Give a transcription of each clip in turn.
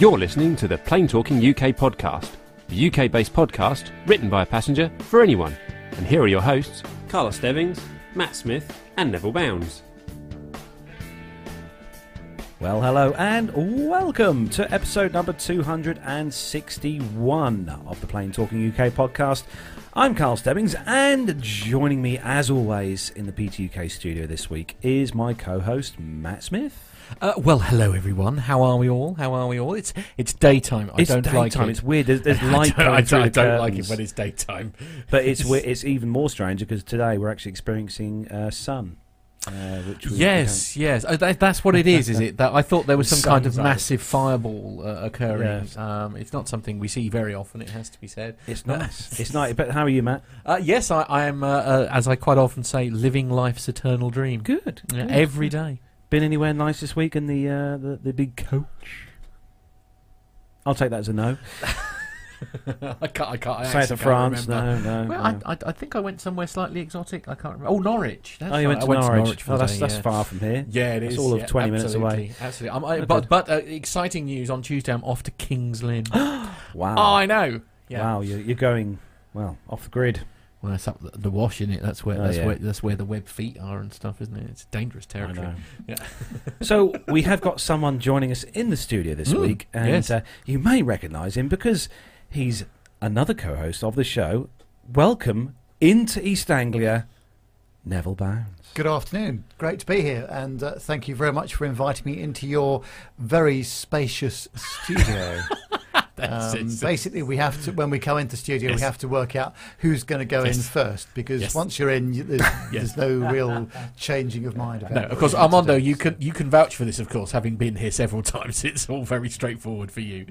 You're listening to the Plain Talking UK podcast, the UK based podcast written by a passenger for anyone. And here are your hosts, Carlos Stebbings, Matt Smith, and Neville Bounds. Well, hello and welcome to episode number 261 of the Plain Talking UK podcast. I'm Carl Stebbings, and joining me, as always, in the PTUK studio this week is my co host, Matt Smith. Uh, well, hello everyone. How are we all? How are we all? It's it's daytime. I it's don't daytime. like it. It's weird. There's, there's I light don't, I don't, I don't like it when it's daytime. But it's it's even more strange because today we're actually experiencing uh, sun. Uh, Yes, yes. Oh, that, that's what it is, is it? That I thought there was some kind of massive fireball uh, occurring. Yes. Um, it's not something we see very often. It has to be said. it's nice. it's nice. But how are you, Matt? Uh, yes, I, I am, uh, uh, as I quite often say, living life's eternal dream. Good. Yeah, Good. every day. Been anywhere nice this week in the uh, the, the big coach? I'll take that as a no. I can't. I can't. I Say it actually can't France. remember. No, no. Well, no. I, I, I think I went somewhere slightly exotic. I can't remember. Oh, Norwich. That's oh, you right. went to I Norwich. for oh, that's day, that's yeah. far from here. Yeah, it That's is. all of yeah, 20 minutes away. absolutely, Absolutely. I'm, I, Okay. but but uh, exciting news on Tuesday. I'm off to Kings Lynn. Wow. Oh, I know. Yeah. Wow, you're, you're going well off the grid. Well, that's up the, the wash, in it? That's where Oh, that's yeah. where that's where the web feet are and stuff, isn't it? It's dangerous I territory. know. Yeah. so we have got someone joining us in the studio this Mm, week, and yes. uh, you may recognise him because he's another co-host of the show. Welcome into East Anglia, Neville Bounds. Good afternoon. Great to be here, and uh, thank you very much for inviting me into your very spacious studio. That's Um, basically, we have to when we come into studio, Yes. we have to work out who's going to go in first because Yes. once you're in, you, there's, Yes. there's no real changing of mind. About No, of course, you have to Armando, do. you So- can you can vouch for this, of course, having been here several times. It's all very straightforward for you.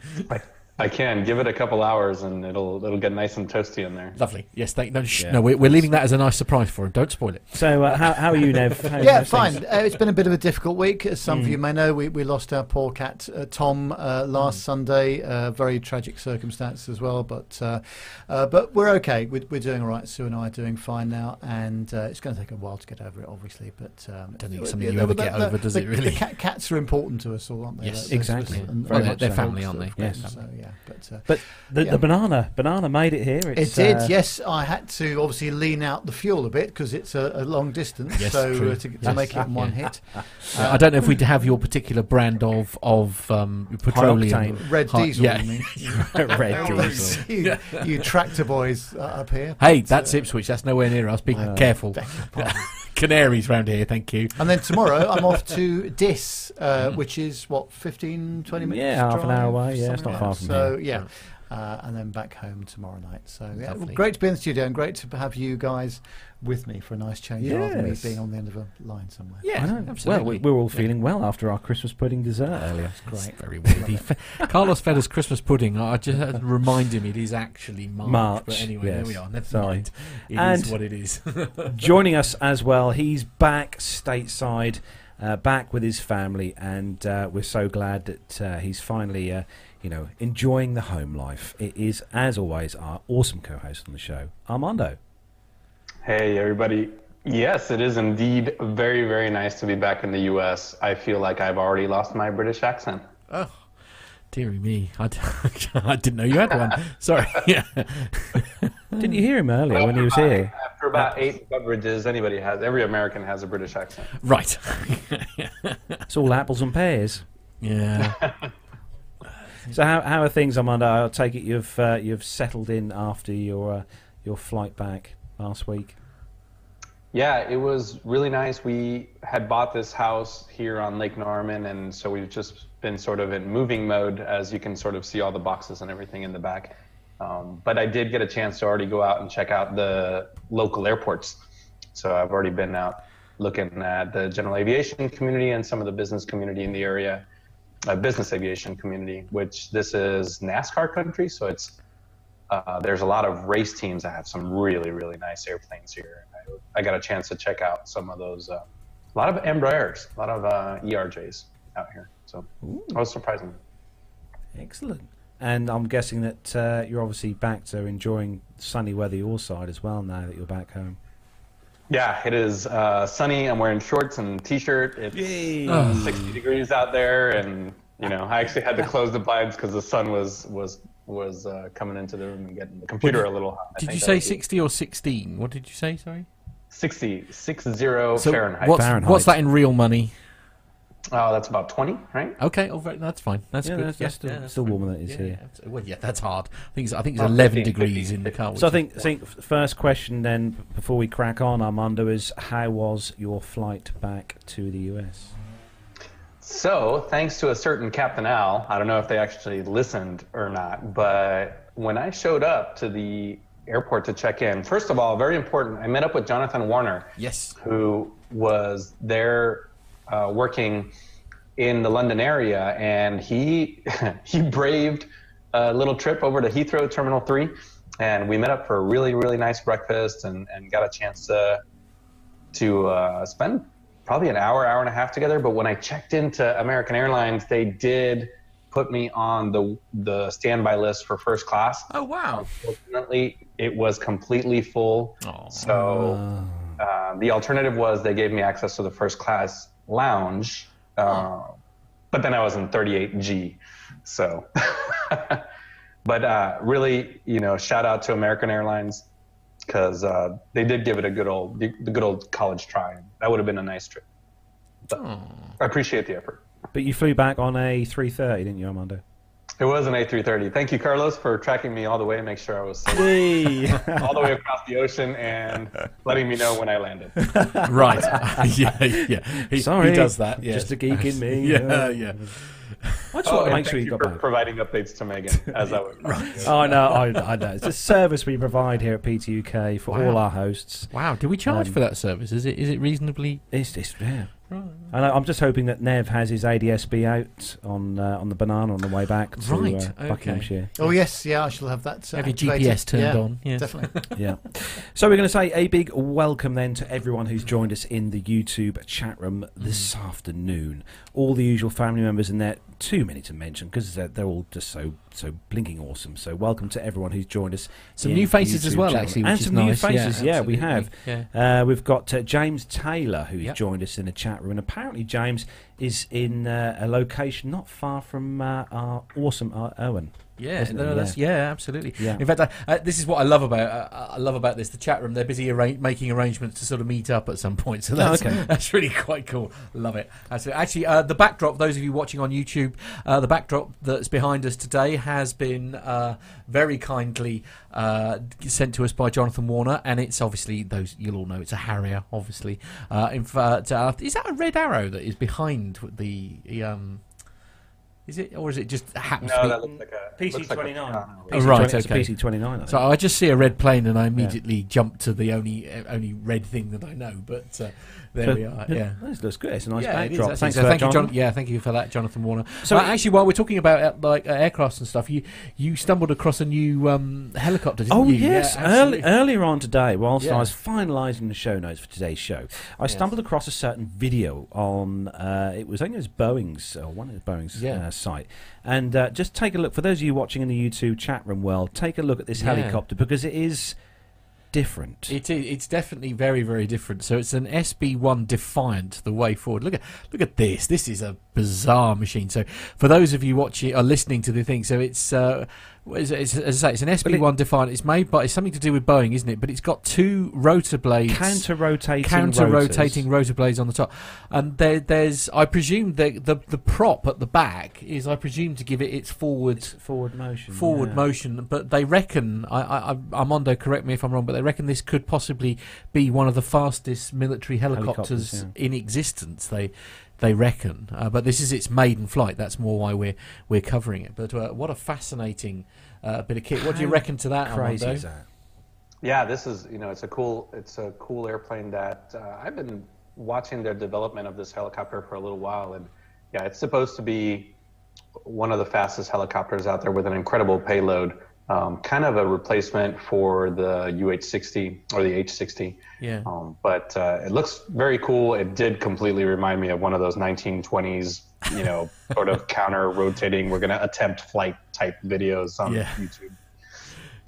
I can give it a couple hours and it'll it'll get nice and toasty in there. Lovely. Yes, thank no, sh- Yeah. no, we're, we're leaving that as a nice surprise for him. Don't spoil it. So uh, how, how are you, Nev? How- Yeah, fine. Uh, it's been a bit of a difficult week. As some of Mm. you may know, we, we lost our poor cat uh, Tom uh, last Sunday. Uh, very tragic circumstances as well, but uh, uh, but we're okay. We're, we're doing all right. Sue and I are doing fine now, and uh, it's going to take a while to get over it, obviously. But um, Don't think it's the- something you the- ever the- get the- over, does the- it, really? The cat, cats are important to us all, aren't they? Yes, Those- those of us exactly. and- Very and much they're so. family, aren't they? Yes. So yeah, but. Uh, But the, Yeah. the banana, banana made it here. It's, it did, uh, yes. I had to obviously lean out the fuel a bit because it's a, a long distance, Yes, so true. uh, to, to Yes. make it in one Yeah. hit. Uh, I don't know if we'd have your particular brand of of um, petroleum. Red Hi- diesel, yeah. you red diesel. you, you tractor boys uh, up here. Hey, that's uh, Ipswich. That's nowhere near us. Be careful. Beg your pardon. Canaries round here. Thank you. and then tomorrow I'm off to Diss, uh, which is what 15, 20 minutes. Yeah, half an hour away, yeah, it's not far that. from So here. yeah, uh, and then back home tomorrow night. So yeah, Lovely. great to be in the studio and great to have you guys with me for a nice change rather than me being on the end of a line somewhere. Yeah, I know. absolutely. Well, we, we're all feeling well after our Christmas pudding dessert earlier. It's Great. very weird. Fe- Carlos fed us Christmas pudding. I just had to remind him it is actually March. March, But anyway, yes. there we are. Never Sorry. mind. It is And- what it is. Joining us as well, he's back stateside, uh, back with his family, and uh, we're so glad that uh, he's finally, uh, you know, enjoying the home life. It is, as always, our awesome co-host on the show, Armando. Hey everybody. Yes, it is indeed very very nice to be back in the US. I feel like I've already lost my British accent. oh, dearie me. I, d- I didn't know you had one. Sorry. Yeah. Didn't you hear him earlier when he was here? After about eight beverages, anybody has every American has a British accent. Right. It's all apples and pears. yeah. So how how are things, Armando? I'll take it you've uh, you've settled in after your uh, your flight back last week. Yeah, it was really nice. We had bought this house here on Lake Norman, and so we've just been sort of in moving mode, as you can sort of see all the boxes and everything in the back. Um, but I did get a chance to already go out and check out the local airports. So I've already been out looking at the general aviation community and some of the business community in the area, uh, business aviation community, which this is NASCAR country, so it's uh, there's a lot of race teams that have some really, really nice airplanes here. I, I got a chance to check out some of those. Uh, a lot of Embraers, a lot of uh, ERJs out here. So I was surprising. Excellent. And I'm guessing that uh, you're obviously back to enjoying sunny weather your side as well now that you're back home. Yeah, it is uh, sunny. I'm wearing shorts and t-shirt. It's Yay. uh, 60 degrees out there, and You know, I actually had to close the blinds because the sun was was was uh, coming into the room and getting the computer a little hot. I Did you say was 60 or 16? What did you say? Sorry. 60, 60 Fahrenheit. What's, Fahrenheit. what's that in real money? Oh, that's about 20, right? Okay, oh, very, that's fine. That's Yeah, good. that's- yeah, that's still- yeah, that's still warmer than it is yeah, here. abs- Well, yeah, that's hard. I think it's, I think it's Well, 11 15, degrees 15, in the car. So I think, I think first question then, before we crack on, Armando, is how was your flight back to the US? So, thanks to a certain Captain Al, I don't know if they actually listened or not, but when I showed up to the airport to check in, first of all, very important, I met up with Jonathan Warner, yes. who was there uh, working in the London area, and he he braved a little trip over to Heathrow Terminal Three, and we met up for a really really nice breakfast, and and got a chance to to uh, spend probably an hour hour and a half together. But when I checked into American Airlines, they did put me on the the standby list for first class. Oh, wow. Unfortunately, it was completely full. Oh. So uh, the alternative was they gave me access to the first class lounge, uh, but then I was in 38G. So, but uh, really, you know, shout out to American Airlines because uh, they did give it a good old the, the good old college try. That would have been a nice trip. But I appreciate the effort. But you flew back on a 330, didn't you, Armando? It was an A330. Thank you, Carlos, for tracking me all the way and make sure I was Hey! all the way across the ocean and letting me know when I landed. Right. yeah, yeah. He, Sorry, he does that. Yes. just a geek in me. yeah, yeah. I just Oh, want to make sure you you got for back. providing updates to Megan as I was. Oh, no, I, I know. It's a service we provide here at PTUK for Wow. all our hosts. Wow. Do we charge Um, for that service? Is it is it reasonably? It's, it's yeah. And I, I'm just hoping that Nev has his ADSB out on uh, on the banana on the way back to Right, uh, okay. Buckinghamshire. Oh yes, yeah, I shall have that. Uh, Have your. GPS turned Yeah, on? Yeah. definitely. yeah. So we're going to say a big welcome then to everyone who's joined us in the YouTube chat room this afternoon. All the usual family members in there. Too many to mention because they're, they're all just so so blinking awesome. So welcome to everyone who's joined us. Some new faces as well, room. actually, and which is some nice. new faces. Yeah, we have. Uh, we've got uh, James Taylor, who's Yep. joined us in the chat room, and apparently James is in uh, a location not far from uh, our awesome Art Owen. Yeah, no, that's yeah, absolutely. Yeah. In fact, I, uh, this is what I love about uh, I love about this. The chat room, they're busy arra- making arrangements to sort of meet up at some point. So Oh, that's okay. that's really quite cool. Love it. Actually, actually uh, the backdrop. Those of you watching on YouTube, uh, the backdrop that's behind us today has been uh, very kindly uh, sent to us by Jonathan Warner, and it's obviously those you'll all know it's a Harrier. Obviously, uh, in fact, uh, is that a red arrow that is behind the um? Is it, or is it just happens to No, be? that looks like a looks like Oh, right, PC20 it's a okay. PC29. So I just see a red plane and I immediately jump to the only uh, only red thing that I know. But uh, there So, we are. Yeah. This looks good. It's a nice yeah, backdrop. Thanks So for that, you, John. Yeah, thank you for that, Jonathan Warner. So it- actually, while we're talking about uh, like uh, aircrafts and stuff, you you stumbled across a new um, helicopter, didn't Oh you? yes, Yeah, early, earlier on today, whilst Yeah. I was finalising the show notes for today's show, I stumbled across a certain video on. Uh, it was I think it was Boeing's or one of Boeing's uh, site, and uh, just take a look for those of you watching in the YouTube chat room. Well, take a look at this helicopter because it is different. It is. It's definitely very, very different. So it's an SB1 Defiant, the way forward. Look at look at this. This is a bizarre machine. So for those of you watching or listening to the thing, so it's. Uh, what is it? It's, as I say, it's an SB1 Defiant. It's made by. It's something to do with Boeing, isn't it? But it's got two rotor blades. Counter rotating, counter rotating rotor blades on the top, and there, there's I presume the, the the prop at the back is I presume to give it its forward forward motion. forward yeah. motion. But they reckon I, I, Armando, correct me if I'm wrong, but they reckon this could possibly be one of the fastest military helicopters, Helicopters, in existence. They they reckon, uh, but this is its maiden flight. That's more why we're we're covering it. But uh, what a fascinating uh, bit of kit. What do you reckon to that, Crazy Armando? is that? Yeah, this is you know it's a cool it's a cool airplane that uh, I've been watching their development of this helicopter for a little while, and yeah, it's supposed to be one of the fastest helicopters out there with an incredible payload. Um, kind of a replacement for the UH-60 or the H-60. Yeah. Um, but uh, it looks very cool. It did completely remind me of one of those 1920s, you know, sort of counter rotating. We're going to attempt flight type videos on Yeah. YouTube.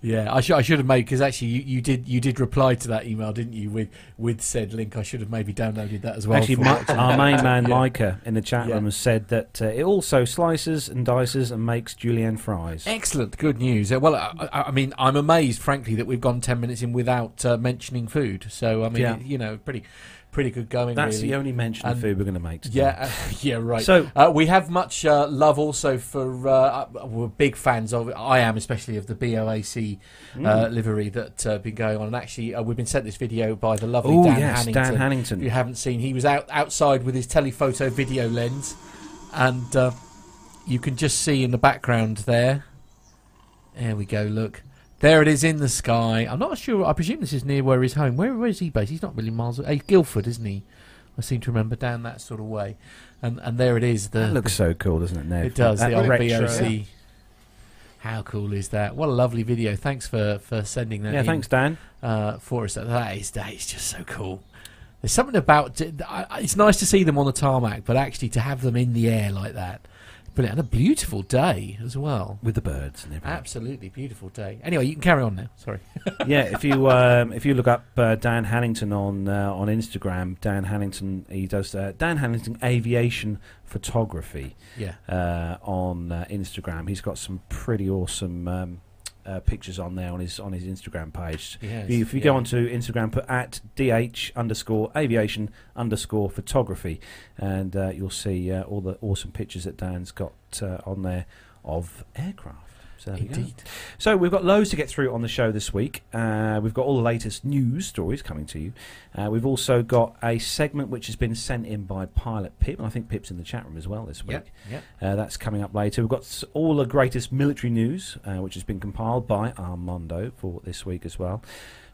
Yeah, I should I should have made because actually you, you did you did reply to that email, didn't you? With with said link, I should have maybe downloaded that as well. Actually, my, our main man Yeah. Micah in the chat Yeah. room has said that uh, it also slices and dices and makes julienne fries. Excellent, good news. Uh, Well, I, I I mean, I'm amazed, frankly, that we've gone ten minutes in without uh, mentioning food. So I mean, Yeah. you know, pretty pretty good going. That's really. the only mention of And- food we're going to make. Today. Yeah, uh, yeah, right. So Uh, we have much uh, love also for. Uh, uh, we're big fans of. I am especially of the BOAC uh, mm. livery that uh, been going on. And actually, uh, we've been sent this video by the lovely oh Dan yes, Hannington. Dan If Hannington. you haven't seen, he was out outside with his telephoto video lens, and uh, you can just see in the background there. There we go. Look, there it is in the sky. I'm not sure. I presume this is near where his home. Where where is he based? He's not really miles. away. He's Guildford, isn't he? I seem to remember down that sort of way. And and there it is. The That looks so cool, doesn't it, Nev? it does. That the old retro- BOAC. How cool is that? What a lovely video. Thanks for, for sending that. Yeah, in, thanks, Dan. Uh, for us. That is that is just so cool. There's something about it's nice to see them on the tarmac, but actually to have them in the air like that, brilliant. And a beautiful day as well. With the birds and everything. Absolutely beautiful day. Anyway, you can carry on now. Sorry. yeah, if you um, if you look up uh, Dan Hannington on uh, on Instagram, Dan Hannington he does uh, Dan Hannington Aviation Photography Yeah. uh, on uh, Instagram. He's got some pretty awesome um, uh, pictures on there on his on his Instagram page. Yes, If you, if you yeah. go onto Instagram, put at dh underscore aviation underscore photography, and uh, you'll see uh, all the awesome pictures that Dan's got uh, on there of aircraft. So there we go. Indeed. So we've got loads to get through on the show this week. Uh, we've got all the latest news stories coming to you. Uh, we've also got a segment which has been sent in by Pilot Pip, and I think Pip's in the chat room as well this week. Yep. Yep. Uh, that's coming up later. We've got all the greatest military news, uh, which has been compiled by Armando for this week as well.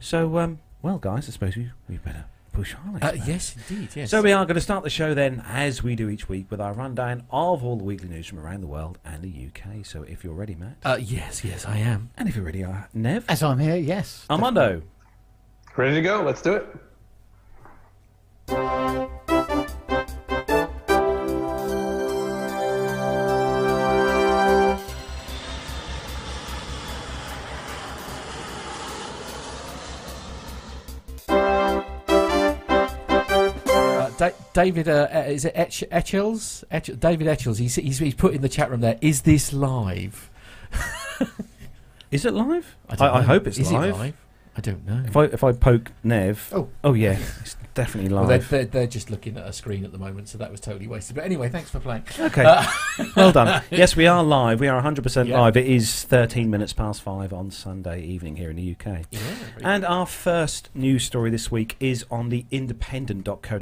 So, um, well, guys, I suppose we, we better push on. Uh, yes, indeed. Yes. So we are going to start the show then, as we do each week, with our rundown of all the weekly news from around the world and the UK. So if you're ready, Matt, Uh, yes, yes, I am. and if you're ready, uh, Nev, As I'm here, yes. Armando. Ready to go? Let's do it. David, uh, uh, is it Etch- Etchells? Etch- David Etchells. He's, he's he's put in the chat room there. Is this live? Is it live? don't I, I hope it's Is live. It live? I don't know. If I if I poke Nev, Oh. oh yeah, it's definitely Well, they're, live. they're, they're just looking at a screen at the moment, so that was totally wasted. But anyway, thanks for playing. okay, Uh, well done. Yes, we are live. We are 100% Yeah. live. It is 13 minutes past five on Sunday evening here in the UK. Yeah, very And our first news story this week is on the independent.co.uk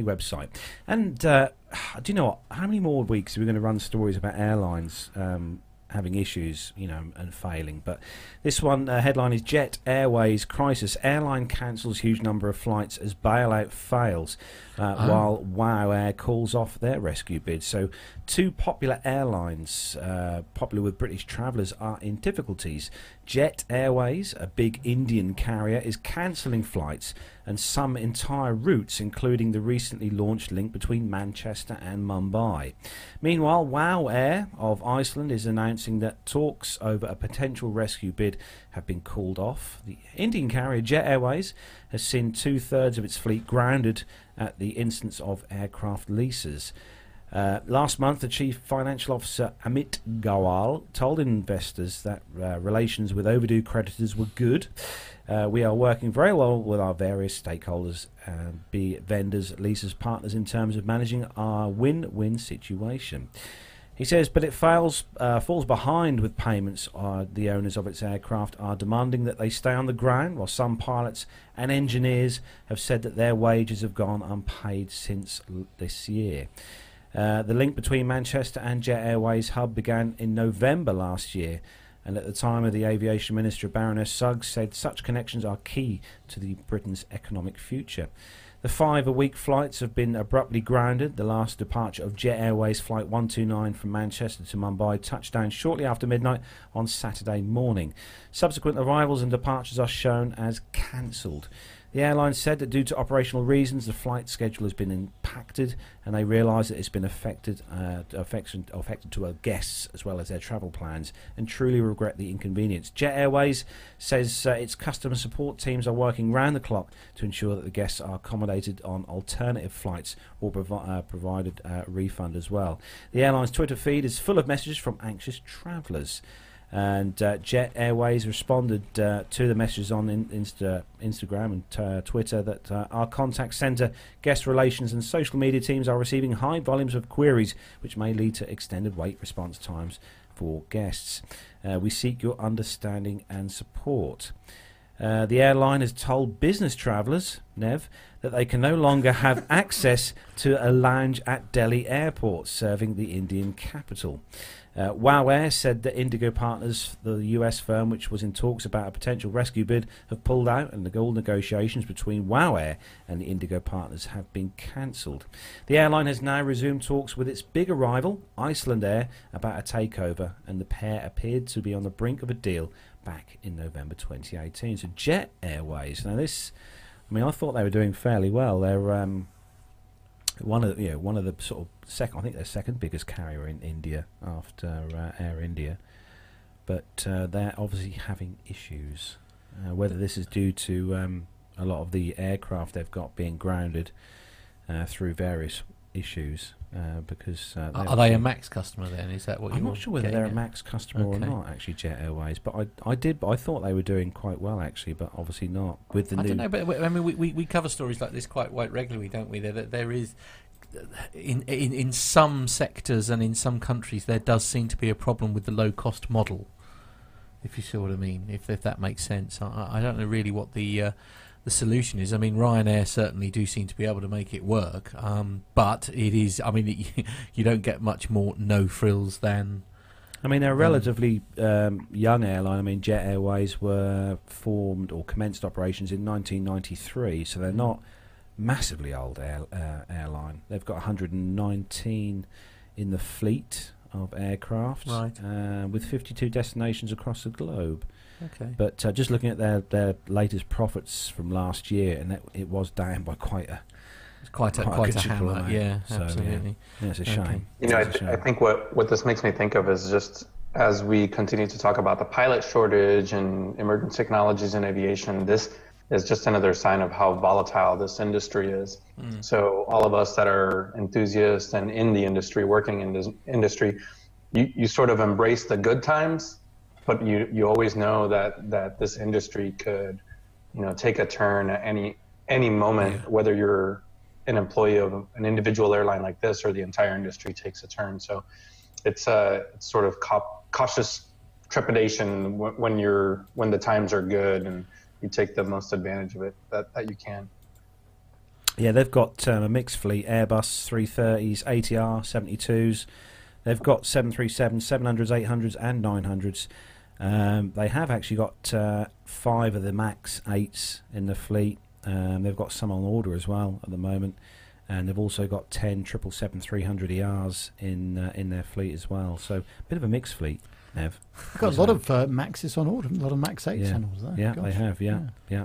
website. And uh, do you know what? How many more weeks are we going to run stories about airlines um, having issues, you know, and failing? But this one uh, headline is Jet Airways crisis. Airline cancels huge number of flights as bailout fails, uh, Oh. while Wow Air calls off their rescue bid. So, two popular airlines, uh, popular with British travellers, are in difficulties. Jet Airways, a big Indian carrier, is cancelling flights and some entire routes, including the recently launched link between Manchester and Mumbai. Meanwhile, Wow Air of Iceland is announcing that talks over a potential rescue bid have been called off. The Indian carrier Jet Airways has seen two thirds of its fleet grounded at the instance of aircraft leases. Uh, last month, the chief financial officer Amit Gawal told investors that uh, relations with overdue creditors were good. Uh, we are working very well with our various stakeholders, uh, be vendors, leases, partners, in terms of managing our win-win situation. He says, but it fails, uh, falls behind with payments. Uh, the owners of its aircraft are demanding that they stay on the ground, while some pilots and engineers have said that their wages have gone unpaid since l- this year. Uh, the link between Manchester and Jet Airways hub began in November last year, and at the time of the aviation minister Baroness Suggs said such connections are key to the Britain's economic future. The five a week flights have been abruptly grounded. The last departure of Jet Airways Flight 129 from Manchester to Mumbai touched down shortly after midnight on Saturday morning. Subsequent arrivals and departures are shown as cancelled. The airline said that due to operational reasons, the flight schedule has been impacted, and they realise that it's been affected, uh, affected, affected to our guests as well as their travel plans, and truly regret the inconvenience. Jet Airways says uh, its customer support teams are working round the clock to ensure that the guests are accommodated on alternative flights or provi- uh, provided a refund as well. The airline's Twitter feed is full of messages from anxious travellers. And uh, Jet Airways responded uh, to the messages on in, Insta, Instagram and uh, Twitter that uh, our contact centre, guest relations, and social media teams are receiving high volumes of queries, which may lead to extended wait response times for guests. Uh, we seek your understanding and support. Uh, the airline has told business travellers, Nev, that they can no longer have access to a lounge at Delhi Airport serving the Indian capital. Uh, WoW Air said that Indigo Partners, the US firm which was in talks about a potential rescue bid, have pulled out and the gold negotiations between WoW Air and the Indigo Partners have been cancelled. The airline has now resumed talks with its bigger rival, Icelandair, about a takeover, and the pair appeared to be on the brink of a deal back in November 2018. So Jet Airways, now this, I mean, I thought they were doing fairly well. They're um, one of the, know one of the sort of second I think they're second biggest carrier in India after uh, Air India, but uh, they're obviously having issues. Uh, whether this is due to um, a lot of the aircraft they've got being grounded uh, through various issues, uh, because uh, Are they a Max customer then? Is that what I'm you're not sure whether they're a? Max customer or not. Actually, Jet Airways, but I I did I thought they were doing quite well actually, but obviously not with the I new. don't know, but I mean, we, we, we cover stories like this quite quite regularly, don't we? There there- there is. In, in in some sectors and in some countries, there does seem to be a problem with the low cost model. If you see what I mean, if if that makes sense, I- I, I don't know really what the uh, the solution is. I mean, Ryanair certainly do seem to be able to make it work, um, but it is. I mean, it, you don't get much more no frills than I mean, they're a Um, relatively um, young airline. I mean, Jet Airways were formed or commenced operations in 1993, so they're not massively old air, uh, airline. They've got 119 in the fleet of aircraft, Right. uh, with 52 destinations across the globe. Okay. But uh, just looking at their, their latest profits from last year, and that, it was down by quite a It's quite a quite quite a considerable hammer. amount. Yeah, So, absolutely. yeah, it's a Okay. shame. You know, I, It's a th- I think what, what this makes me think of is just as we continue to talk about the pilot shortage and emerging technologies in aviation, this is just another sign of how volatile this industry is. Mm. So all of us that are enthusiasts and in the industry, working in this industry, you, you sort of embrace the good times, but you, you always know that, that this industry could, you know, take a turn at any any moment, Yeah. whether you're an employee of an individual airline like this or the entire industry takes a turn. So it's a it's sort of cau- cautious trepidation when, when you're when the times are good and you take the most advantage of it that, that you can. Yeah, they've got um, a mixed fleet Airbus 330s, ATR 72s. They've got 737s, 700s, 800s, and 900s. Um, they have actually got uh, five of the MAX 8s in the fleet. Um, they've got some on order as well at the moment. And they've also got 10 777 300 ERs in uh, in their fleet as well. So a bit of a mixed fleet, Nev. We've got a lot of uh, Maxes on order, a lot of Max 8s Yeah. on order. there. Yeah, Gosh. they have. Yeah, yeah.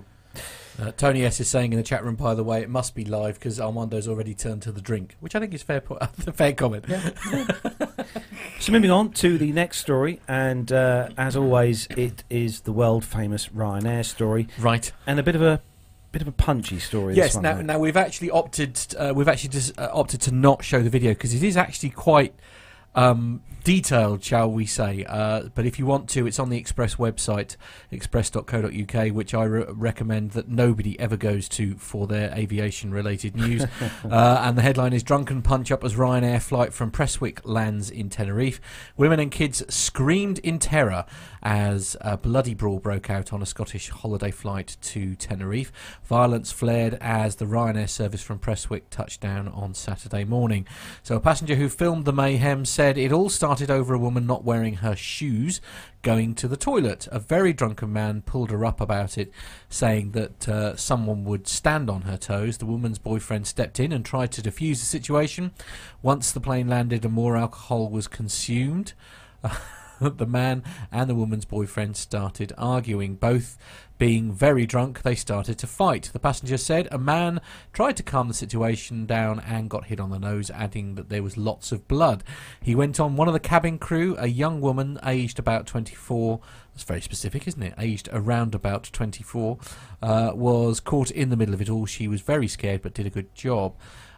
Uh, Tony S is saying in the chat room, by the way, it must be live because Armando's already turned to the drink, which I think is fair. Po- fair comment. So moving on to the next story, and uh, as always, it is the world famous Ryanair story, Right. and a bit of a bit of a punchy story. Yes. this one, Now, isn't now we've actually opted. Uh, we've actually just uh, opted to not show the video because it is actually quite um, detailed, shall we say? Uh, but if you want to, it's on the Express website, express.co.uk, which I re- recommend that nobody ever goes to for their aviation-related news. uh, and the headline is "Drunken Punch-Up as Ryanair flight from Prestwick lands in Tenerife. Women and kids screamed in terror as a bloody brawl broke out on a Scottish holiday flight to Tenerife. Violence flared as the Ryanair service from Prestwick touched down on Saturday morning. So a passenger who filmed the mayhem said it all started over a woman not wearing her shoes going to the toilet. A very drunken man pulled her up about it, saying that uh, someone would stand on her toes. The woman's boyfriend stepped in and tried to defuse the situation. Once the plane landed and more alcohol was consumed, the man and the woman's boyfriend started arguing. Both being very drunk, they started to fight. The passenger said a man tried to calm the situation down and got hit on the nose, adding that there was lots of blood. He went on, one of the cabin crew, a young woman aged about 24, that's very specific, isn't it? Aged around about 24, uh, was caught in the middle of it all. She was very scared but did a good job.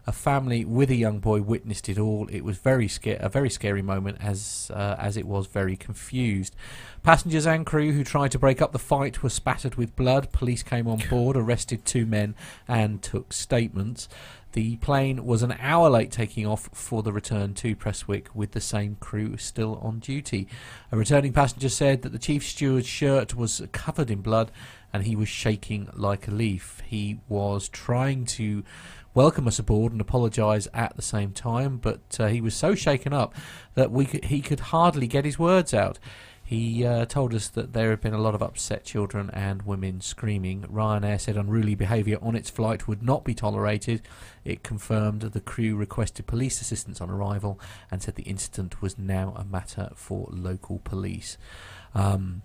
A family with a young boy witnessed it all. It was very a very scary moment, as uh, as it was very confused. Passengers and crew who tried to break up the fight were spattered with blood. Police came on board, arrested two men, and took statements. The plane was an hour late taking off for the return to Prestwick with the same crew still on duty. A returning passenger said that the chief steward's shirt was covered in blood and he was shaking like a leaf. He was trying to welcome us aboard and apologise at the same time, but uh, he was so shaken up that we could, he could hardly get his words out. He uh, told us that there had been a lot of upset children and women screaming. Ryanair said unruly behaviour on its flight would not be tolerated. It confirmed the crew requested police assistance on arrival and said the incident was now a matter for local police. Um,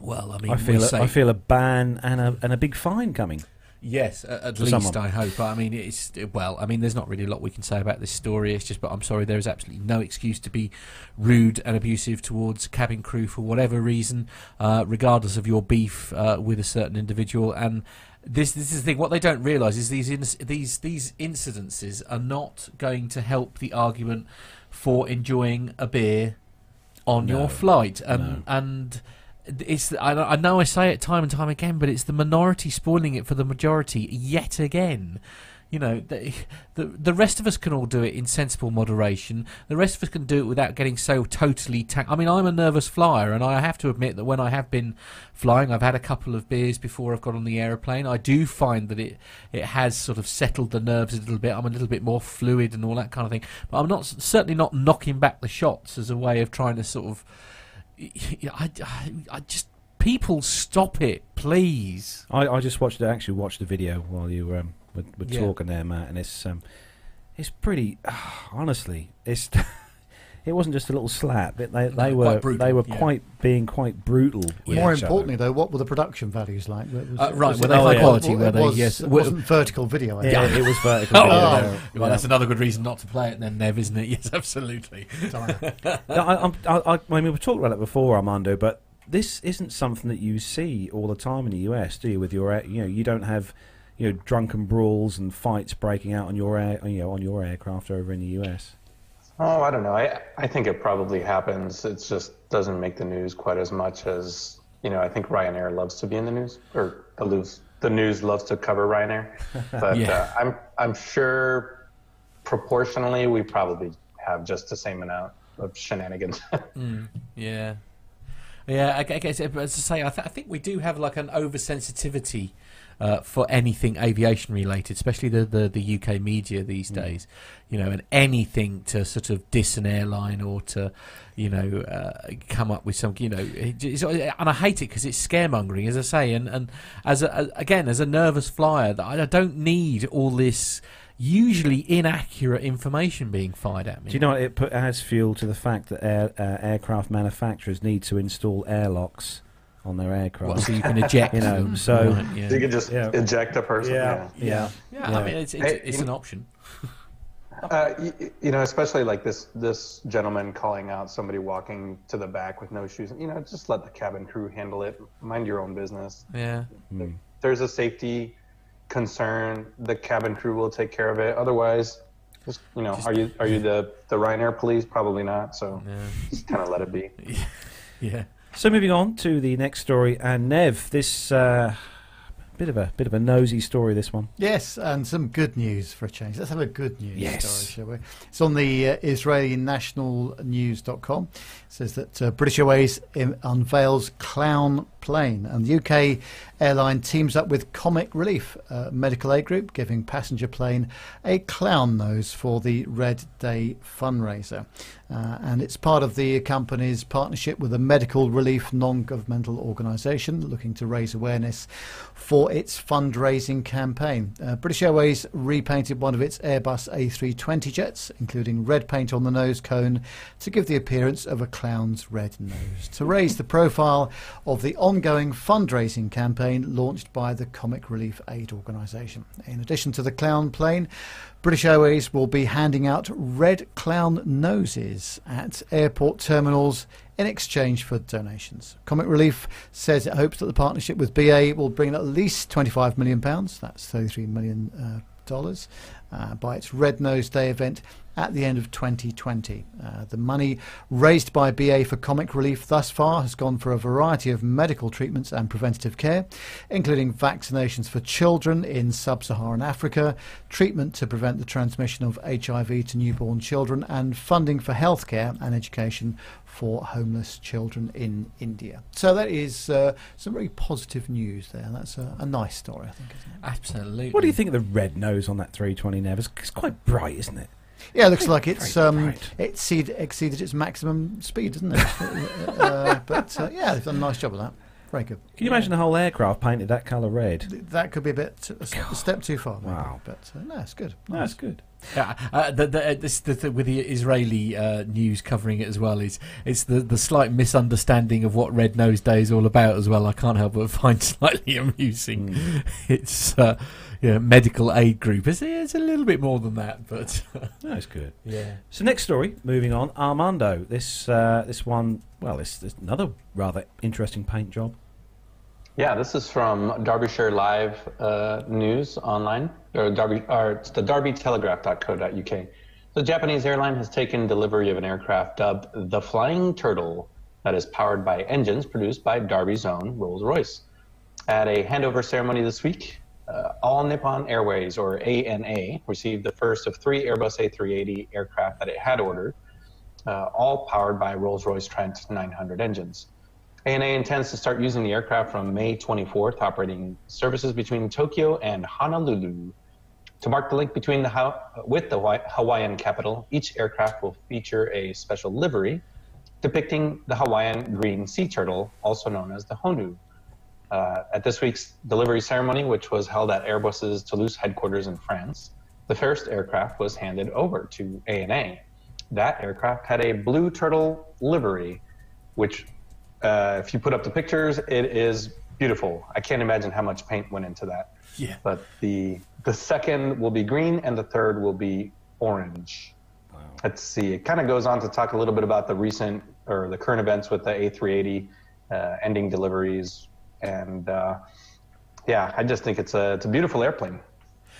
well, I mean, I feel we a, say, I feel a ban and a and a big fine coming. Yes, at, at least someone. I hope. I mean, it's well. I mean, there's not really a lot we can say about this story. It's just, but I'm sorry, there is absolutely no excuse to be rude and abusive towards cabin crew for whatever reason, uh, regardless of your beef uh, with a certain individual. And this, this is the thing. What they don't realise is these inc- these these incidences are not going to help the argument for enjoying a beer on No, your flight. And no. and it's I, I know I say it time and time again, but it's the minority spoiling it for the majority yet again. You know, the, the the rest of us can all do it in sensible moderation. The rest of us can do it without getting so totally. Ta- I mean, I'm a nervous flyer, and I have to admit that when I have been flying, I've had a couple of beers before I've got on the aeroplane. I do find that it it has sort of settled the nerves a little bit. I'm a little bit more fluid and all that kind of thing. But I'm not certainly not knocking back the shots as a way of trying to sort of. I, I, I just people stop it, please. I, I just watched actually watched the video while you um, were, were Yeah. talking there, Matt, and it's um, it's pretty. honestly, it's it wasn't just a little slap. It, they they No, were quite brutal, they were yeah. quite being quite brutal. With More each other. importantly, though, what were the production values like? Was- Uh, right, was were they high quality, were they? Yes. It wasn't vertical video. I Yeah, it was vertical. Oh, video Oh. there. Well, that's another good reason not to play it, then, Nev, isn't it? Yes, absolutely. Sorry. No, I, I'm- I, I, I mean, we've talked about it before, Armando, but this isn't something that you see all the time in the US, do you? With your, you know, you don't have, you know, drunken brawls and fights breaking out on your, air, you know, on your aircraft over in the US. Oh, I don't know. I I think it probably happens. It just doesn't make the news quite as much as you know. I think Ryanair loves to be in the news, or the news the news loves to cover Ryanair. But Yeah. uh, I'm I'm sure proportionally we probably have just the same amount of shenanigans. Yeah. Yeah, I, I guess, as I say, I, th- I think we do have like an oversensitivity uh, for anything aviation related, especially the, the, the UK media these days. You know, and anything to sort of diss an airline or to, you know, uh, come up with some, you know, it- and I hate it because it's scaremongering, as I say. And, and as a, again, as a nervous flyer, that I don't need all this usually inaccurate information being fired at me. Do you know what? it put, adds fuel to the fact that air, uh, aircraft manufacturers need to install airlocks on their aircraft? What, so you can eject You know, them. so- Right, yeah. you can just Yeah. eject a person. yeah, yeah. Yeah, Yeah. I mean it's it's, Hey, it's an option. Uh, you, you know, especially like this this gentleman calling out somebody walking to the back with no shoes. You know, just let the cabin crew handle it. Mind your own business. Yeah, Hmm. there's a safety concern, the cabin crew will take care of it. Otherwise, just you know, are you are you the the Ryanair police? Probably not. So yeah, just kind of let it be. yeah. So moving on to the next story, and Nev, this uh, bit of a bit of a nosy story. This one. Yes, and some good news for a change. Let's have a good news Yes. story, shall we? It's on the uh, Israeli National News.com. It says that uh, British Airways im- unveils clown plane, and the UK airline teams up with Comic Relief, a medical aid group, giving passenger plane a clown nose for the Red Day fundraiser. Uh, and it's part of the company's partnership with a medical relief non governmental organisation looking to raise awareness for its fundraising campaign. Uh, British Airways repainted one of its Airbus A320 jets, including red paint on the nose cone, to give the appearance of a clown's red nose, to raise the profile of the ongoing fundraising campaign launched by the Comic Relief Aid Organisation. In addition to the clown plane, British Airways will be handing out red clown noses at airport terminals in exchange for donations. Comic Relief says it hopes that the partnership with BA will bring at least £25 million, that's $33 million, uh, uh, by its Red Nose Day event at the end of 2020. Uh, the money raised by BA for comic relief thus far has gone for a variety of medical treatments and preventative care, including vaccinations for children in sub Saharan Africa, treatment to prevent the transmission of HIV to newborn children, and funding for healthcare and education for homeless children in India. So that is uh, some very positive news there. That's a, a nice story, I think, isn't it? Absolutely. What do you think of the red nose on that 320 Nev? It's, it's quite bright, isn't it? Yeah, it looks like it's Very um, it exceed, exceeded its maximum speed, doesn't it? uh, but uh, yeah, they've done a nice job of that. Very good. Can you imagine the whole aircraft painted that colour red? Th- That could be a bit a, s- a step too far. maybe, Wow. but uh, no, it's good. No, it's good. Yeah, uh, the, the, uh, this, the, the, with the Israeli uh, news covering it as well is it's the, the slight misunderstanding of what Red Nose Day is all about as well. I can't help but find slightly amusing. Mm. It's uh, yeah, medical aid group. It's, it's a little bit more than that, but No, it's good. yeah. So next story, moving on, Armando. This uh, this one, well, this, this another rather interesting paint job. Yeah, this is from Derbyshire Live uh, News online, or, Derby, or it's the derbytelegraph.co.uk. The Japanese airline has taken delivery of an aircraft dubbed the Flying Turtle that is powered by engines produced by Derby's own Rolls-Royce. At a handover ceremony this week, uh, All Nippon Airways, or ANA, received the first of three Airbus A380 aircraft that it had ordered, uh, all powered by Rolls-Royce Trent 900 engines. ANA intends to start using the aircraft from May 24th, operating services between Tokyo and Honolulu. To mark the link between the Hao- with the Hawaii- Hawaiian capital, each aircraft will feature a special livery depicting the Hawaiian green sea turtle, also known as the Honu. Uh, at this week's delivery ceremony, which was held at Airbus's Toulouse headquarters in France, the first aircraft was handed over to ANA. That aircraft had a blue turtle livery, which uh, if you put up the pictures, it is beautiful. I can't imagine how much paint went into that. Yeah. But the the second will be green, and the third will be orange. Let's see. It kind of goes on to talk a little bit about the recent or the current events with the A380 uh, ending deliveries, and uh, yeah, I just think it's a it's a beautiful airplane.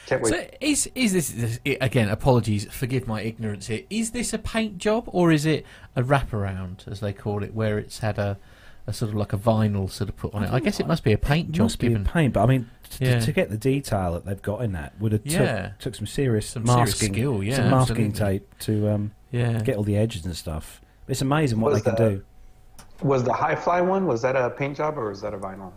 Can't wait. So is is this, this again? Apologies, forgive my ignorance here. Is this a paint job or is it a wraparound, as they call it, where it's had a, a sort of like a vinyl sort of put on it? I guess it must be a paint It job. must be a given pain, but I mean, t- Yeah. to get the detail that they've got in that would have Yeah. took, took some serious Some serious masking, skill, yeah, some masking absolutely. tape to um, yeah. get all the edges and stuff. It's amazing what Was they can that- do. Was the Hi Fly one? Was that a paint job or was that a vinyl?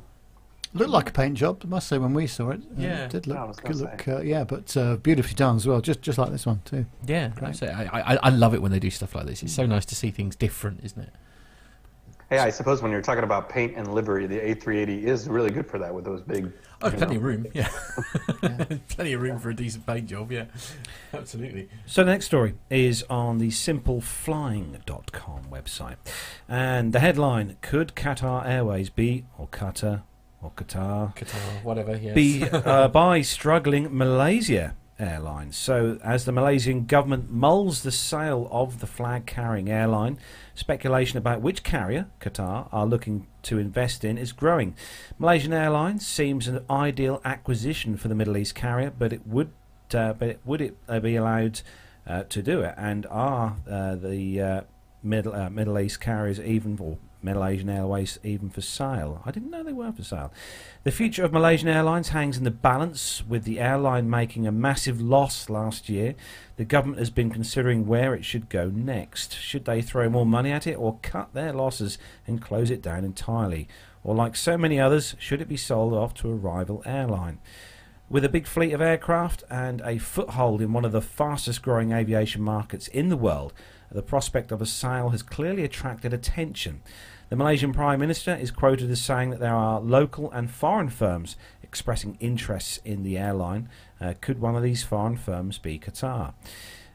Looked like a paint job, I must say, when we saw it. Yeah. it did look good. Look, uh, yeah, but uh, beautifully done as well. Just just like this one too. Yeah, Great. I, I, I love it when they do stuff like this. It's so nice to see things different, isn't it? Hey, I suppose when you're talking about paint and livery, the A380 is really good for that with those big. Oh, plenty know. of room. Yeah, plenty of room for a decent paint job. Yeah, absolutely. So the next story is on the simpleflying.com website. And the headline, Could Qatar Airways be, or Qatar, or Qatar, Qatar, whatever. Yes. be uh, by struggling Malaysia Airlines. So, as the Malaysian government mulls the sale of the flag carrying airline, speculation about which carrier Qatar are looking to invest in is growing. Malaysian Airlines seems an ideal acquisition for the Middle East carrier, but it would, uh, but it, would it uh, be allowed uh, to do it? And are uh, the uh, Middle Middle East carriers even, or Malaysian Airways even for sale? I didn't know they were for sale. The future of Malaysian Airlines hangs in the balance, with the airline making a massive loss last year. The government has been considering where it should go next. Should they throw more money at it or cut their losses and close it down entirely? Or, like so many others, should it be sold off to a rival airline? With a big fleet of aircraft and a foothold in one of the fastest growing aviation markets in the world, the prospect of a sale has clearly attracted attention. The Malaysian Prime Minister is quoted as saying that there are local and foreign firms expressing interests in the airline. Uh, could one of these foreign firms be Qatar?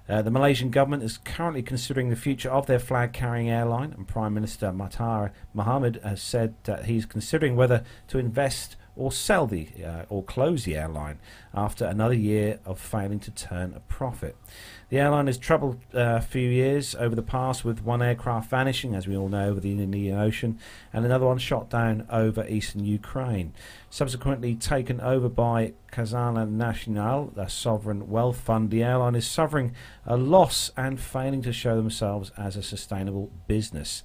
Uh, the Malaysian government is currently considering the future of their flag carrying airline, and Prime Minister Mahathir Mohamad has said that he's considering whether to invest or sell the uh, or close the airline after another year of failing to turn a profit. The airline has troubled uh, a few years over the past with one aircraft vanishing, as we all know, over the Indian Ocean, and another one shot down over eastern Ukraine. Subsequently taken over by Khazanah National, a sovereign wealth fund, the airline is suffering a loss and failing to show themselves as a sustainable business.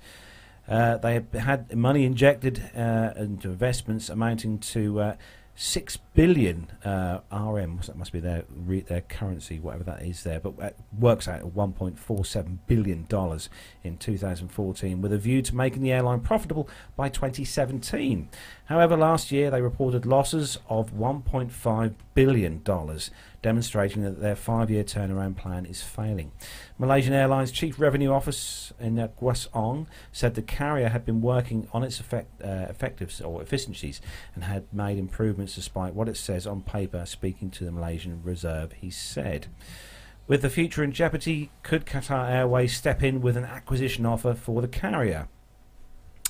Uh, they have had money injected uh, into investments amounting to uh, six billion uh, RM. That must be their re- their currency, whatever that is there. But it works out at 1.47 billion dollars in 2014, with a view to making the airline profitable by 2017. However, last year they reported losses of 1.5 billion dollars, demonstrating that their five-year turnaround plan is failing. Malaysian Airlines Chief Revenue Officer in uh, Guesong said the carrier had been working on its effect, uh, effectiveness or efficiencies and had made improvements despite what it says on paper. Speaking to the Malaysian Reserve, he said. With the future in jeopardy, could Qatar Airways step in with an acquisition offer for the carrier?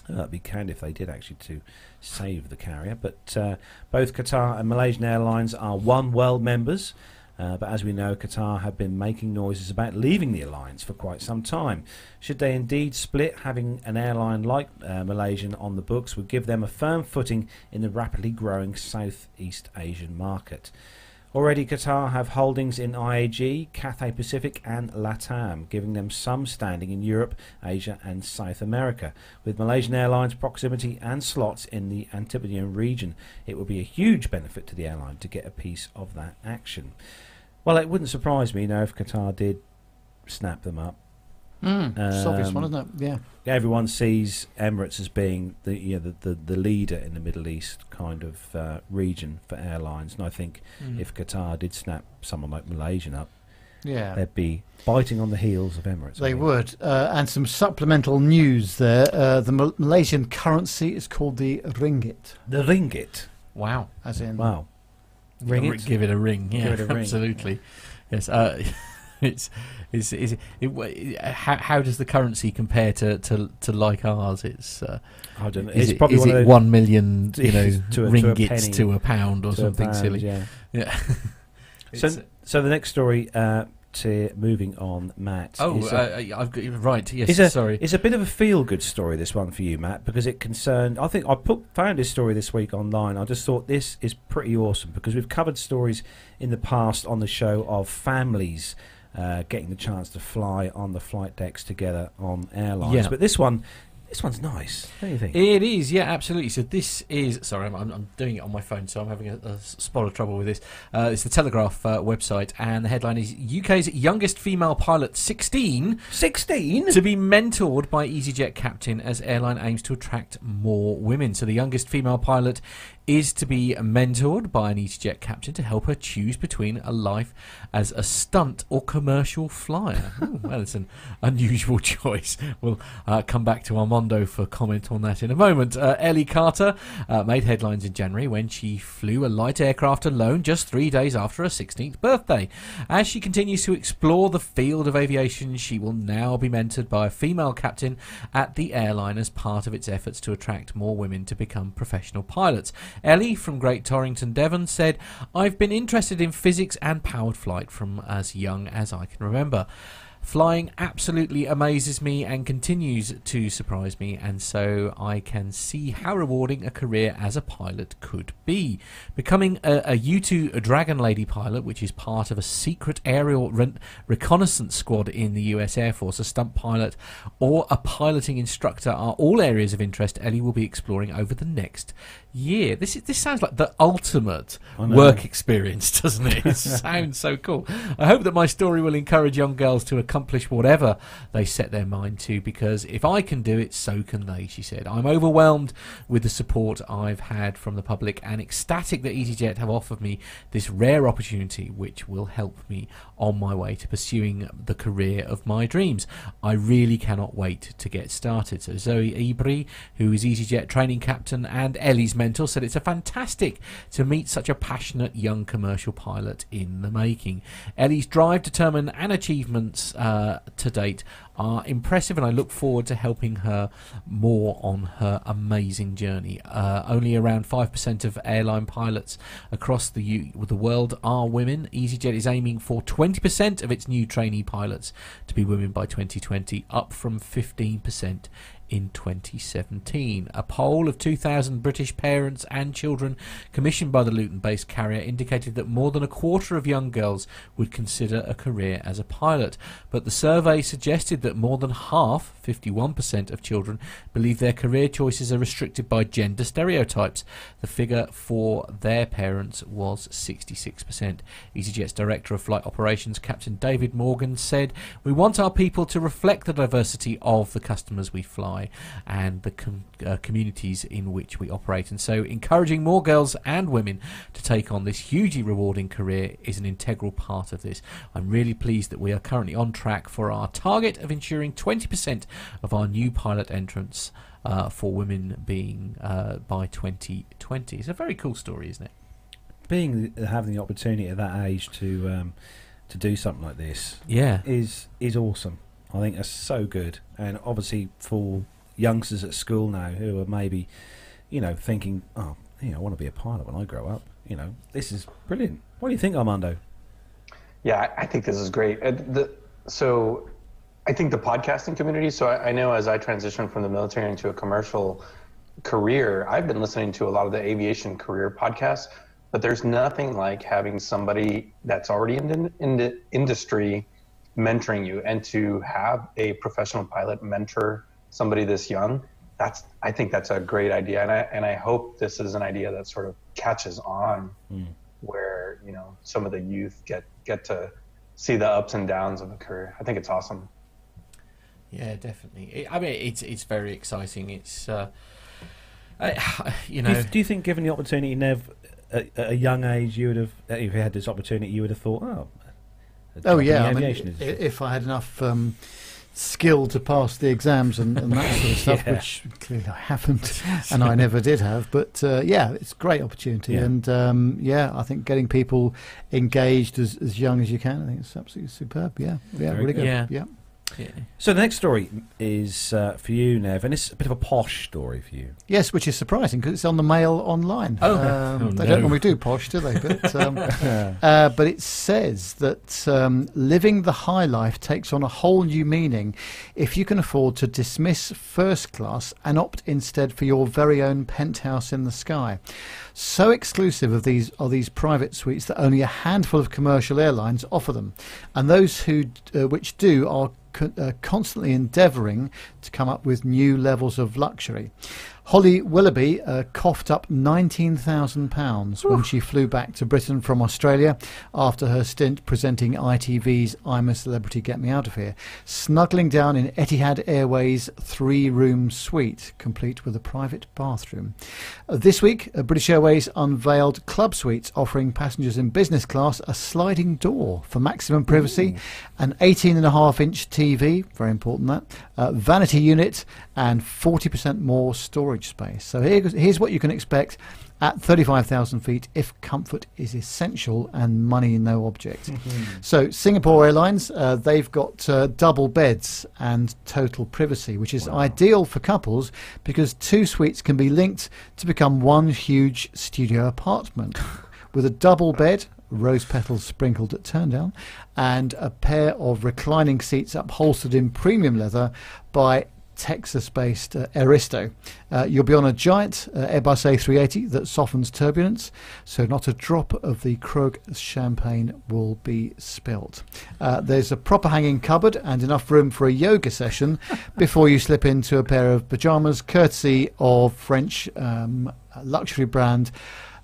Uh, that'd be kind if they did actually to save the carrier. But uh, both Qatar and Malaysian Airlines are oneworld members. Uh, but as we know, Qatar have been making noises about leaving the alliance for quite some time. Should they indeed split, having an airline like uh, Malaysian on the books would give them a firm footing in the rapidly growing Southeast Asian market. Already, Qatar have holdings in IAG, Cathay Pacific, and LATAM, giving them some standing in Europe, Asia, and South America. With Malaysian Airlines' proximity and slots in the Antipodean region, it would be a huge benefit to the airline to get a piece of that action. Well, it wouldn't surprise me, you know, if Qatar did snap them up. Mm, it's obvious Um, one, isn't it? Yeah. Everyone sees Emirates as being the you know, the, the, the leader in the Middle East kind of uh, region for airlines, and I think Mm. if Qatar did snap someone like Malaysian up, Yeah. they'd be biting on the heels of Emirates. They think. would. Uh, and some supplemental news there. Uh, the Mal- Malaysian currency is called the ringgit, The ringgit. Wow. as in. Wow. Ring Give it. Give it a ring. Yeah, it a ring. absolutely. Yes. Uh, it's is is it, how, how does the currency compare to, to, to like ours? It's uh, I don't know. is It's it, probably one it one million you know To a- to a penny. to a pound or something pound, silly? Yeah. Yeah. So, It's- so the next story, uh, to moving on, Matt. oh, uh, I've got right. Yes. Sorry. It's a bit of a feel-good story, this one for you, Matt, because it concerned. I think I put found this story this week online. I just thought this is pretty awesome because we've covered stories in the past on the show of families uh, getting the chance to fly on the flight decks together on airlines. Yeah. But this one, this one's nice, don't you think? It is, yeah, absolutely. So this is sorry, I'm, I'm, doing it on my phone, so I'm having a, a spot of trouble with this. Uh, it's the Telegraph uh, website, and the headline is UK's youngest female pilot, 16, Sixteen. to be mentored by EasyJet captain as airline aims to attract more women. So the youngest female pilot is to be mentored by an EasyJet captain to help her choose between a life as a stunt or commercial flyer. Ooh, well, it's an unusual choice. We'll uh, come back to Armando for comment on that in a moment. Uh, Ellie Carter uh, made headlines in January when she flew a light aircraft alone just three days after her 16th birthday. As she continues to explore the field of aviation, she will now be mentored by a female captain at the airline as part of its efforts to attract more women to become professional pilots. Ellie from Great Torrington, Devon said, I've been interested in physics and powered flight from as young as I can remember. Flying absolutely amazes me and continues to surprise me, and so I can see how rewarding a career as a pilot could be. Becoming a, a U 2 Dragon Lady pilot, which is part of a secret aerial re- reconnaissance squad in the US Air Force, a stunt pilot, or a piloting instructor are all areas of interest Ellie will be exploring over the next year. This is, this sounds like the ultimate work experience, doesn't it? It sounds so cool. I hope that my story will encourage young girls to accomplish whatever they set their mind to because if I can do it, so can they, she said. I'm overwhelmed with the support I've had from the public and ecstatic that EasyJet have offered me this rare opportunity which will help me on my way to pursuing the career of my dreams. I really cannot wait to get started. So Zoe Ibri, who is EasyJet training captain and Ellie's mentor, said it's a fantastic to meet such a passionate young commercial pilot in the making. Ellie's drive, determined and achievements uh, to date are impressive, and I look forward to helping her more on her amazing journey. Uh, only around 5% of airline pilots across the, U- the world are women. EasyJet is aiming for 20% of its new trainee pilots to be women by 2020, up from 15% in 2017. A poll of 2,000 British parents and children commissioned by the Luton based carrier indicated that more than a quarter of young girls would consider a career as a pilot. But the survey suggested that more than half, 51% of children, believe their career choices are restricted by gender stereotypes. The figure for their parents was 66%. EasyJet's Director of Flight Operations, Captain David Morgan, said, We want our people to reflect the diversity of the customers we fly and the com- uh, communities in which we operate. And so, encouraging more girls and women to take on this hugely rewarding career is an integral part of this. I'm really pleased that we are currently on track for our target of ensuring 20% of our new pilot entrants. Uh, for women being uh, by 2020. It's a very cool story, isn't it? Being having the opportunity at that age to um, to do something like this Yeah. is is awesome. I think that's so good, and obviously for youngsters at school now who are maybe, you know, thinking, oh, you know, I want to be a pilot when I grow up. You know, this is brilliant. What do you think, Armando? Yeah, I think this is great. Uh, the, so I think the podcasting community, so I, I know as I transitioned from the military into a commercial career, I've been listening to a lot of the aviation career podcasts, but there's nothing like having somebody that's already in the, in the industry mentoring you and to have a professional pilot mentor somebody this young. That's, I think that's a great idea. And I, and I hope this is an idea that sort of catches on where, you know, some of the youth get, get to see the ups and downs of a career. I think it's awesome. Yeah, definitely. It, I mean, it's it's very exciting. It's uh, I, you know, Do you, do you think, given the opportunity, Nev, at, at a young age, you would have, if you had this opportunity, you would have thought, oh, Oh yeah, I mean, aviation i- industry. if I had enough um, skill to pass the exams and, and that sort of stuff, Yeah. which clearly I haven't, and I never did have. But uh, yeah, it's a great opportunity, Yeah. and um, yeah, I think getting people engaged as, as young as you can, I think it's absolutely superb. Yeah, yeah, Very really good. good. Yeah. yeah. Yeah. So the next story is uh, for you, Nev, and it's a bit of a posh story for you. Yes, which is surprising because it's on the Mail online. Oh. Um, Oh, they no. don't normally do posh, do they? But um, uh, but it says that um, living the high life takes on a whole new meaning if you can afford to dismiss first class and opt instead for your very own penthouse in the sky. So exclusive of these are these private suites that only a handful of commercial airlines offer them, and those who uh, which do are uh, constantly endeavouring to come up with new levels of luxury. Holly Willoughby uh, coughed up £19,000 when she flew back to Britain from Australia after her stint presenting ITV's I'm a Celebrity, Get Me Out of Here, snuggling down in Etihad Airways' three room suite, complete with a private bathroom. Uh, this week, uh, British Airways unveiled club suites offering passengers in business class a sliding door for maximum privacy, an 18.5 inch TV, very important that, uh, vanity unit, and 40% more storage space. So here, here's what you can expect at 35,000 feet if comfort is essential and money no object. So Singapore Airlines, uh, they've got uh, double beds and total privacy, which is ideal for couples because two suites can be linked to become one huge studio apartment with a double bed. Rose petals sprinkled at turn down, and a pair of reclining seats upholstered in premium leather by Texas-based uh, Aristo. Uh, you'll be on a giant uh, Airbus A380 that softens turbulence, so not a drop of the Krug champagne will be spilt. Uh, there's a proper hanging cupboard and enough room for a yoga session before you slip into a pair of pajamas, courtesy of French um, luxury brand.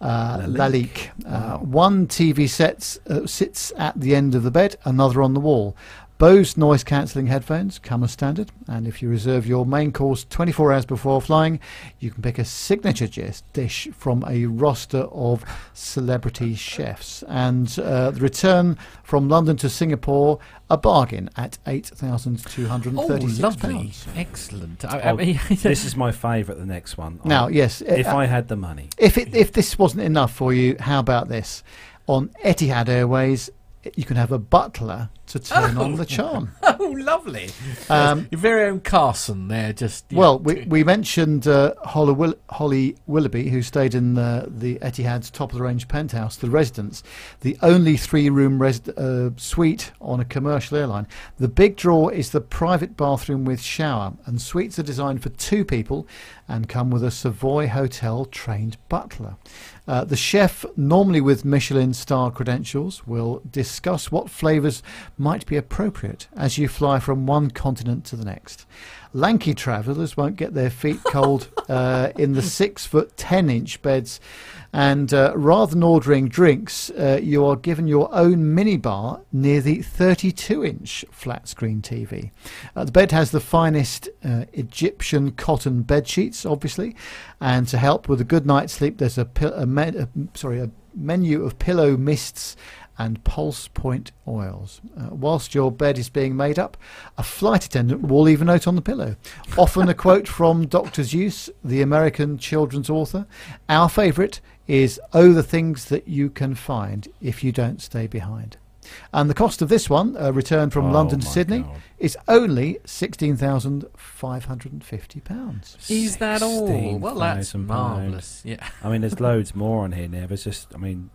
Uh, Lalique. Lalique. Uh, One TV set uh, sits at the end of the bed, another on the wall. Bose noise cancelling headphones come as standard, and if you reserve your main course 24 hours before flying, you can pick a signature dish from a roster of celebrity chefs. And uh, the return from London to Singapore, a bargain at £8,236. Oh, lovely. Excellent. I, I Oh, mean, this is my favourite. The next one. Now, I- yes, if uh, I had the money, If it, if this wasn't enough for you, how about this? On Etihad Airways, you can have a butler to turn on the charm. oh, lovely. Um, Your very own Carson there, just. Well, we, we mentioned uh, Holly, Will- Holly Willoughby, who stayed in the, the Etihad's top of the range penthouse, the residence, the only three room res- uh, suite on a commercial airline. The big draw is the private bathroom with shower, and suites are designed for two people and come with a Savoy Hotel trained butler. Uh, the chef, normally with Michelin star credentials, will discuss what flavours might be appropriate as you fly from one continent to the next. Lanky travellers won't get their feet cold uh, in the six foot ten inch beds, and uh, rather than ordering drinks, uh, you are given your own minibar near the 32 inch flat screen TV. Uh, the bed has the finest uh, Egyptian cotton bed sheets, obviously, and to help with a good night's sleep, there's a, a, me- a sorry a menu of pillow mists and pulse point oils. Uh, whilst your bed is being made up, a flight attendant will leave a note on the pillow. Often a quote from Dr. Seuss, the American children's author. Our favourite is Oh, the things that you can find if you don't stay behind. And the cost of this one, a return from Oh London to Sydney, God. is only £16,550. Is that all? Well, that's marvellous. Yeah. I mean, there's loads more on here now. There's just, I mean,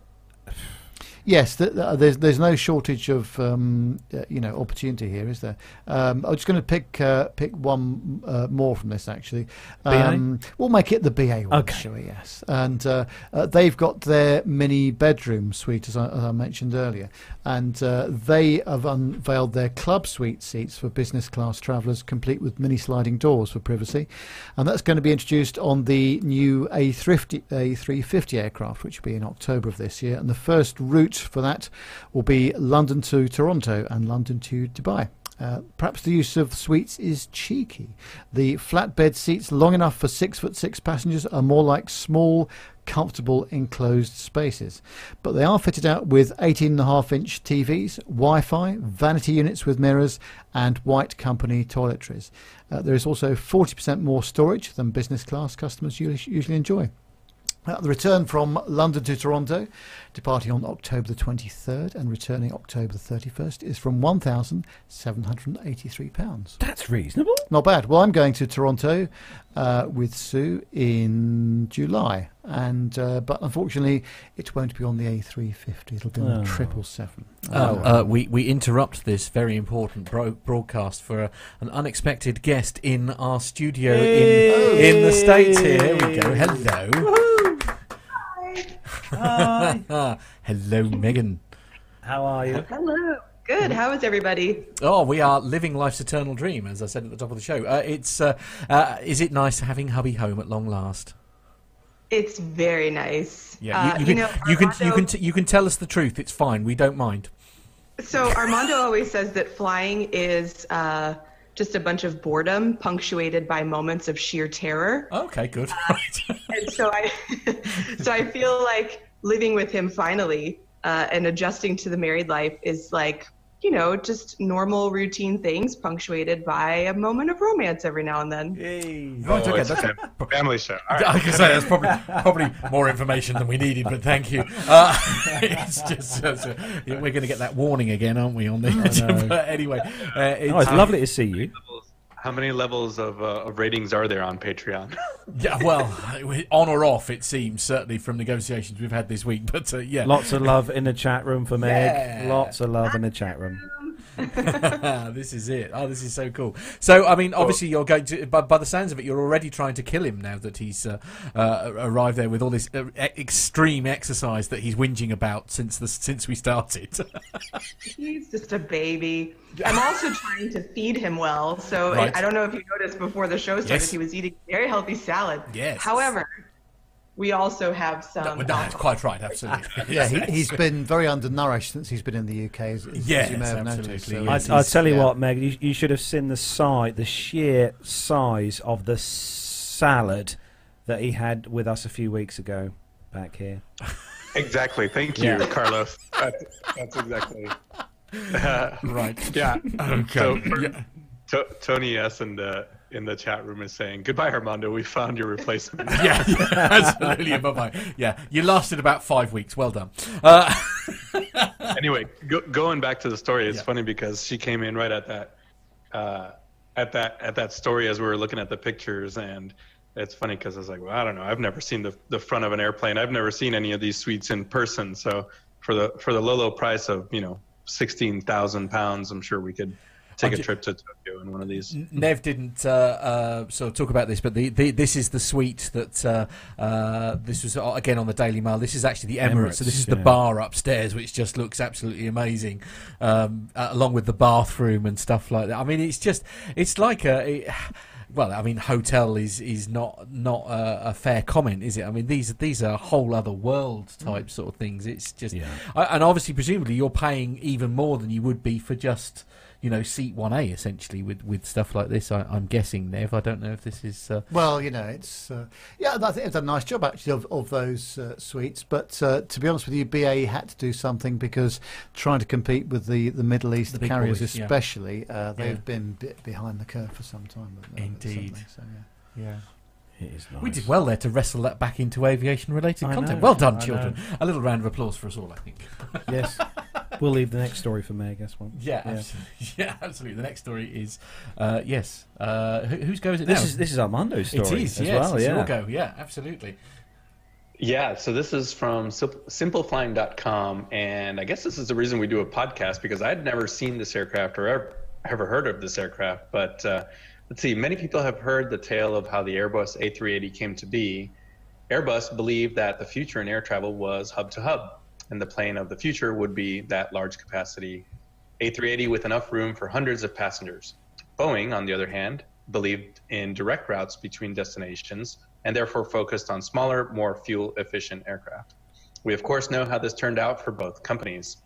Yes, th- th- there's there's no shortage of um, uh, you know opportunity here, is there? Um, I'm just going to pick uh, pick one uh, more from this actually. Um, we'll make it the BA one, Okay. shall we? Yes, and uh, uh, they've got their mini bedroom suite as I, as I mentioned earlier, and uh, they have unveiled their club suite seats for business class travellers, complete with mini sliding doors for privacy, and that's going to be introduced on the new A350 A350 aircraft, which will be in October of this year, and the first route for that will be London to Toronto and London to Dubai. Uh, perhaps the use of suites is cheeky. The flatbed seats, long enough for six foot six passengers, are more like small, comfortable enclosed spaces. But they are fitted out with 18.5 inch TVs, Wi Fi, vanity units with mirrors, and white company toiletries. Uh, there is also 40% more storage than business class customers usually usually enjoy. Uh, the return from London to Toronto, departing on October the 23rd and returning October the 31st, is from £1,783. that's reasonable. Not bad. Well, I'm going to Toronto uh, with Sue in July, and uh, but unfortunately, it won't be on the A350. It'll be on Oh. the triple seven. Uh, uh, we, we interrupt this very important bro- broadcast for a, an unexpected guest in our studio in, in the States here. Here we go. Hello. Hello, Megan. How are you? Hello. Good. How is everybody? Oh, we are living life's eternal dream, as I said at the top of the show. Uh, it's uh, uh, is it nice having hubby home at long last? It's very nice. Yeah, Uh, you, you, can, know, you can you can t- you can tell us the truth. It's fine. We don't mind. So Armando always says that flying is uh, just a bunch of boredom punctuated by moments of sheer terror. Okay, good. Right. And so I, so I feel like living with him finally uh, and adjusting to the married life is like, you know, just normal routine things punctuated by a moment of romance every now and then. Right, Oh, okay, it's that's- a family show. All right. I can say that's probably probably more information than we needed, but thank you. Uh, it's just uh, so- we're going to get that warning again, aren't we? On the but anyway, uh, it's, Oh, it's lovely to see you. How many levels of, uh, of ratings are there on Patreon? Yeah, well, on or off, it seems certainly from negotiations we've had this week. But uh, yeah, Lots of love in the chat room for Meg. Yeah. Lots of love in the chat room. this is it. Oh, this is so cool. So, I mean, obviously, you're going to, by, by the sounds of it, you're already trying to kill him now that he's uh, uh, arrived there with all this uh, e- extreme exercise that he's whinging about since the since we started. He's just a baby. I'm also trying to feed him well. So I- Right. I don't know if you noticed before the show started, Yes. he was eating very healthy salad. Yes. However, we also have some. No, that's quite right, absolutely. yeah, he, he's been very undernourished since he's been in the UK, as, as Yes, you may have absolutely, noticed. yes. I, Yes, I'll tell you yeah. what, Meg. You, you should have seen the size, the sheer size of the salad that he had with us a few weeks ago back here. Exactly. Thank you, Carlos. That's, that's exactly. right. yeah. Okay. So for- Yeah. To- Tony S. and the in the chat room is saying, "Goodbye, Armando. We found your replacement." yeah, yeah, absolutely. Bye bye. Yeah, you lasted about five weeks. Well done. Uh, anyway, go, going back to the story, it's Yeah. funny because she came in right at that, uh, at that at that story as we were looking at the pictures, and it's funny because I was like, well, I don't know, I've never seen the the front of an airplane. I've never seen any of these suites in person. So for the for the low low price of you know sixteen thousand pounds, I'm sure we could take a trip to Tokyo in one of these. Nev didn't uh, uh, sort of talk about this, but the, the, this is the suite that uh, uh, this was uh, again on the Daily Mail. This is actually the Emirates, so this Emirates, is the bar upstairs, which just looks absolutely amazing, um, uh, along with the bathroom and stuff like that. I mean, it's just it's like a. It, well, I mean, hotel is is not not a, a fair comment, is it? I mean, these these are whole other world type sort of things. It's just, Yeah. I, and obviously, presumably, you're paying even more than you would be for just you know seat one A essentially with with stuff like this. I, I'm guessing, Nev. I don't know if this is. Uh, Well, you know, it's uh, yeah. I think it's a nice job actually of, of those uh, suites. But uh, to be honest with you, BA had to do something because trying to compete with the, the Middle East The carriers, boys, yeah. especially, uh, they've Yeah. been bit behind the curve for some time. Uh, Indeed. So, yeah. yeah. It is nice. We did well there to wrestle that back into aviation related content. know, well done, I children. A little round of applause for us all, I think. yes. We'll leave the next story for Meg. That's one. Yeah, absolutely. Yeah, absolutely. The next story is uh, yes. Uh, who, whose go is it This now? is this is Armando's story it is as yes. well. it's yeah. your go. Yeah, absolutely. Yeah, so this is from sim- simpleflying.com, and I guess this is the reason we do a podcast because I'd never seen this aircraft or ever, ever heard of this aircraft. But uh, let's see, many people have heard the tale of how the Airbus A380 came to be. Airbus believed that the future in air travel was hub to hub, and the plane of the future would be that large capacity A380 with enough room for hundreds of passengers. Boeing, on the other hand, believed in direct routes between destinations and therefore focused on smaller, more fuel efficient aircraft. We, of course, know how this turned out for both companies.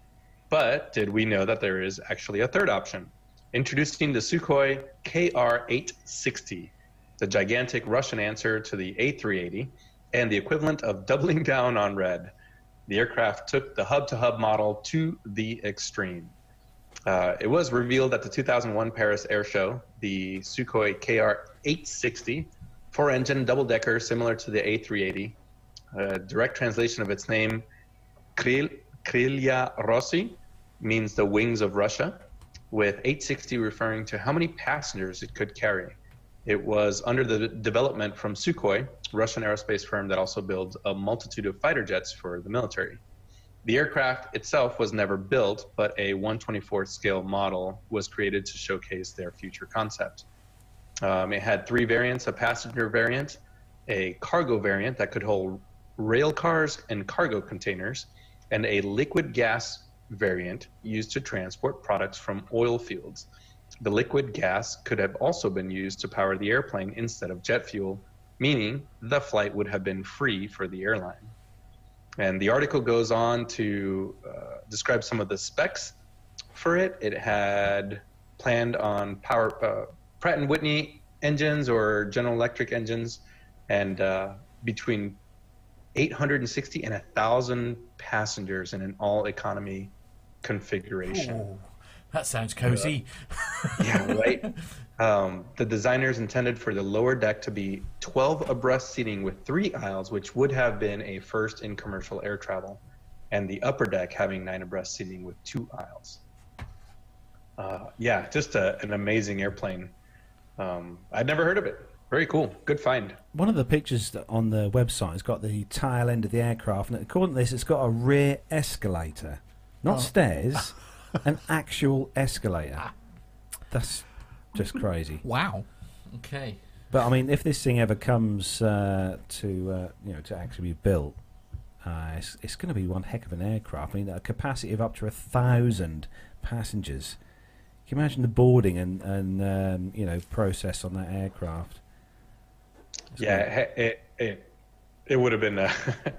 But did we know that there is actually a third option? Introducing the Sukhoi KR 860, the gigantic Russian answer to the A380 and the equivalent of doubling down on red. The aircraft took the hub to hub model to the extreme. Uh, it was revealed at the 2001 Paris Air Show, the Sukhoi KR 860, four engine double decker similar to the A380. A direct translation of its name, Kril- Krilya Rossii, means the wings of Russia, with 860 referring to how many passengers it could carry. It was under the development from Sukhoi, Russian aerospace firm that also builds a multitude of fighter jets for the military. The aircraft itself was never built, but a 124th scale model was created to showcase their future concept. Um, it had three variants a passenger variant, a cargo variant that could hold rail cars and cargo containers, and a liquid gas variant used to transport products from oil fields. The liquid gas could have also been used to power the airplane instead of jet fuel, meaning the flight would have been free for the airline. And the article goes on to uh, describe some of the specs for it. It had planned on power uh, Pratt and Whitney engines or General Electric engines, and uh, between 860 and 1,000 passengers in an all economy configuration. Ooh, that sounds cozy. Yeah, right. Um, the designers intended for the lower deck to be 12 abreast seating with three aisles, which would have been a first in commercial air travel, and the upper deck having nine abreast seating with two aisles. Uh, yeah, just a, an amazing airplane. Um, I'd never heard of it. Very cool. Good find. One of the pictures that on the website has got the tail end of the aircraft, and according to this, it's got a rear escalator, not Oh. stairs, an actual escalator. That's just crazy. wow. Okay. But I mean, if this thing ever comes uh, to uh, you know to actually be built, uh, it's, it's going to be one heck of an aircraft. I mean, a capacity of up to a thousand passengers. Can you imagine the boarding and and um, you know process on that aircraft? It's Yeah, gonna- it, it, it would have been uh,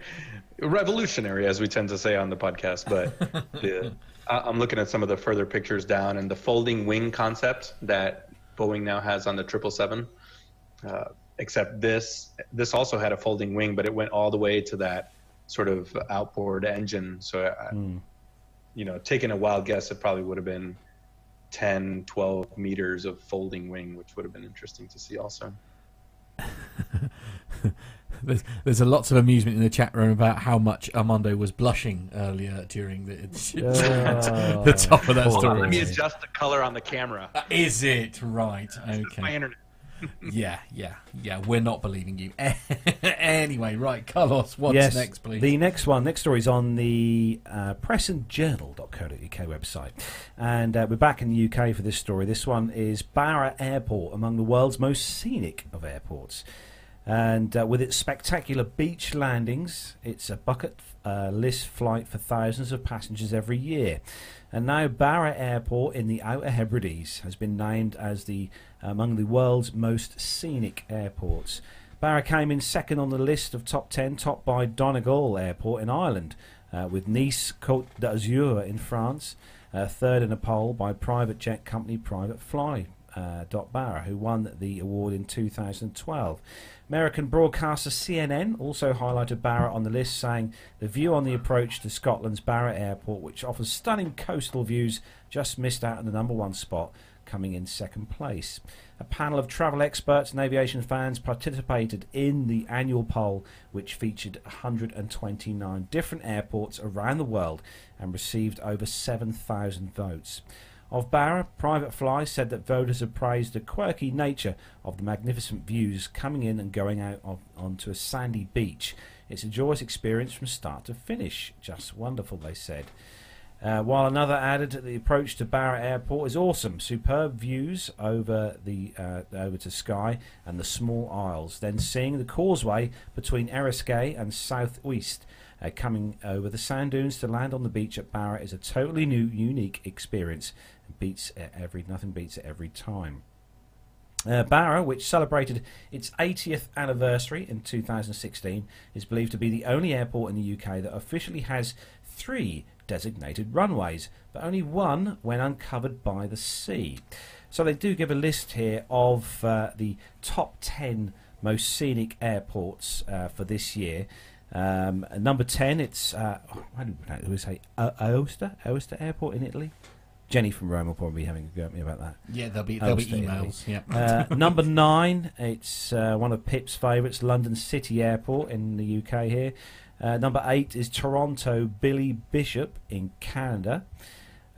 revolutionary, as we tend to say on the podcast. But the, I- I'm looking at some of the further pictures down and the folding wing concept that Boeing now has on the 777. Uh, except this, this also had a folding wing, but it went all the way to that sort of outboard engine. So, I, you know, taking a wild guess, it probably would have been 10, 12 meters of folding wing, which would have been interesting to see also. There's, there's a lots of amusement in the chat room about how much Armando was blushing earlier during the the top of that poor story. Let me boy. adjust the color on the camera. Is it right? My Okay. internet. Yeah, yeah, yeah. We're not believing you. anyway, right, Carlos. What's yes, next, please? The next one, next story is on the uh, pressandjournal.co.uk website. And uh, we're back in the UK for this story. This one is Barra Airport, among the world's most scenic of airports. And uh, with its spectacular beach landings, it's a bucket uh, list flight for thousands of passengers every year. And now Barra Airport in the Outer Hebrides has been named as the among the world's most scenic airports. Barra came in second on the list of top 10, topped by Donegal Airport in Ireland, uh, with Nice Côte d'Azur in France, uh, third in a poll by private jet company PrivateFly. Uh, dot Barra, who won the award in 2012. American broadcaster CNN also highlighted Barra on the list, saying the view on the approach to Scotland's Barra Airport, which offers stunning coastal views, just missed out on the number one spot, coming in second place. A panel of travel experts and aviation fans participated in the annual poll, which featured 129 different airports around the world and received over 7,000 votes. Of Barra, PrivateFly said that voters have praised the quirky nature of the magnificent views coming in and going out of, onto a sandy beach. It's a joyous experience from start to finish. Just wonderful, they said. Uh, while another added that the approach to Barra Airport is awesome, superb views over the uh, over to Skye and the small isles. Then seeing the causeway between Eriskay and South Uist, uh, coming over the sand dunes to land on the beach at Barra is a totally new, unique experience. Beats it every nothing beats it every time. Uh, Barra, which celebrated its 80th anniversary in 2016, is believed to be the only airport in the UK that officially has three designated runways, but only one when uncovered by the sea. So they do give a list here of uh, the top 10 most scenic airports uh, for this year. Um, number 10, it's, uh, how do we pronounce it? We say Aosta, Aosta Airport in Italy. Jenny from Rome will probably be having a go at me about that. yeah, there'll be there'll be emails. Yeah. Uh, number nine, it's uh, one of Pip's favourites, London City Airport in the UK here. Uh, number eight is Toronto Billy Bishop in Canada.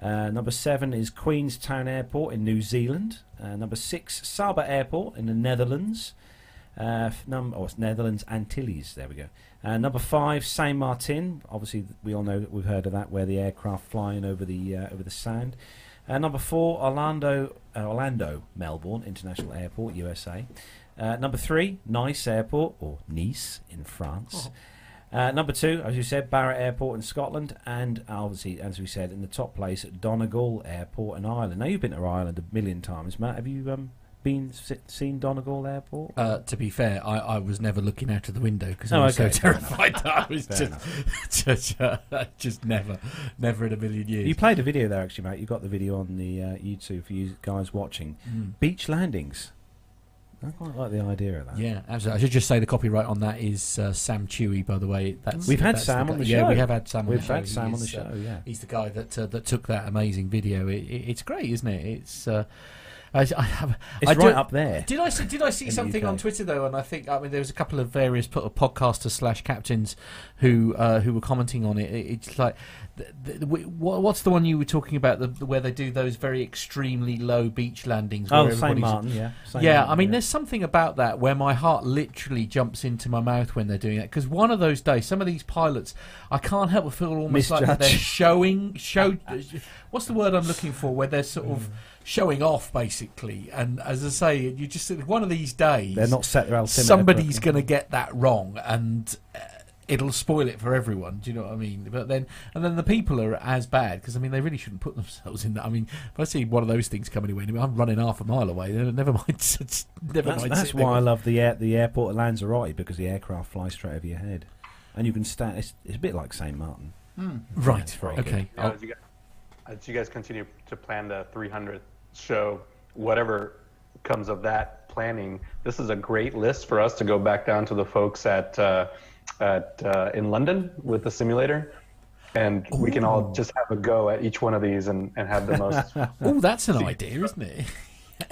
Uh, number seven is Queenstown Airport in New Zealand. Uh, number six, Saba Airport in the Netherlands. Uh, num- oh, it's Netherlands Antilles. There we go. Uh, number five, Saint Martin. Obviously, we all know that we've heard of that, where the aircraft flying over the uh, over the sand. Uh, number four, Orlando, uh, Orlando Melbourne International Airport, USA. Uh, number three, Nice Airport or Nice in France. Uh, number two, as you said, Barra Airport in Scotland, and obviously, as we said, in the top place, Donegal Airport in Ireland. Now you've been to Ireland a million times, Matt. Have you um, been seen Donegal Airport? Uh, to be fair, I, I was never looking out of the window because Oh, I was okay, so terrified that I was just, just, uh, just never, never in a million years. You played a video there, actually, Matt. You got the video on the uh, YouTube for you guys watching. Mm. Beach landings. I quite like the idea of that. Yeah, absolutely. I should just say the copyright on that is uh, Sam Chui, by the way. That's We've had that's Sam on the show. yeah, we have had Sam. We've on the had show. Sam He on the is, uh, show, yeah. He's the guy that uh, that took that amazing video. It, it, it's great, isn't it? It's. Uh, I, I have. It's I right do- up there. Did I see? Did I see something on Twitter though? And I think I mean there was a couple of various po- podcasters slash captains who uh, who were commenting on it. It- It's like, th th th- what's the one you were talking about? The, the- where they do those very extremely low beach landings. Oh, St. Martin, yeah. Saint yeah, Martin, I mean, there's something about that where my heart literally jumps into my mouth when they're doing that. Because one of those days, some of these pilots, I can't help but feel almost like they're showing, show. what's the word I'm looking for? Where they're sort Mm. of showing off, basically. And as I say, you just one of these days, They're not set their altimeter. somebody's going to get that wrong, and uh, it'll spoil it for everyone. Do you know what I mean? But then, and then the people are as bad because I mean they really shouldn't put themselves in that. I mean, if I see one of those things coming anyway, I'm running half a mile away. Never mind. never That's, mind. that's sitting there why I love the air, the airport at Lanzarote because the aircraft flies straight over your head, and you can stand. It's, it's a bit like Saint Martin. Right. It's very okay. Yeah, as, you guys, as you guys continue to plan the 300th show, whatever comes of that planning, this is a great list for us to go back down to the folks at uh, at uh, in London with the simulator, and we can all just have a go at each one of these and, and have the most. Oh, that's an idea, isn't it?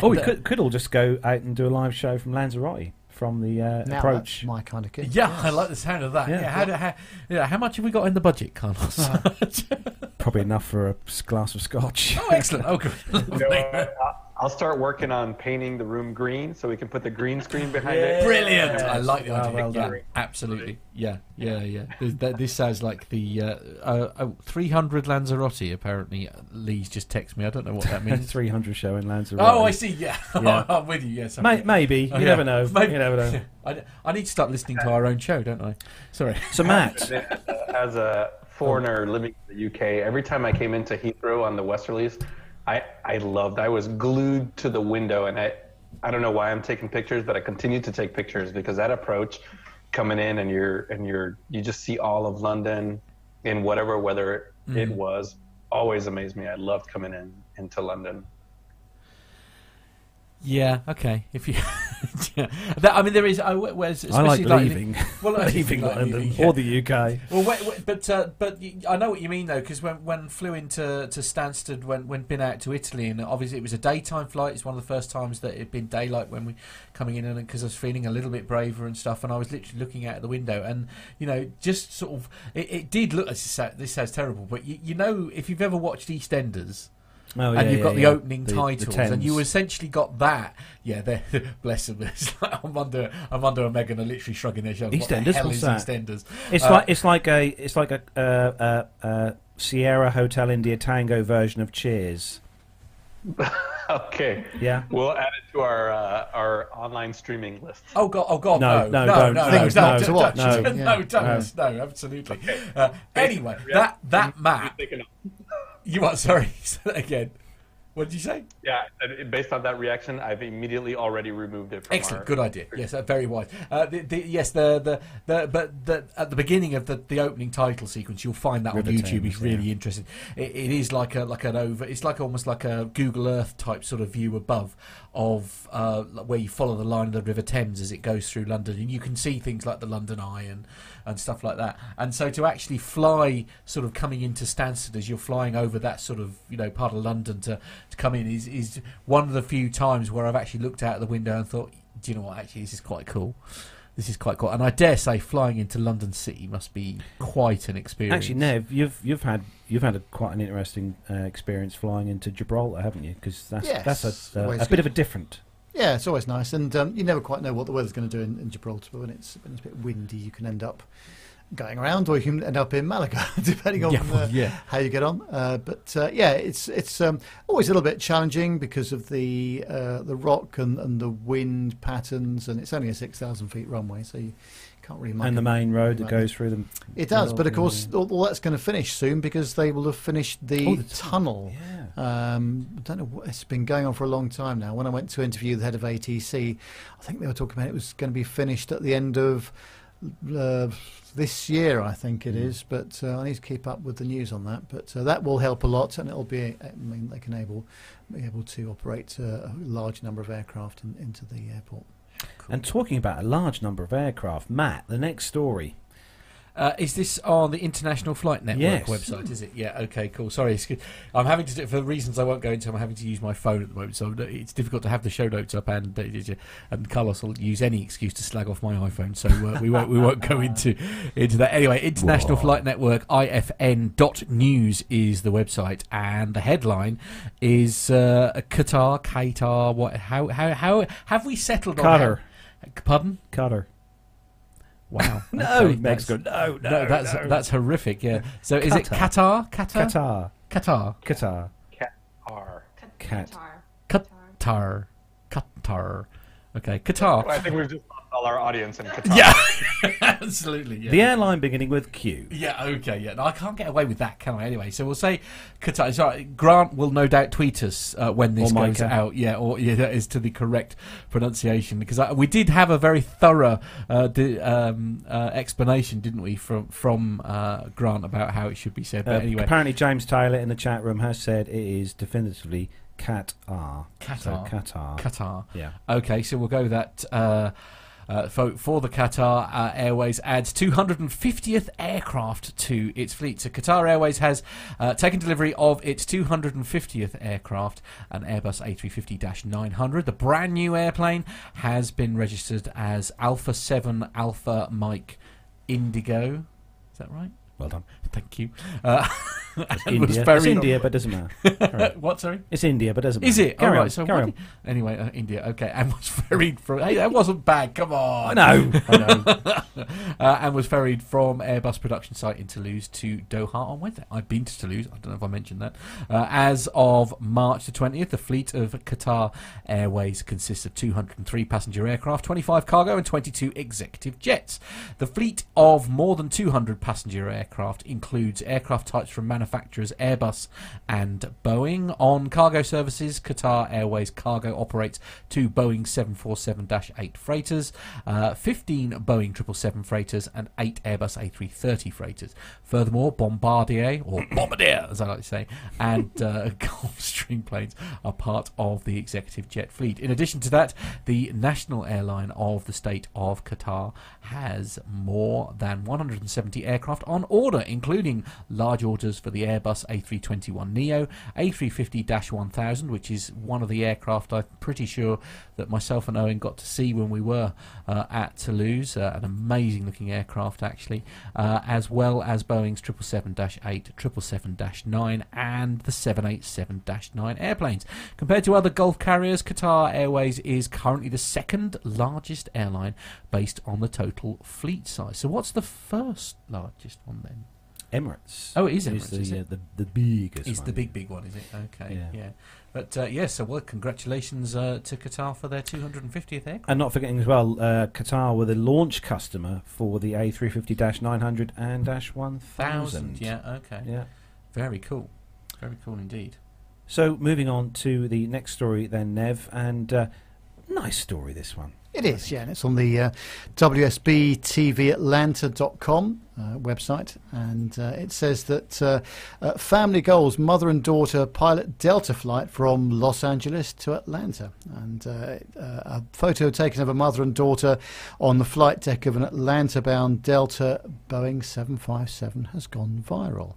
Oh, we could could all just go out and do a live show from Lanzarote from the uh, Now approach. that's my kind of kid. Yeah, Yes. I like the sound of that. Yeah, Yeah. how, do- how, yeah, how much have we got in the budget, Carlos? Probably enough for a glass of scotch. oh, excellent. Oh, good. You know, I'll start working on painting the room green so we can put the green screen behind it. Brilliant! I like the Well, idea. well yeah, absolutely. Yeah, yeah, yeah. This, that, this sounds like the uh, uh, oh, 300 Lanzarote. Apparently, Lee's just texted me. I don't know what that means. 300 show in Lanzarote. oh, I see. Yeah, Yeah. I'm with you. Yes, I'm May- maybe. You Oh, yeah. never know. Maybe. You never know. I, I need to start listening to our own show, don't I? Sorry. So, Matt, as a foreigner living in the UK, every time I came into Heathrow on the Westerlies, I, I loved. I was glued to the window, and I I don't know why I'm taking pictures, but I continue to take pictures because that approach, coming in and you're and you're you just see all of London in whatever weather it mm. was, always amazed me. I loved coming in into London. Yeah. Okay. If you, yeah. That, I mean, there is. I, whereas, I like especially leaving. Well, leaving like London leaving, yeah. or the UK. Well, wait, wait, but uh, but I know what you mean though, because when when flew into to Stansted, when when been out to Italy, and obviously it was a daytime flight. It's one of the first times that it'd been daylight when we coming in, and because I was feeling a little bit braver and stuff, and I was literally looking out the window, and you know, just sort of, it, it did look. This sounds, this sounds terrible, but you, you know, if you've ever watched EastEnders, Oh, and you've yeah, got the yeah. opening The- the titles, and you essentially got that. Yeah, they're bless them. It's like I'm under, I'm under a Megan, are literally shrugging their shoulders. What the hell What's is that? EastEnders? It's Uh, like it's like a it's like a uh, uh, uh, Sierra Hotel India Tango version of Cheers. okay, Yeah. we'll add it to our uh, our online streaming list. Oh god! Oh god! No, No! no, No! don't. No! No! No, don't, to don't, No. no, Yeah. don't. No, absolutely. Uh, anyway, that that map. Thinking You what? Sorry, say that again. What did you say? Yeah, based on that reaction, I've immediately already removed it from Excellent, our- good idea. Yes, uh, very wise. Uh, the, the, yes, the, the the but the, at the beginning of the, the opening title sequence, you'll find that River on YouTube. Thames, It's really interesting. It, it is like a like an over. It's like almost like a Google Earth type sort of view above of uh, where you follow the line of the River Thames as it goes through London, and you can see things like the London Eye and and stuff like that. And so to actually fly, sort of coming into Stansted as you're flying over that sort of you know part of London to to come in is is one of the few times where I've actually looked out the window and thought, do you know what? Actually, this is quite cool. This is quite cool, and I dare say flying into London City must be quite an experience. Actually, Nev, you've you've had you've had a, quite an interesting uh, experience flying into Gibraltar, haven't you? Because that's Yes, that's a, uh, a bit of a different. Yeah, it's always nice, and um, you never quite know what the weather's going to do in, in Gibraltar. But when it's when it's a bit windy, you can end up going around, or you can end up in Malaga, depending on Yeah, well, uh, yeah. how you get on. Uh, but uh, yeah, it's it's um, always a little bit challenging because of the uh, the rock and, and the wind patterns, and it's only a six thousand feet runway, so you can't really. and the main road that goes through them. It does, but of course, all, all that's going to finish soon because they will have finished the, Oh, the tunnel. Yeah. Um, I don't know. What, it's been going on for a long time now. When I went to interview the head of ATC, I think they were talking about it was going to be finished at the end of uh, this year. I think it is, but uh, I need to keep up with the news on that. But uh, that will help a lot, and it'll be. I mean, they can able be able to operate uh, a large number of aircraft in, into the airport. And talking about a large number of aircraft, Matt, the next story. Uh, is this on the International Flight Network Yes. website? Is it? Yeah. Okay. Cool. Sorry. I'm having to do it for reasons I won't go into. I'm having to use my phone at the moment, so it's difficult to have the show notes up, and uh, and Carlos will use any excuse to slag off my iPhone. So uh, we won't we won't go into into that anyway. International Flight Network IFN.news is the website, and the headline is uh, Qatar, Qatar. What? How? How? How have we settled on? Qatar. Pardon? Cutter. Wow. No, Okay, Mexico. that's- No, no, no, that's no. that's horrific. Yeah. So is it Qatar. Qatar? Qatar? Qatar. Qatar. Qatar. Qatar. Qatar. Qatar. Okay. Qatar. I think we've just lost all tell our audience in Qatar. Yeah, absolutely. Yeah. The airline beginning with Q. Yeah, okay, yeah. No, I can't get away with that, can I? Anyway, so we'll say Qatar. Sorry, Grant will no doubt tweet us uh, when this Or goes Micah. out. Yeah, or yeah, that is to the correct pronunciation because I, we did have a very thorough uh, di- um, uh, explanation, didn't we, from from uh, Grant about how it should be said. But Uh, anyway, Apparently, James Taylor in the chat room has said it is definitively Qatar. So Qatar. Qatar. Qatar. Yeah. Okay, so we'll go that. Uh, uh, for, for the Qatar uh, Airways adds 250th aircraft to its fleet. So Qatar Airways has uh, taken delivery of its 250th aircraft, an Airbus A350-900. The brand new airplane has been registered as Alpha 7 Alpha Mike Indigo. Is that right? Well done. Thank you. Uh, It's India. very- It's India, but doesn't matter. what? Sorry. It's India, but doesn't matter. Is it? Carry All right. on. So carry on. anyway, uh, India. Okay, and was ferried from. Hey, that wasn't bad. Come on. I know. I know. uh, and was ferried from Airbus production site in Toulouse to Doha on Wednesday. I've been to Toulouse. I don't know if I mentioned that. Uh, as of March the 20th, the fleet of Qatar Airways consists of 203 passenger aircraft, 25 cargo, and 22 executive jets. The fleet of more than 200 passenger aircraft includes aircraft types from manufacturers Airbus and Boeing. On cargo services, Qatar Airways Cargo operates two Boeing 747-8 freighters, uh, 15 Boeing 777 freighters, and eight Airbus A330 freighters. Furthermore, Bombardier, or Bombardier as I like to say, and uh, Gulfstream planes are part of the executive jet fleet. In addition to that, the national airline of the state of Qatar has more than 170 aircraft on order, including large orders for the Airbus A321 Neo, A350-1000, which is one of the aircraft I'm pretty sure that myself and Owen got to see when we were uh, at Toulouse, uh, an amazing looking aircraft actually, uh, as well as Boeing's 777-8, 777-9, and the 787-9 airplanes. Compared to other Gulf carriers, Qatar Airways is currently the second largest airline based on the total fleet size. So what's the first largest one then? Emirates. Oh, it is Emirates, the, is uh, it? the, the biggest Is one. the big, big one, is it? Okay, yeah. Yeah. But uh, yes, so well, congratulations uh, to Qatar for their 250th aircraft. And not forgetting as well, uh, Qatar were the launch customer for the A350-900 and Dash 1000. Thousand, yeah, okay. Yeah. Very cool. Very cool indeed. So moving on to the next story then, Nev, and uh, nice story this one. It is, yeah, and it's on the uh, WSBTVAtlanta.com uh, website, and uh, it says that uh, uh, family goals mother and daughter pilot Delta flight from Los Angeles to Atlanta, and uh, a photo taken of a mother and daughter on the flight deck of an Atlanta-bound Delta Boeing 757 has gone viral.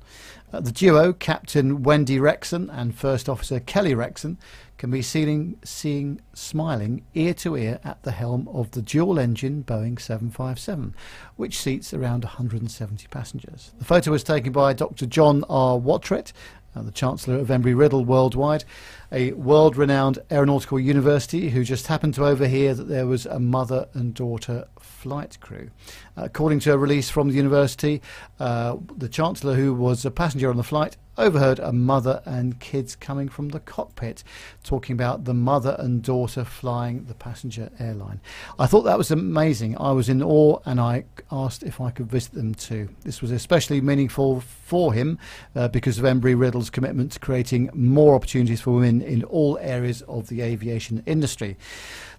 The duo, Captain Wendy Rexon and First Officer Kelly Rexon, can be seen seeing smiling ear to ear at the helm of the dual engine Boeing 757, which seats around 170 passengers. The photo was taken by Dr. John R. Watret, uh, the Chancellor of Embry Riddle Worldwide, a world renowned aeronautical university who just happened to overhear that there was a mother and daughter flight crew. According to a release from the university, uh, the Chancellor, who was a passenger on the flight, overheard a mother and kids coming from the cockpit talking about the mother and daughter flying the passenger airline. I thought that was amazing. I was in awe and I asked if I could visit them too. This was especially meaningful for him uh, because of Embry Riddle's commitment to creating more opportunities for women in all areas of the aviation industry.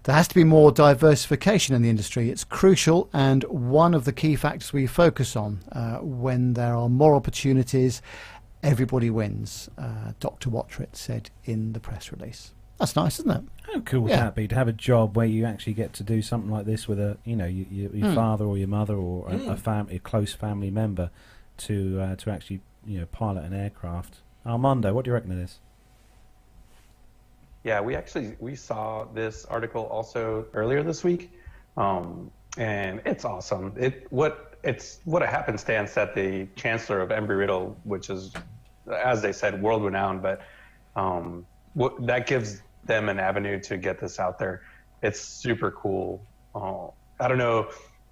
There has to be more diversification in the industry. It's crucial and one of the key factors we focus on uh, when there are more opportunities. Everybody wins, uh, Dr. Watret said in the press release. That's nice, isn't it? How cool would Yeah. that be to have a job where you actually get to do something like this with a, you know, you, you, your Mm. father or your mother or a, a Mm. family, a close family member, to uh, to actually, you know, pilot an aircraft. Armando, what do you reckon of this? Yeah, we actually we saw this article also earlier this week, um, and it's awesome. It what it's what a happenstance that the chancellor of Embry Riddle, which is, as they said, world renowned, but um, what, that gives them an avenue to get this out there. It's super cool. Uh, I don't know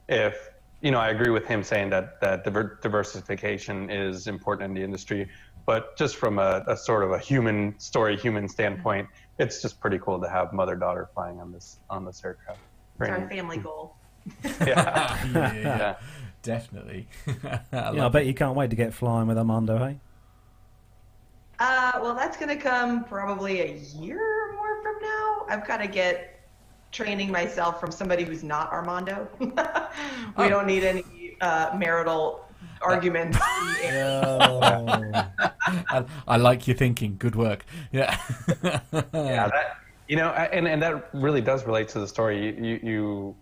if you know. I agree with him saying that that diver- diversification is important in the industry, but just from a, a sort of a human story, human standpoint, it's just pretty cool to have mother daughter flying on this on this aircraft. It's Very our neat. family goal. Yeah. yeah, yeah. definitely. I Yeah, I love bet you can't wait to get flying with Armando, hey? Uh, well, that's going to come probably a year or more from now. I've got to get training myself from somebody who's not Armando. we Oh. don't need any uh, marital arguments. I, I like your thinking. Good work. Yeah. yeah, that you know, and and that really does relate to the story. You you, you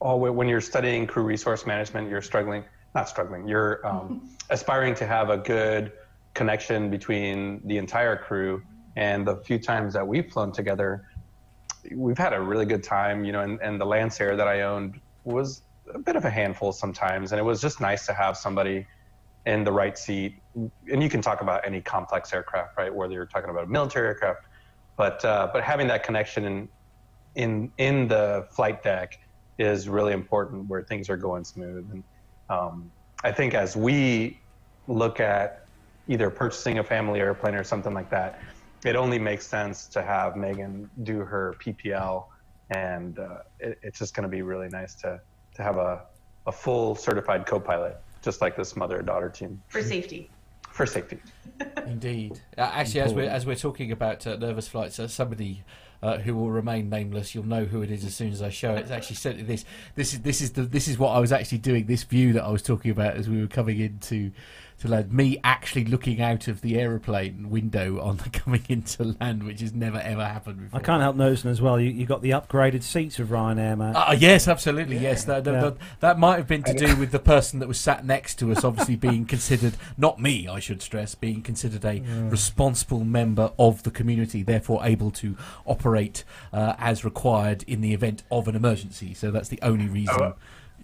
all when you're studying crew resource management, you're struggling, not struggling, you're um, aspiring to have a good connection between the entire crew. And the few times that we've flown together, we've had a really good time. You know, and, and the Lancer that I owned was a bit of a handful sometimes, and it was just nice to have somebody in the right seat. And you can talk about any complex aircraft, right? Whether you're talking about a military aircraft, but uh, but having that connection in in in the flight deck is really important where things are going smooth. And um, I think as we look at either purchasing a family airplane or something like that, it only makes sense to have Megan do her PPL, and uh, it, it's just going to be really nice to to have a a full certified co-pilot, just like this mother and daughter team for safety. for safety. Indeed. Uh, actually, as we're as we're talking about uh, nervous flights, uh, somebody uh, who will remain nameless, you'll know who it is as soon as I show it. It's actually sent this. This is this is the this is what I was actually doing. This view that I was talking about as we were coming into to land. Me actually looking out of the aeroplane window on the coming into land, which has never ever happened before. I can't help noticing as well, you, you got the upgraded seats of Ryanair, man. Uh, yes, absolutely. Yes, that, that, Yeah. that, that might have been to do with the person that was sat next to us, obviously being considered, not me, I should stress, being considered a responsible member of the community, therefore able to operate uh, as required in the event of an emergency. So that's the only reason. Oh,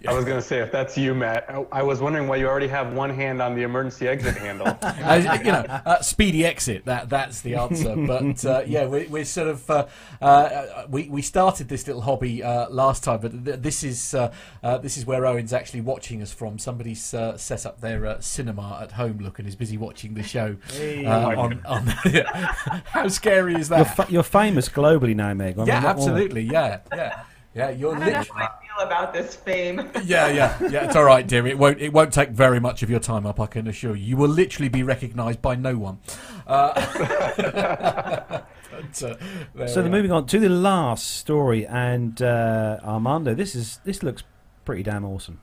I was going to say, if that's you, Matt, I, I was wondering why you already have one hand on the emergency exit handle. Uh, you know, uh, speedy exit. That that's the answer. But uh, yeah, we, we're sort of uh, uh, we we started this little hobby uh, last time, but th- this is uh, uh, this is where Owen's actually watching us from. Somebody's uh, set up their uh, cinema at home, look, and is busy watching the show. Uh, on, on how scary is You're, that? fa- you're famous globally now, Meg. I mean, yeah, what more- absolutely. Yeah, yeah, yeah. You're I don't know literally. How I feel about this fame. Yeah, yeah, yeah. It's all right, dear. It won't. It won't take very much of your time up. I can assure you. You will literally be recognised by no one. Uh, but, uh, So then moving on to the last story, and uh, Armando, this is this looks pretty damn awesome.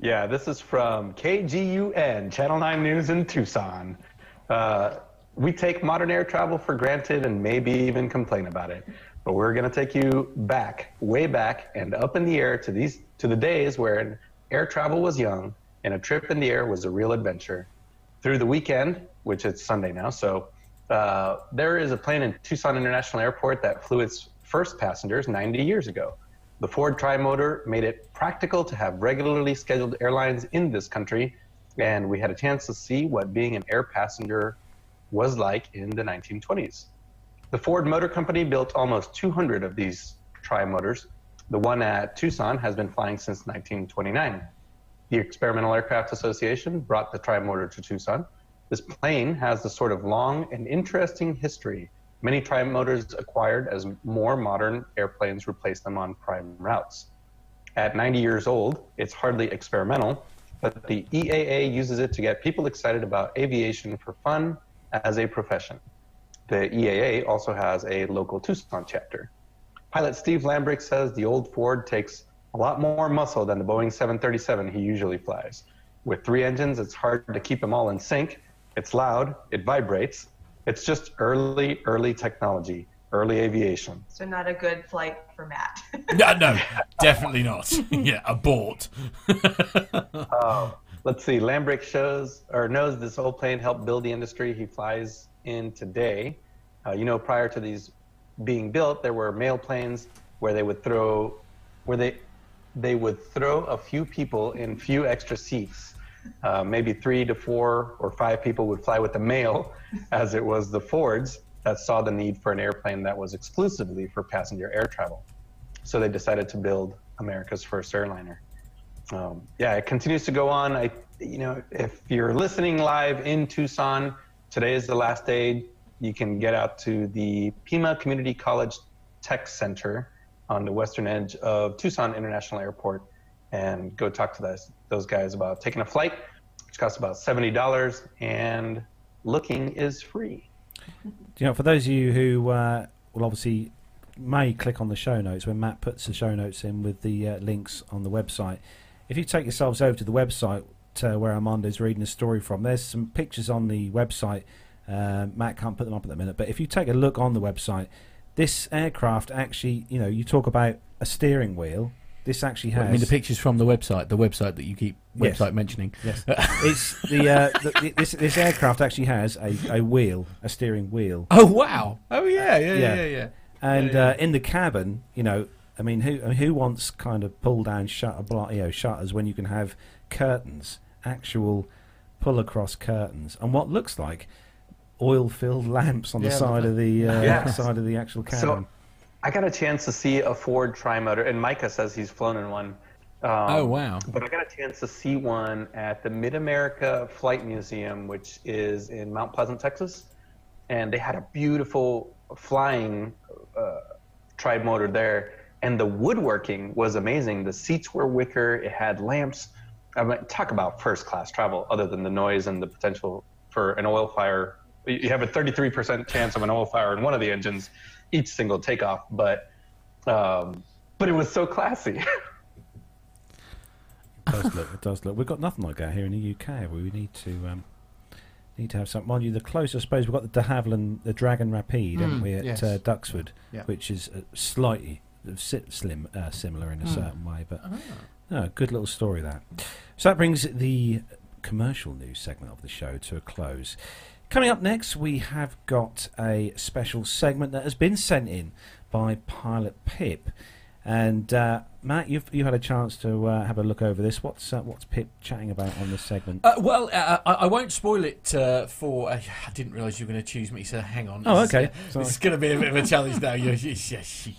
Yeah, this is from KGUN, Channel 9 News in Tucson. Uh, we take modern air travel for granted and maybe even complain about it. But we're going to take you back, way back, and up in the air to these to the days when air travel was young and a trip in the air was a real adventure. Through the weekend, which it's Sunday now, so uh, there is a plane in Tucson International Airport that flew its first passengers 90 years ago. The Ford Trimotor made it practical to have regularly scheduled airlines in this country, and we had a chance to see what being an air passenger was like in the 1920s. The Ford Motor Company built almost 200 of these Trimotors. The one at Tucson has been flying since 1929. The Experimental Aircraft Association brought the Trimotor to Tucson. This plane has a sort of long and interesting history. Many Trimotors acquired as more modern airplanes replaced them on prime routes. At 90 years old, it's hardly experimental, but the EAA uses it to get people excited about aviation for fun as a profession. The EAA also has a local Tucson chapter. Pilot Steve Lambrick says the old Ford takes a lot more muscle than the Boeing 737 he usually flies. With three engines, it's hard to keep them all in sync. It's loud, it vibrates. It's just early, early technology, early aviation. So not a good flight for Matt. No, no, definitely not. yeah, abort. Oh, uh, let's see. Lambrick shows or knows this old plane helped build the industry he flies in today. Uh, you know, prior to these being built, there were mail planes where they would throw, where they they would throw a few people in few extra seats. Uh, maybe three to four or five people would fly with the mail, as it was the Fords that saw the need for an airplane that was exclusively for passenger air travel. So they decided to build America's first airliner um, yeah, it continues to go on. I, you know, if you're listening live in Tucson, today is the last day. You can get out to the Pima Community College Tech Center on the western edge of Tucson International Airport and go talk to those, those guys about taking a flight, which costs about $70, and looking is free. You know, for those of you who uh, will obviously may click on the show notes when Matt puts the show notes in with the uh, links on the website. If you take yourselves over to the website uh, where Armando's reading a story from, there's some pictures on the website. Uh, Matt can't put them up at the minute, but if you take a look on the website, this aircraft actually, you know, you talk about a steering wheel. This actually has. I mean, the pictures from the website, the website that you keep Yes. website mentioning. Yes, it's the, uh, the this this aircraft actually has a, a wheel, a steering wheel. Oh wow! Oh yeah, yeah, yeah, Yeah. yeah. yeah. And Yeah, Uh, in the cabin, you know, I mean, who who wants kind of pull down shutter, you know, shutters when you can have curtains, actual pull across curtains, and what looks like oil-filled lamps on the Yeah, side of the uh, Yeah. side of the actual cabin. So I got a chance to see a Ford Trimotor, and Micah says he's flown in one. Um, Oh wow! But I got a chance to see one at the Mid America Flight Museum, which is in Mount Pleasant, Texas. And they had a beautiful flying uh, trimotor there. And the woodworking was amazing. The seats were wicker, it had lamps. I mean, talk about first class travel, other than the noise and the potential for an oil fire. You have a 33% chance of an oil fire in one of the engines each single takeoff, but um, but it was so classy. It does look. It does look. We've got nothing like that here in the UK. We We need to um, need to have something. Mind you, the closest, I suppose, we've got the De Havilland, the Dragon Rapide, haven't Mm, we, at yes. uh, Duxford, Yeah. which is uh, slightly slim, uh, similar in a Mm. certain way, but no, good little story that. So that brings the commercial news segment of the show to a close. Coming up next, we have got a special segment that has been sent in by Pilot Pip. And uh, Matt, you've you had a chance to uh, have a look over this. What's uh, what's Pip chatting about on this segment? Uh, well, uh, I, I won't spoil it uh, for. Uh, I didn't realise you were going to choose me, so hang on. Oh, This okay. uh, this is going to be a bit of a challenge now. You, you,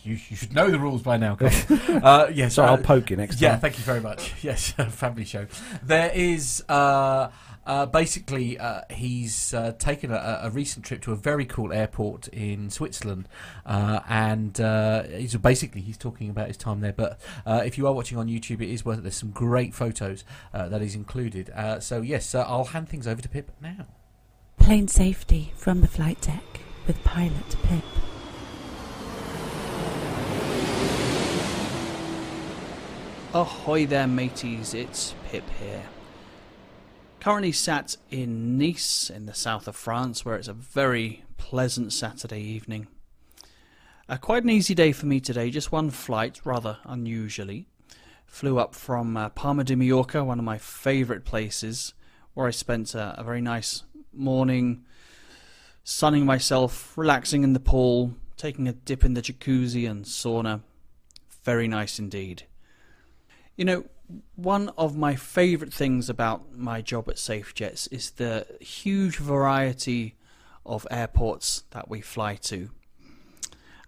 you, you should know the rules by now. Uh, yes, so uh, I'll poke you next Yeah, time. thank you very much. Yes, family show. There is uh, basically uh, he's uh, taken a, a recent trip to a very cool airport in Switzerland, uh, and uh, he's basically he's talking about his time there. But uh, if you are watching on YouTube, it is worth it. There's some great photos uh, that is included. Uh, so yes, uh, I'll hand things over to Pip now. Plane safety from the flight deck with pilot Pip. Ahoy there, mateys, it's Pip here. Currently sat in Nice, in the south of France, where it's a very pleasant Saturday evening. Uh, quite an easy day for me today, just one flight, rather unusually. Flew up from uh, Palma de Mallorca, one of my favourite places, where I spent uh, a very nice morning sunning myself, relaxing in the pool, taking a dip in the jacuzzi and sauna. Very nice indeed. You know, one of my favourite things about my job at SafeJets is the huge variety of airports that we fly to.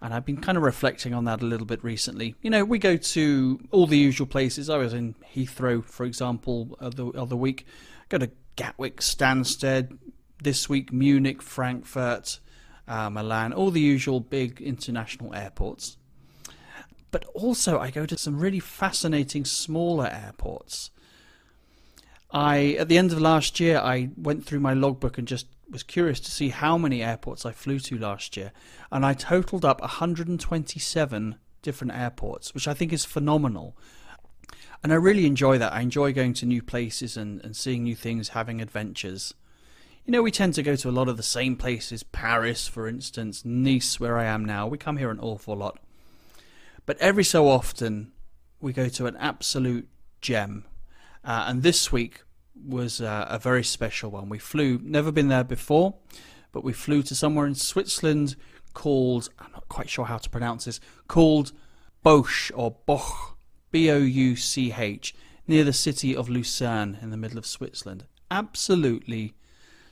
And I've been kind of reflecting on that a little bit recently. You know, we go to all the usual places. I was in Heathrow, for example, the other week. Go to Gatwick, Stansted. This week, Munich, Frankfurt, uh, Milan, all the usual big international airports but also I go to some really fascinating smaller airports. I at the end of last year I went through my logbook and just was curious to see how many airports I flew to last year and I totaled up 127 different airports, which I think is phenomenal. And I really enjoy that. I enjoy going to new places and, and seeing new things, having adventures. You know, we tend to go to a lot of the same places, Paris, for instance, Nice, where I am now. We come here an awful lot. But every so often, we go to an absolute gem. Uh, and this week was uh, a very special one. We flew, never been there before, but we flew to somewhere in Switzerland called, I'm not quite sure how to pronounce this, called Bosch or Boch, B O U C H, near the city of Lucerne in the middle of Switzerland. Absolutely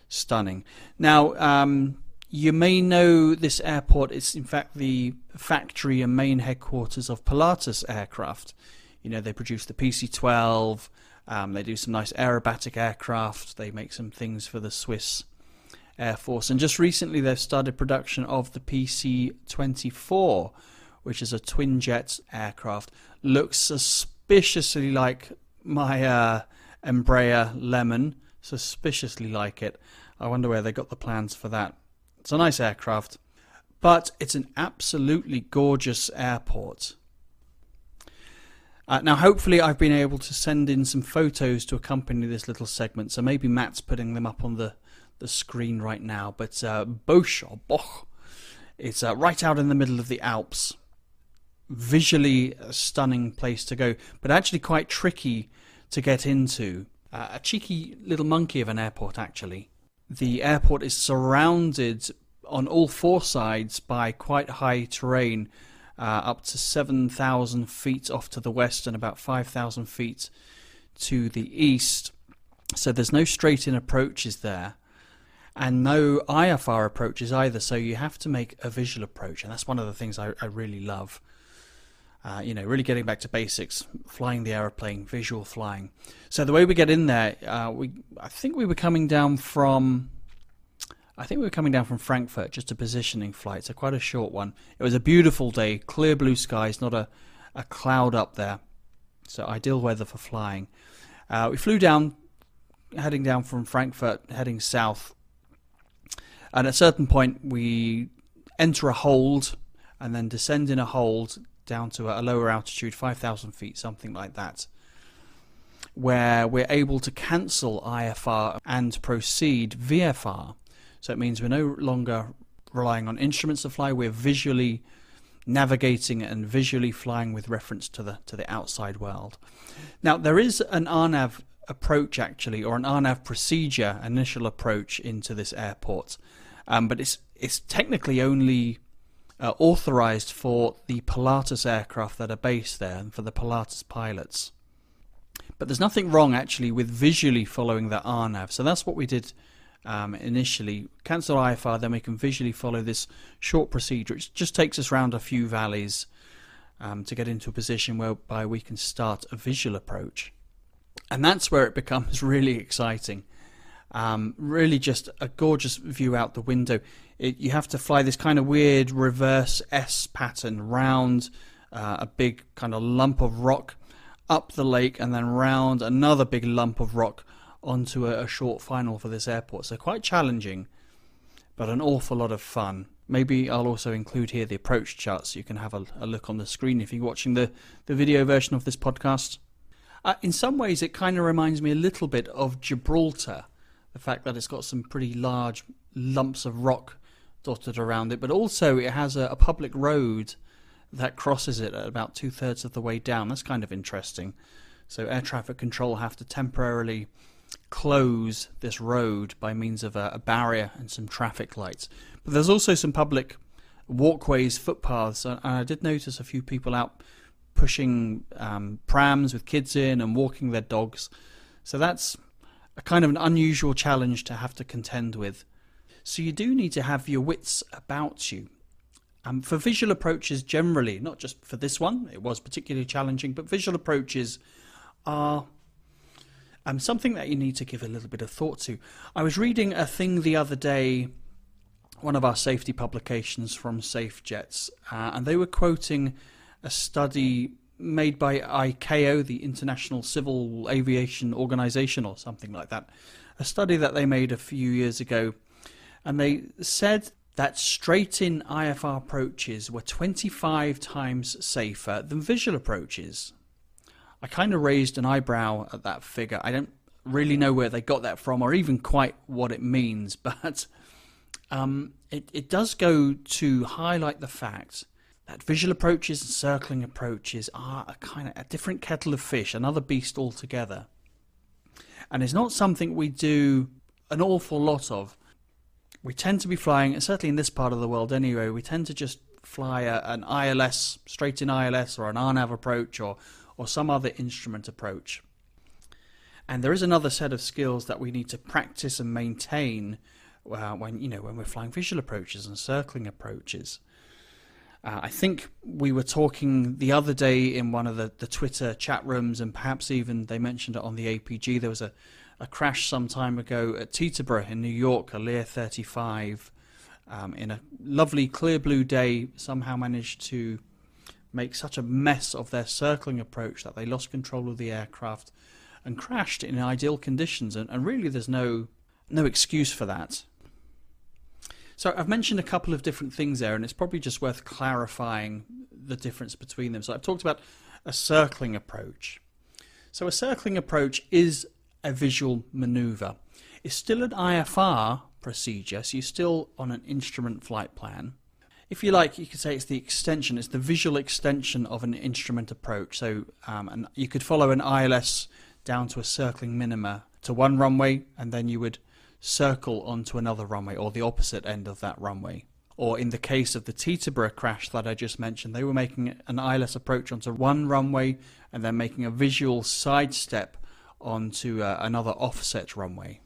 stunning. Now, um, you may know this airport is, in fact, the factory and main headquarters of Pilatus Aircraft. You know, they produce the PC 12, um, they do some nice aerobatic aircraft, they make some things for the Swiss Air Force. And just recently, they've started production of the PC 24, which is a twin jet aircraft, looks suspiciously like my uh, Embraer Lemon. Suspiciously like it. I wonder where they got the plans for that. It's a nice aircraft, but it's an absolutely gorgeous airport. Uh, now, hopefully, I've been able to send in some photos to accompany this little segment. So maybe Matt's putting them up on the, the screen right now. But uh, Bosch or Boch, it's uh, right out in the middle of the Alps. Visually a stunning place to go, but actually quite tricky to get into. Uh, a cheeky little monkey of an airport, actually. The airport is surrounded on all four sides by quite high terrain uh, up to 7,000 feet off to the west and about 5,000 feet to the east. So there's no straight in approaches there and no IFR approaches either. So you have to make a visual approach, and that's one of the things I, I really love. Uh, you know, really getting back to basics, flying the aeroplane, visual flying. So the way we get in there, uh, we I think we were coming down from I think we were coming down from Frankfurt, just a positioning flight, so quite a short one. It was a beautiful day, clear blue skies, not a, a cloud up there. So ideal weather for flying. Uh, we flew down, heading down from Frankfurt, heading south. And at a certain point, we enter a hold and then descend in a hold down to a lower altitude, 5,000 feet, something like that, where we're able to cancel IFR and proceed VFR. So it means we're no longer relying on instruments to fly. We're visually navigating and visually flying with reference to the to the outside world. Now there is an RNAV approach actually, or an RNAV procedure, initial approach into this airport, um, but it's it's technically only uh, authorized for the Pilatus aircraft that are based there and for the Pilatus pilots. But there's nothing wrong actually with visually following the RNAV. So that's what we did um, initially. Cancel IFR, then we can visually follow this short procedure. It just takes us around a few valleys um, to get into a position whereby we can start a visual approach. And that's where it becomes really exciting. Um, really, just a gorgeous view out the window. It, you have to fly this kind of weird reverse S pattern round uh, a big kind of lump of rock up the lake and then round another big lump of rock onto a, a short final for this airport. So quite challenging, but an awful lot of fun. Maybe I'll also include here the approach chart so you can have a, a look on the screen if you're watching the, the video version of this podcast. Uh, in some ways, it kind of reminds me a little bit of Gibraltar, the fact that it's got some pretty large lumps of rock dotted around it, but also it has a, a public road that crosses it at about two thirds of the way down. That's kind of interesting. So air traffic control have to temporarily close this road by means of a, a, barrier and some traffic lights. But there's also some public walkways, footpaths, and I did notice a few people out pushing um, prams with kids in and walking their dogs. So that's a kind of an unusual challenge to have to contend with. So you do need to have your wits about you. Um, for visual approaches generally, not just for this one, it was particularly challenging, but visual approaches are um, something that you need to give a little bit of thought to. I was reading a thing the other day, one of our safety publications from SafeJets, uh, and they were quoting a study made by ICAO, the International Civil Aviation Organization, or something like that. A study that they made a few years ago, and they said that straight in IFR approaches were 25 times safer than visual approaches. I kind of raised an eyebrow at that figure. I don't really know where they got that from or even quite what it means, but um, it, it does go to highlight the fact that visual approaches and circling approaches are a kind of a different kettle of fish, another beast altogether. And it's not something we do an awful lot of. We tend to be flying, and certainly in this part of the world anyway, we tend to just fly a, an ILS, straight in ILS, or an RNAV approach, or or some other instrument approach. And there is another set of skills that we need to practice and maintain uh, when you know when we're flying visual approaches and circling approaches. Uh, I think we were talking the other day in one of the, the Twitter chat rooms, and perhaps even they mentioned it on the APG. There was a, a crash some time ago at Teterboro in New York, a Lear 35, um, in a lovely clear blue day, somehow managed to make such a mess of their circling approach that they lost control of the aircraft and crashed in ideal conditions. And, and really, there's no no excuse for that. So I've mentioned a couple of different things there, and it's probably just worth clarifying the difference between them. So I've talked about a circling approach. So a circling approach is a visual maneuver. It's still an IFR procedure, so you're still on an instrument flight plan. If you like, you could say it's the extension, it's the visual extension of an instrument approach. So um, and you could follow an ILS down to a circling minima to one runway, and then you would circle onto another runway or the opposite end of that runway. Or in the case of the Teterboro crash that I just mentioned, they were making an ILS approach onto one runway and then making a visual sidestep onto uh, another offset runway.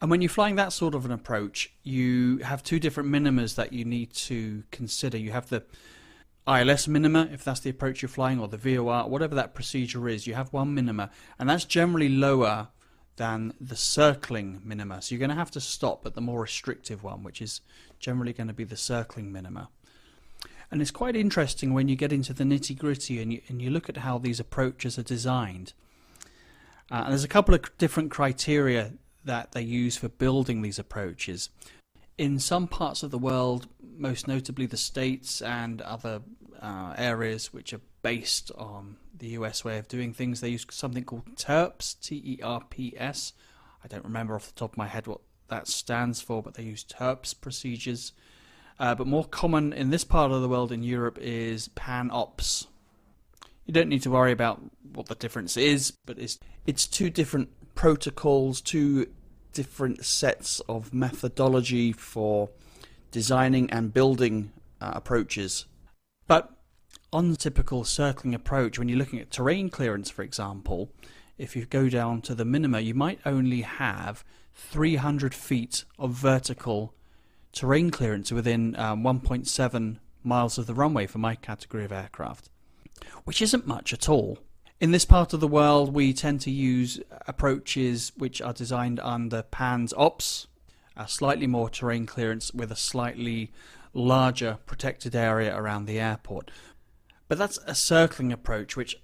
And when you're flying that sort of an approach, you have two different minimas that you need to consider. You have the ILS minima, if that's the approach you're flying, or the VOR, whatever that procedure is, you have one minima, and that's generally lower than the circling minima. So you're going to have to stop at the more restrictive one, which is generally going to be the circling minima. And it's quite interesting when you get into the nitty gritty and you, and you look at how these approaches are designed. Uh, and there's a couple of different criteria that they use for building these approaches. In some parts of the world, most notably the States and other uh, areas which are based on the US way of doing things, they use something called TERPS, T E R P S. I don't remember off the top of my head what that stands for, but they use TERPS procedures. Uh, but more common in this part of the world in Europe is PANS OPS. You don't need to worry about what the difference is, but it's it's two different protocols, two different sets of methodology for designing and building uh, approaches. But on the typical circling approach, when you're looking at terrain clearance, for example, if you go down to the minima, you might only have 300 feet of vertical terrain clearance within um, 1.7 miles of the runway for my category of aircraft, which isn't much at all. In this part of the world, we tend to use approaches which are designed under PANS OPS, a slightly more terrain clearance with a slightly larger protected area around the airport. But that's a circling approach, which,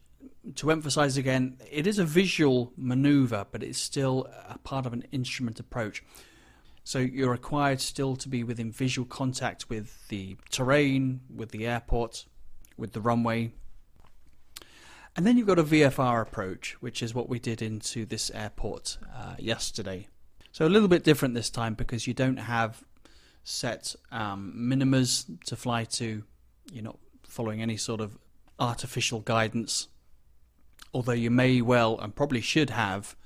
to emphasize again, it is a visual maneuver, but it's still a part of an instrument approach. So you're required still to be within visual contact with the terrain, with the airport, with the runway. And then you've got a VFR approach, which is what we did into this airport uh, yesterday. So a little bit different this time because you don't have set um, minimas to fly to. You're not following any sort of artificial guidance, although you may well and probably should have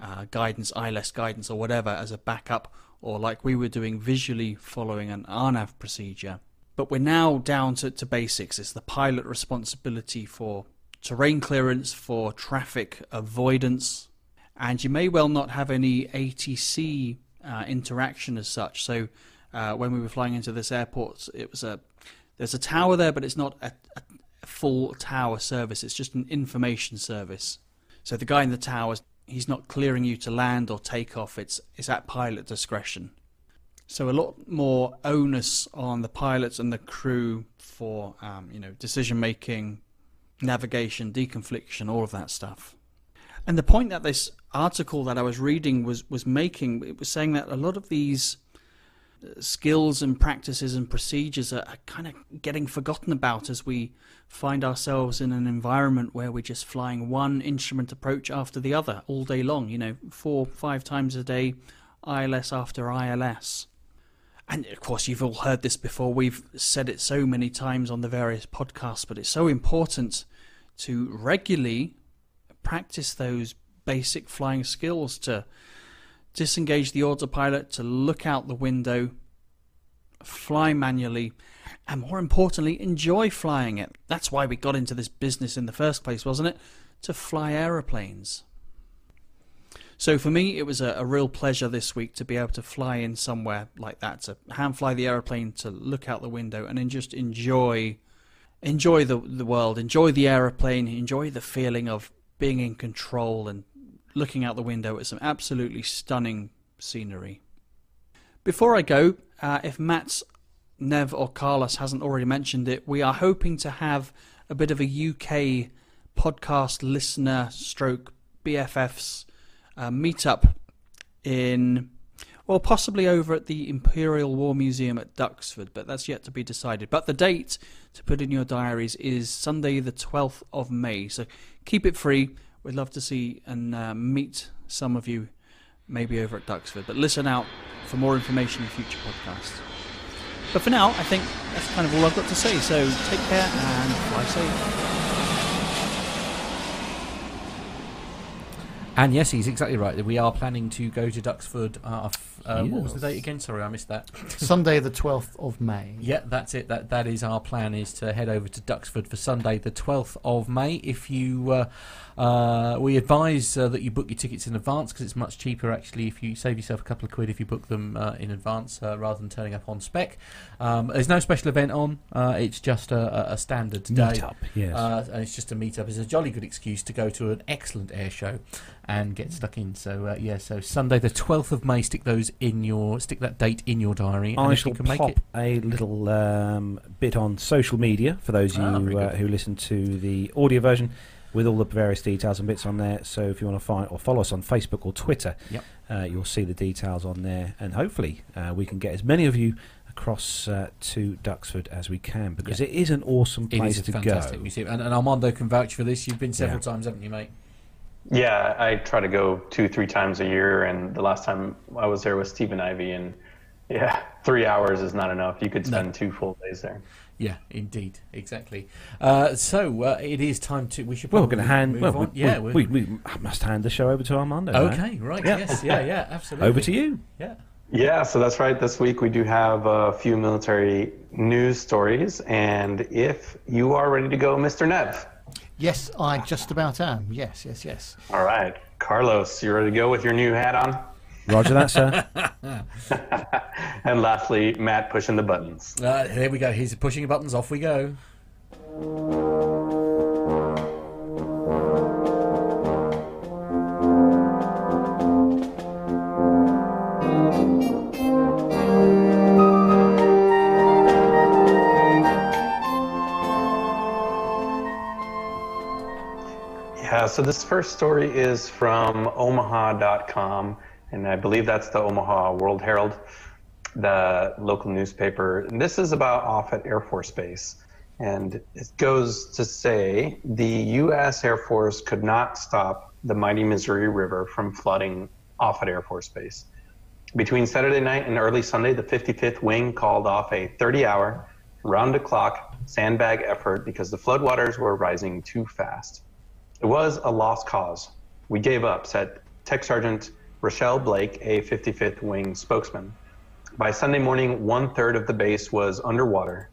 uh, guidance, ILS guidance, or whatever as a backup, or like we were doing visually following an RNAV procedure. But we're now down to, to basics. It's the pilot responsibility for terrain clearance, for traffic avoidance, and you may well not have any ATC uh, interaction as such. So uh, when we were flying into this airport, it was a there's a tower there, but it's not a, a, full tower service. It's just an information service. So the guy in the tower, he's not clearing you to land or take off. It's it's at pilot discretion. So a lot more onus on the pilots and the crew for um, you know decision making, navigation, deconfliction, all of that stuff. And the point that this article that I was reading was was making it was saying that a lot of these skills and practices and procedures are, kind of getting forgotten about as we find ourselves in an environment where we're just flying one instrument approach after the other all day long, you know, four, five times a day, ILS after ILS. And of course, you've all heard this before. We've said it so many times on the various podcasts, but it's so important to regularly practice those basic flying skills to disengage the autopilot to look out the window, fly manually, and more importantly, enjoy flying it. That's why we got into this business in the first place, wasn't it? To fly aeroplanes. So for me, it was a, a, real pleasure this week to be able to fly in somewhere like that, to hand fly the aeroplane, to look out the window, and then just enjoy, enjoy the the world, enjoy the aeroplane, enjoy the feeling of being in control and looking out the window at some absolutely stunning scenery. Before I go, uh, if Matt, Nev, or Carlos hasn't already mentioned it, we are hoping to have a bit of a UK podcast listener stroke BFFs uh, meetup in, well, possibly over at the Imperial War Museum at Duxford, but that's yet to be decided. But the date to put in your diaries is Sunday, the 12th of May. So keep it free. We'd love to see and uh, meet some of you, maybe over at Duxford. But listen out for more information in future podcasts. But for now, I think that's kind of all I've got to say. So take care and fly safe. And yes, he's exactly right. We are planning to go to Duxford. Uh, f- uh, What was the date again? Sorry, I missed that. Sunday, the 12th of May. Yeah, that's it. That that is our plan. Is to head over to Duxford for Sunday, the twelfth of May. If you, uh, uh, we advise uh, that you book your tickets in advance because it's much cheaper actually. If you save yourself a couple of quid if you book them uh, in advance uh, rather than turning up on spec. Um, there's no special event on. Uh, it's just a, a- standard day. Meetup, yes. Uh, and it's just a meetup. It's a jolly good excuse to go to an excellent air show and get stuck in. So uh, yeah, so Sunday the twelfth of May. Stick those in your stick that date in your diary. I shall you can make pop it. a little um, bit on social media for those of Ah, you uh, who listen to the audio version with all the various details and bits on there. So if you want to find or follow us on Facebook or Twitter, Yep. uh, you'll see the details on there, and hopefully uh, we can get as many of you across uh, to Duxford as we can because Yeah. it is an awesome It place is to a fantastic go. museum, and, and Armando can vouch for this. You've been several Yeah. times, haven't you, mate? Yeah, I try to go two, three times a year, and the last time I was there was Stephen Ivy, and yeah, three hours is not enough. You could spend two full days there. Yeah, indeed, exactly. Uh, so uh, it is time to. We should. Well, we're going to hand. Move Well, on. we, yeah, we, we- we, we must hand the show over to Armando. now. okay, right. Yeah. Yes, yeah, yeah, absolutely. Over to you. Yeah. Yeah, so that's right. This week we do have a few military news stories, and if you are ready to go, Mr. Nev. Yes, I just about am. Yes, yes, yes. All right, Carlos, you ready to go with your new hat on? Roger that, sir. And lastly, Matt pushing the buttons. Uh, there we go. He's pushing the buttons. Off we go. Yeah, so this first story is from omaha.com, and I believe that's the Omaha World Herald, the local newspaper. And this is about Offutt Air Force Base. And it goes to say the U.S. Air Force could not stop the mighty Missouri River from flooding Offutt Air Force Base. Between Saturday night and early Sunday, the 55th Wing called off a 30 hour, round the clock sandbag effort because the floodwaters were rising too fast. It was a lost cause. We gave up, said Tech Sergeant Rochelle Blake, a 55th Wing spokesman. By Sunday morning, one third of the base was underwater.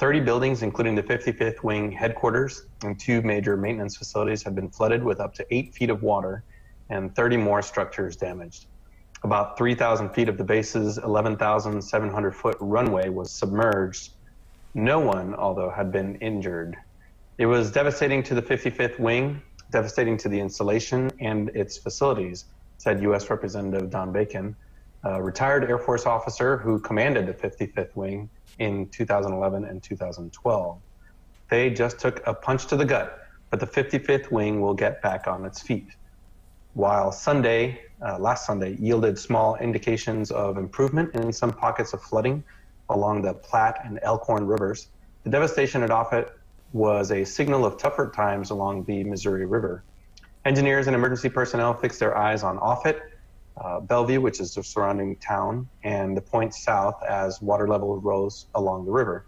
30 buildings, including the 55th Wing headquarters and two major maintenance facilities, have been flooded with up to eight feet of water and 30 more structures damaged. About 3,000 feet of the base's 11,700 foot runway was submerged. No one, although, had been injured. It was devastating to the 55th Wing, devastating to the installation and its facilities, said U.S. Representative Don Bacon, a retired Air Force officer who commanded the 55th Wing in 2011 and 2012. They just took a punch to the gut, but the 55th Wing will get back on its feet. While Sunday, uh, last Sunday, yielded small indications of improvement in some pockets of flooding along the Platte and Elkhorn rivers, the devastation at Offutt was a signal of tougher times along the Missouri River. Engineers and emergency personnel fixed their eyes on Offutt, uh, Bellevue, which is the surrounding town, and the point south as water level rose along the river.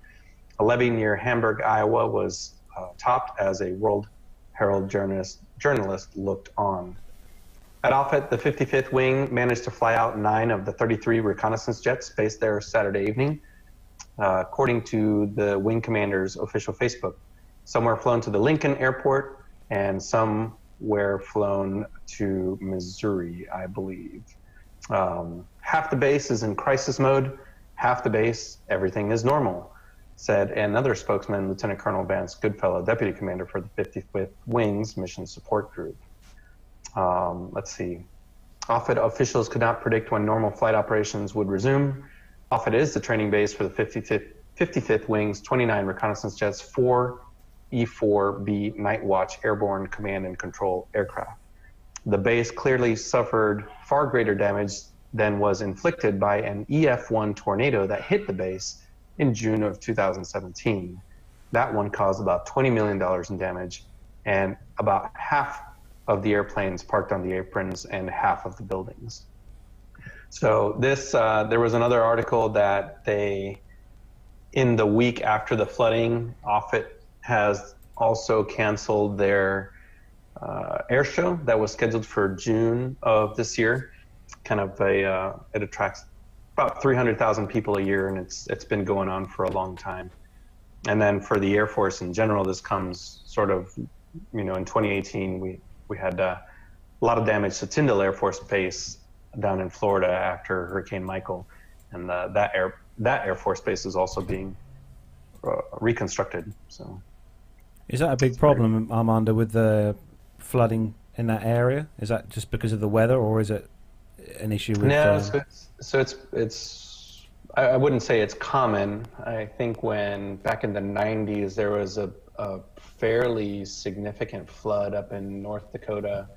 A levee near Hamburg, Iowa was uh, topped as a World Herald journalist, journalist looked on. At Offutt, the 55th Wing managed to fly out nine of the 33 reconnaissance jets based there Saturday evening, uh, according to the wing commander's official Facebook. Some were flown to the Lincoln Airport, and some were flown to Missouri, I believe. Um, half the base is in crisis mode, half the base, everything is normal, said another spokesman, Lieutenant Colonel Vance Goodfellow, deputy commander for the 55th Wings Mission Support Group. Um, let's see. Offutt officials could not predict when normal flight operations would resume. Offutt is the training base for the 55th, 55th Wing's 29 reconnaissance jets, four E 4B Night Watch airborne command and control aircraft. The base clearly suffered far greater damage than was inflicted by an EF 1 tornado that hit the base in June of 2017. That one caused about $20 million in damage, and about half of the airplanes parked on the aprons and half of the buildings. So this, uh, there was another article that they, in the week after the flooding, Offutt has also canceled their uh, air show that was scheduled for June of this year. Kind of a, uh, it attracts about 300,000 people a year, and it's it's been going on for a long time. And then for the Air Force in general, this comes sort of, you know, in 2018 we we had uh, a lot of damage to Tyndall Air Force Base down in Florida after Hurricane Michael, and uh, that air that Air Force Base is also being uh, reconstructed. So, is that a big problem, Armando, with the flooding in that area? Is that just because of the weather, or is it an issue with? No, uh, so it's so it's it's. I, I wouldn't say it's common. I think when back in the '90s there was a, a fairly significant flood up in North Dakota,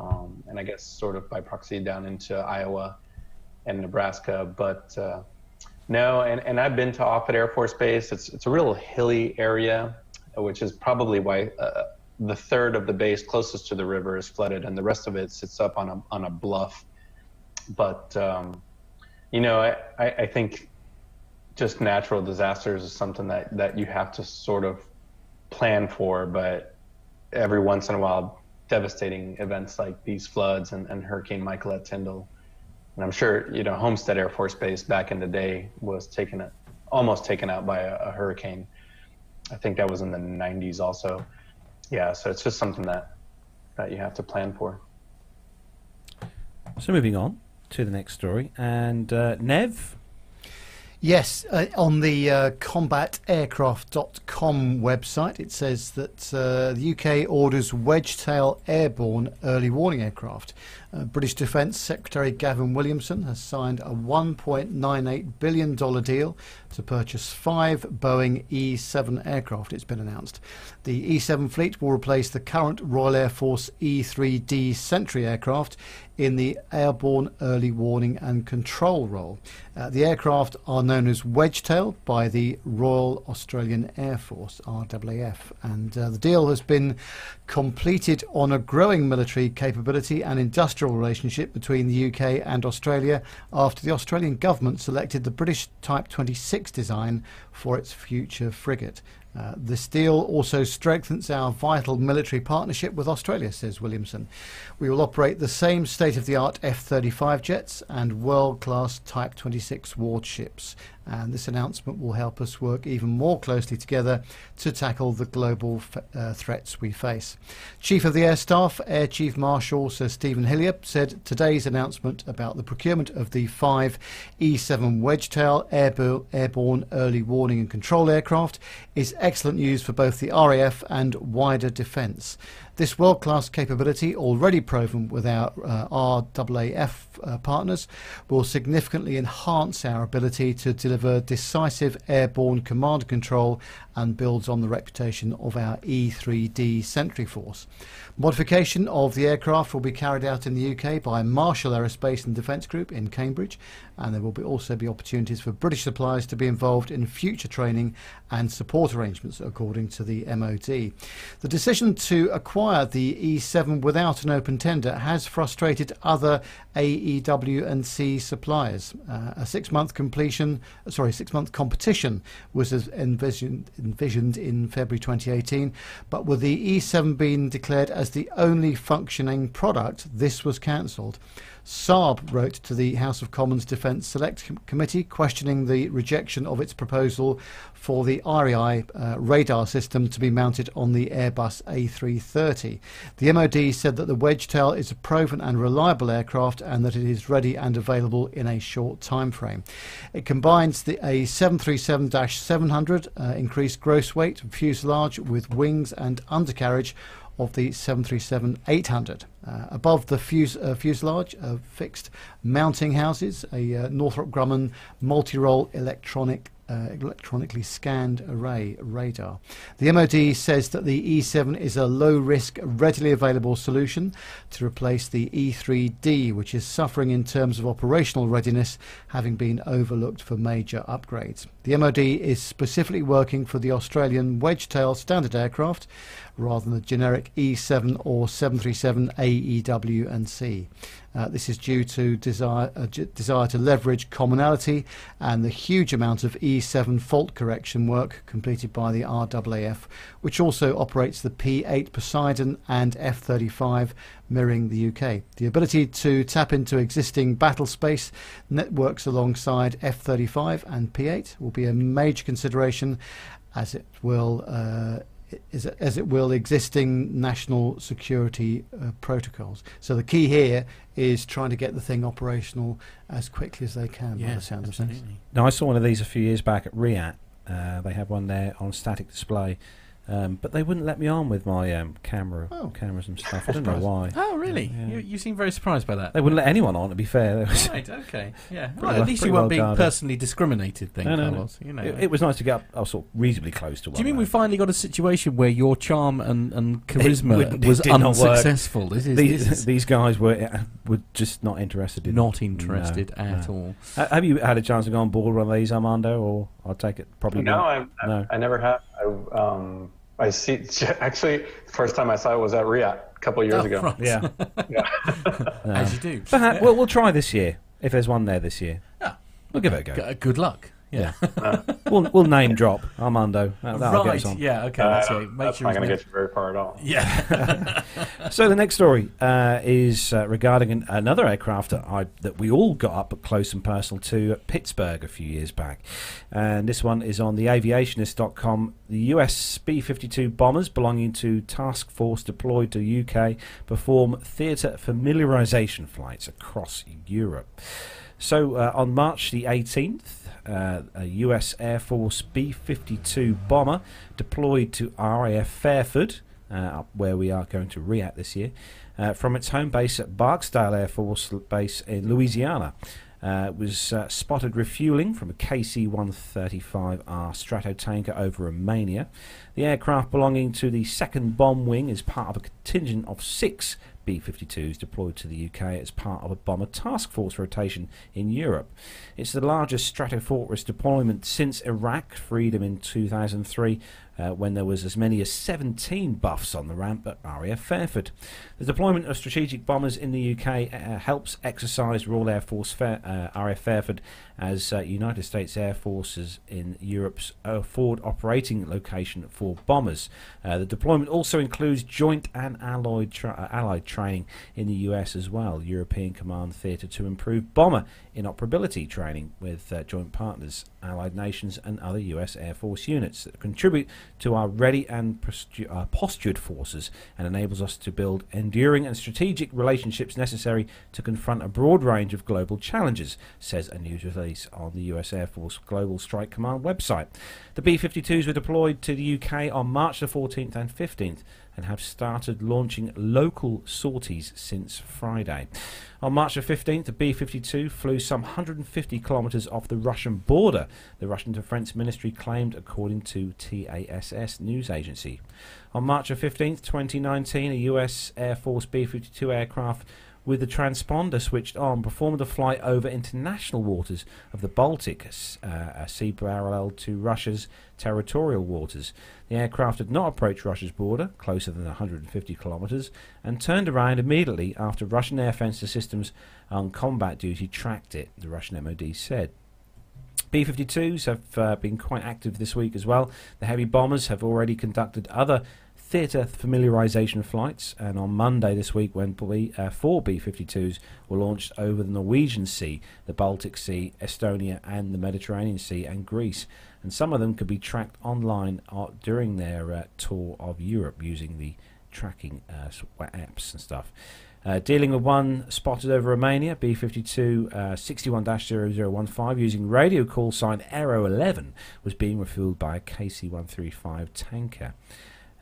um, and I guess sort of by proxy down into Iowa and Nebraska. But uh, no, and, and I've been to Offutt Air Force Base. It's it's a real hilly area, which is probably why uh, the third of the base closest to the river is flooded, and the rest of it sits up on a on a bluff. But um, you know, I, I, I think just natural disasters is something that, that you have to sort of plan for, but every once in a while, devastating events like these floods and, and Hurricane Michael at Tyndall. And I'm sure, you know, Homestead Air Force Base back in the day was taken, almost taken out by a, a hurricane. I think that was in the 90s also. Yeah, so it's just something that, that you have to plan for. So moving on to the next story, and uh, Nev. Yes, uh, on the uh, combataircraft.com website, it says that uh, the UK orders Wedgetail airborne early warning aircraft. Uh, British Defence Secretary Gavin Williamson has signed a $1.98 billion deal to purchase five Boeing E 7 aircraft, it's been announced. The E 7 fleet will replace the current Royal Air Force E 3D Sentry aircraft in the airborne early warning and control role. Uh, the aircraft are known as Wedgetail by the Royal Australian Air Force, RAAF, and uh, the deal has been completed on a growing military capability and industrial relationship between the UK and Australia after the Australian government selected the British Type 26 design for its future frigate. Uh, this deal also strengthens our vital military partnership with Australia, says Williamson. We will operate the same state of the art F 35 jets and world class Type 26 warships. And this announcement will help us work even more closely together to tackle the global f- uh, threats we face. Chief of the Air Staff, Air Chief Marshal Sir Stephen Hillier, said today's announcement about the procurement of the five E 7 Wedgetail airborne early warning and control aircraft is excellent news for both the RAF and wider defence. This world class capability, already proven with our uh, RAAF uh, partners, will significantly enhance our ability to deliver decisive airborne command control and builds on the reputation of our E3D Sentry Force. Modification of the aircraft will be carried out in the UK by Marshall Aerospace and Defence Group in Cambridge, and there will be also be opportunities for British suppliers to be involved in future training and support arrangements, according to the MOD. The decision to acquire the E7 without an open tender has frustrated other AEW and C suppliers. Uh, a six-month completion, sorry, six-month competition was envisioned, envisioned in February 2018, but with the E7 being declared as the only functioning product, this was cancelled. Saab wrote to the House of Commons Defence Select Committee questioning the rejection of its proposal for the Erieye uh, radar system to be mounted on the Airbus A330. The MOD said that the Wedgetail is a proven and reliable aircraft and that it is ready and available in a short time frame. It combines the a 737-700 uh, increased gross weight fuselage with wings and undercarriage of the 737-800. Uh, above the fuse, uh, fuselage fixed mounting houses, a uh, Northrop Grumman multi-role electronic uh, electronically scanned array radar. The MOD says that the E7 is a low risk, readily available solution to replace the E3D, which is suffering in terms of operational readiness, having been overlooked for major upgrades. The MOD is specifically working for the Australian Wedgetail standard aircraft rather than the generic E7 or 737 AEW and C. Uh, this is due to desire, uh, desire to leverage commonality and the huge amount of E7 fault correction work completed by the RAAF, which also operates the P8 Poseidon and F35 mirroring the UK. The ability to tap into existing battle space networks alongside F35 and P8 will be a major consideration as it will uh, as, as it will existing national security uh, protocols. So the key here is trying to get the thing operational as quickly as they can. by the sound of things. Now, I saw one of these a few years back at RIAT. Uh, they have one there on static display. Um, but they wouldn't let me on with my um, camera, Oh. cameras and stuff. I don't know why. Oh, really? Yeah. You, you seem very surprised by that. They wouldn't let anyone on. To be fair, It right, okay. Yeah. Well, well- at least you weren't well being guarded. personally discriminated then, No, no, no. You know. it, it was nice to get up. I was sort of reasonably close to one. Do you mean though. we finally got a situation where your charm and, and charisma wouldn't- it was did not work. unsuccessful? This is, these, this is these guys were uh, were just not interested in. not interested No, at no. all. Uh, have you had a chance to go on board one of these, Armando? Or I'll take it probably. No. I, I, No. I never have. I, um, I see. Actually, the first time I saw it was at RIAT a couple of years Oh, ago. right. Yeah. Yeah. As you do. Perhaps, well, we'll try this year if there's one there this year. Yeah. We'll give it a go. G- good luck. Yeah. we'll, we'll name drop Armando. That, that'll get right. us on. Yeah. Okay. Uh, that's it. Make that's sure not he's going to get you very far at all. Yeah. So the next story uh, is uh, regarding an, another aircraft that, I, that we all got up close and personal to at Pittsburgh a few years back, and this one is on the Aviationist.com. The US B-52 bombers belonging to Task Force deployed to UK perform theatre familiarisation flights across Europe. So uh, on March the 18th, uh, a US Air Force B 52 bomber deployed to RAF Fairford, uh, where we are going to RIAT this year, uh, from its home base at Barksdale Air Force Base in Louisiana. Uh, was uh, spotted refueling from a KC 135R Stratotanker over Romania. The aircraft belonging to the 2nd Bomb Wing is part of a contingent of six B 52s deployed to the UK as part of a bomber task force rotation in Europe. It's the largest Stratofortress deployment since Iraq freedom in 2003, uh, when there was as many as 17 buffs on the ramp at RAF Fairford. The deployment of strategic bombers in the UK uh, helps exercise Royal Air Force Fair, uh, RAF Fairford as uh, United States Air Forces in Europe's uh, forward operating location for bombers. Uh, the deployment also includes joint and allied, tra- uh, allied training in the US as well, European Command Theatre to improve bomber inoperability training with uh, joint partners, allied nations, and other US Air Force units that contribute to our ready and postu- uh, postured forces and enables us to build enduring and strategic relationships necessary to confront a broad range of global challenges, says a news release on the US Air Force Global Strike Command website. The B 52s were deployed to the UK on March the 14th and 15th and have started launching local sorties since Friday. On March the 15th, the B 52 flew some 150 kilometres off the Russian border, the Russian Defence Ministry claimed, according to TASS news agency. On March the 15th, 2019, a US Air Force B 52 aircraft with the transponder switched on, performed a flight over international waters of the Baltic, uh, a sea parallel to Russia's territorial waters. The aircraft had not approached Russia's border, closer than 150 kilometres, and turned around immediately after Russian air fencer systems on combat duty tracked it, the Russian MOD said. B 52s have uh, been quite active this week as well. The heavy bombers have already conducted other theatre familiarisation flights, and on Monday this week, when B, uh, four B 52s were launched over the Norwegian Sea, the Baltic Sea, Estonia, and the Mediterranean Sea, and Greece. And some of them could be tracked online uh, during their uh, tour of Europe using the tracking uh, apps and stuff. Uh, dealing with one spotted over Romania, B 52 uh, 61 0015, using radio call sign Aero 11, was being refueled by a KC 135 tanker.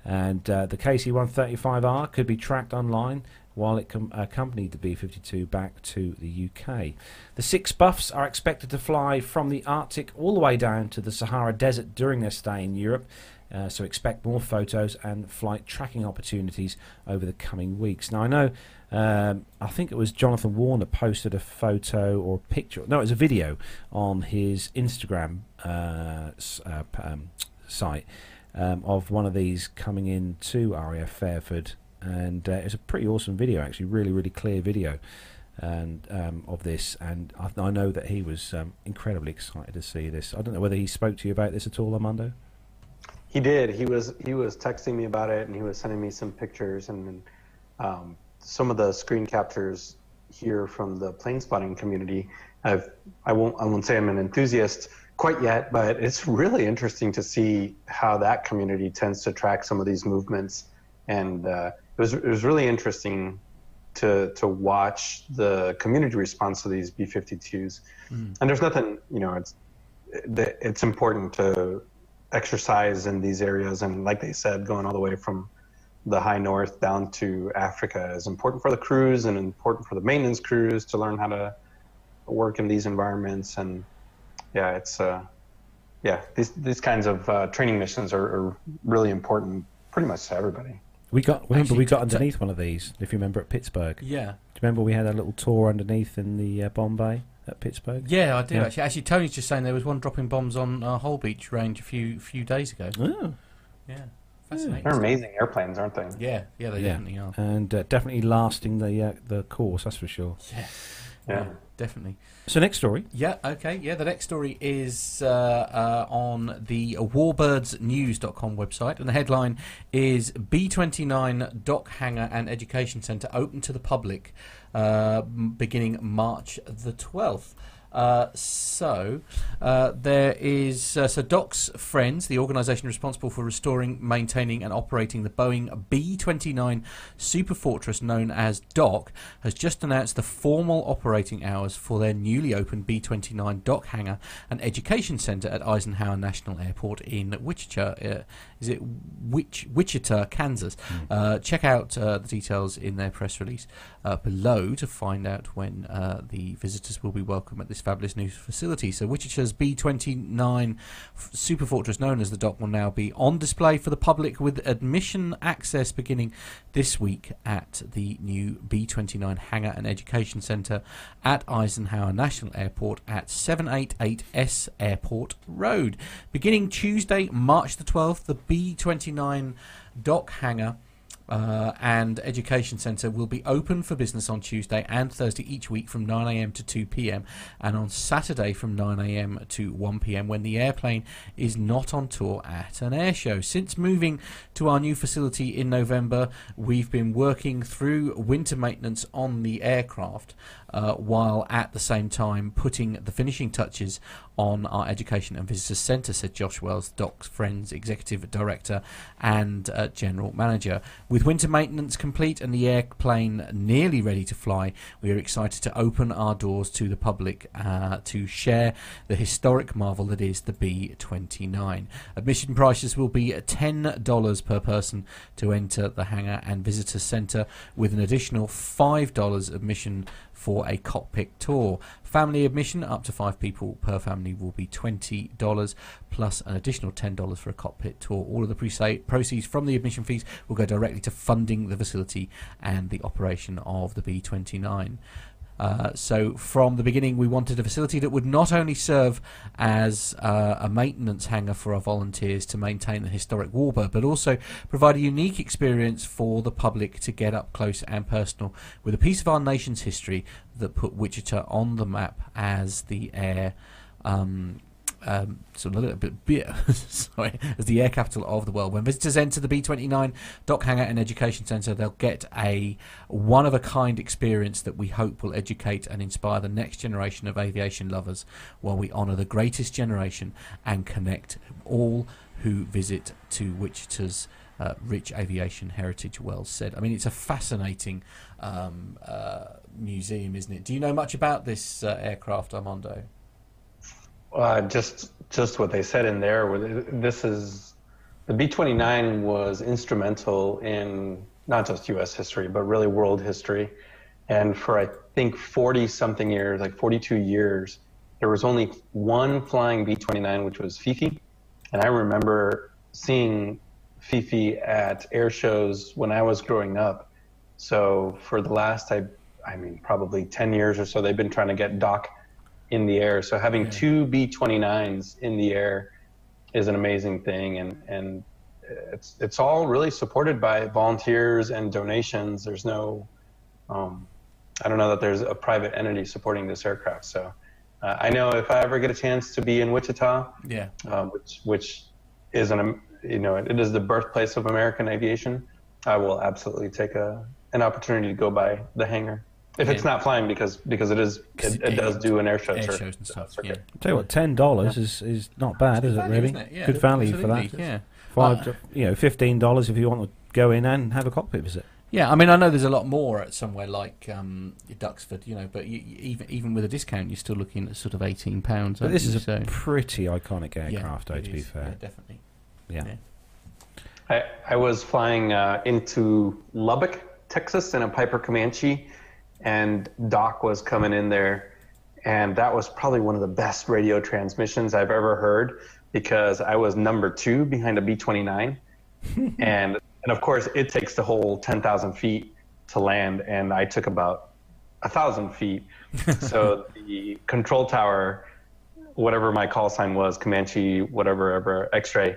And uh, the KC-135R could be tracked online while it com- accompanied the B-52 back to the UK. The six Buffs are expected to fly from the Arctic all the way down to the Sahara Desert during their stay in Europe. Uh, so expect more photos and flight tracking opportunities over the coming weeks. Now I know, um, I think it was Jonathan Warner posted a photo or picture. No, it was a video on his Instagram uh, uh, um, site um, of one of these coming in to RAF Fairford, and uh, it's a pretty awesome video, actually, really, really clear video, and um, of this. And I, I know that he was um, incredibly excited to see this. I don't know whether he spoke to you about this at all, Armando. He did. He was he was texting me about it, and he was sending me some pictures and um, some of the screen captures here from the plane spotting community. I've I won't I won't say I'm an enthusiast quite yet, but it's really interesting to see how that community tends to track some of these movements, and uh, it was it was really interesting to to watch the community response to these B-52s. And there's nothing you know it's it's important to exercise in these areas. And like they said going all the way from the high north down to africa is important for the crews and important for the maintenance crews to learn how to work in these environments. And yeah it's uh yeah these these kinds of uh, training missions are, are really important pretty much to everybody We got remember Actually, we got underneath one of these. If you remember at Pittsburgh, yeah. do you remember we had a little tour underneath in the uh, bomb bay at Pittsburgh? Yeah, I do Yeah. actually. Actually, Tony's just saying there was one dropping bombs on uh, Holbeach Range a few few days ago. Oh, Yeah, fascinating. they're amazing airplanes aren't they Yeah, yeah, they Yeah. definitely are. and uh, definitely lasting the uh, the course. That's for sure. Yeah, yeah definitely. So next story. Yeah, okay. Yeah, the next story is uh, uh, on the warbirdsnews.com website, and the headline is B29 Doc Hangar and Education Centre open to the public uh, beginning March the 12th. Uh, so uh, there is uh, so Doc's Friends, the organisation responsible for restoring, maintaining, and operating the Boeing B-29 Superfortress, known as Doc, has just announced the formal operating hours for their newly opened B-29 Doc Hangar and Education Centre at Eisenhower National Airport in Wichita. Is it Wich- Wichita, Kansas? Uh, check out uh, the details in their press release uh, below to find out when uh, the visitors will be welcome at this fabulous new facility. So, Wichita's B29 f- Superfortress, known as the Doc, will now be on display for the public with admission access beginning this week at the new B29 Hangar and Education Centre at Eisenhower National Airport at 788S Airport Road. Beginning Tuesday, March the 12th, the B29 Doc Hangar uh, and Education Centre will be open for business on Tuesday and Thursday each week from 9am to 2pm, and on Saturday from 9am to 1pm when the airplane is not on tour at an air show. Since moving to our new facility in November, we've been working through winter maintenance on the aircraft. Uh, while at the same time putting the finishing touches on our Education and Visitors Centre, said Josh Wells, Doc's Friends Executive Director and uh, General Manager. With winter maintenance complete and the airplane nearly ready to fly, we are excited to open our doors to the public uh, to share the historic marvel that is the B 29. Admission prices will be $10 per person to enter the hangar and visitor centre, with an additional $5 admission for a cockpit tour. Family admission up to five people per family will be $20 plus an additional $10 for a cockpit tour. All of the proceeds from the admission fees will go directly to funding the facility and the operation of the B29. Uh, so from the beginning, we wanted a facility that would not only serve as uh, a maintenance hangar for our volunteers to maintain the historic warbird, but also provide a unique experience for the public to get up close and personal with a piece of our nation's history that put Wichita on the map as the air. Um, um, so a little bit, bit sorry, as the air capital of the world. When visitors enter the B29 Doc Hangar and Education Centre, they'll get a one of a kind experience that we hope will educate and inspire the next generation of aviation lovers while we honour the greatest generation and connect all who visit to Wichita's uh, rich aviation heritage. Wells said. I mean, it's a fascinating um, uh, museum, isn't it? Do you know much about this uh, aircraft, Armando? Uh, just just what they said in there. This is the B 29 was instrumental in not just US history, but really world history. And for, I think, 40 something years, like 42 years, there was only one flying B 29, which was Fifi. And I remember seeing Fifi at air shows when I was growing up. So for the last, I, I mean, probably 10 years or so, they've been trying to get Doc in the air. So having two B 29s in the air is an amazing thing. And, and it's, it's all really supported by volunteers and donations. There's no, um, I don't know that there's a private entity supporting this aircraft. So uh, I know if I ever get a chance to be in Wichita, Yeah. um, which which is an you know it is the birthplace of American aviation. I will absolutely take a an opportunity to go by the hangar if it's not flying because because it is it, it does do an air show Air shows and stuff. circuit. Yeah. Tell you what, ten dollars is, is not bad, is it? Really, isn't it? Yeah, good value for that. Yeah. Five, Uh, you know, fifteen dollars if you want to go in and have a cockpit visit. Yeah, I mean, I know there's a lot more at somewhere like um, Duxford, you know, but you, you- even even with a discount, you're still looking at sort of eighteen pounds. But this is a so, pretty iconic yeah, aircraft, though. it To be fair, yeah, definitely. yeah. yeah. I, I was flying uh, into Lubbock, Texas, in a Piper Comanche, and Doc was coming in there, and that was probably one of the best radio transmissions I've ever heard because I was number two behind a B twenty nine, and and of course it takes the whole ten thousand feet to land, and I took about a thousand feet, so the control tower whatever my call sign was, Comanche, whatever, ever, X-ray,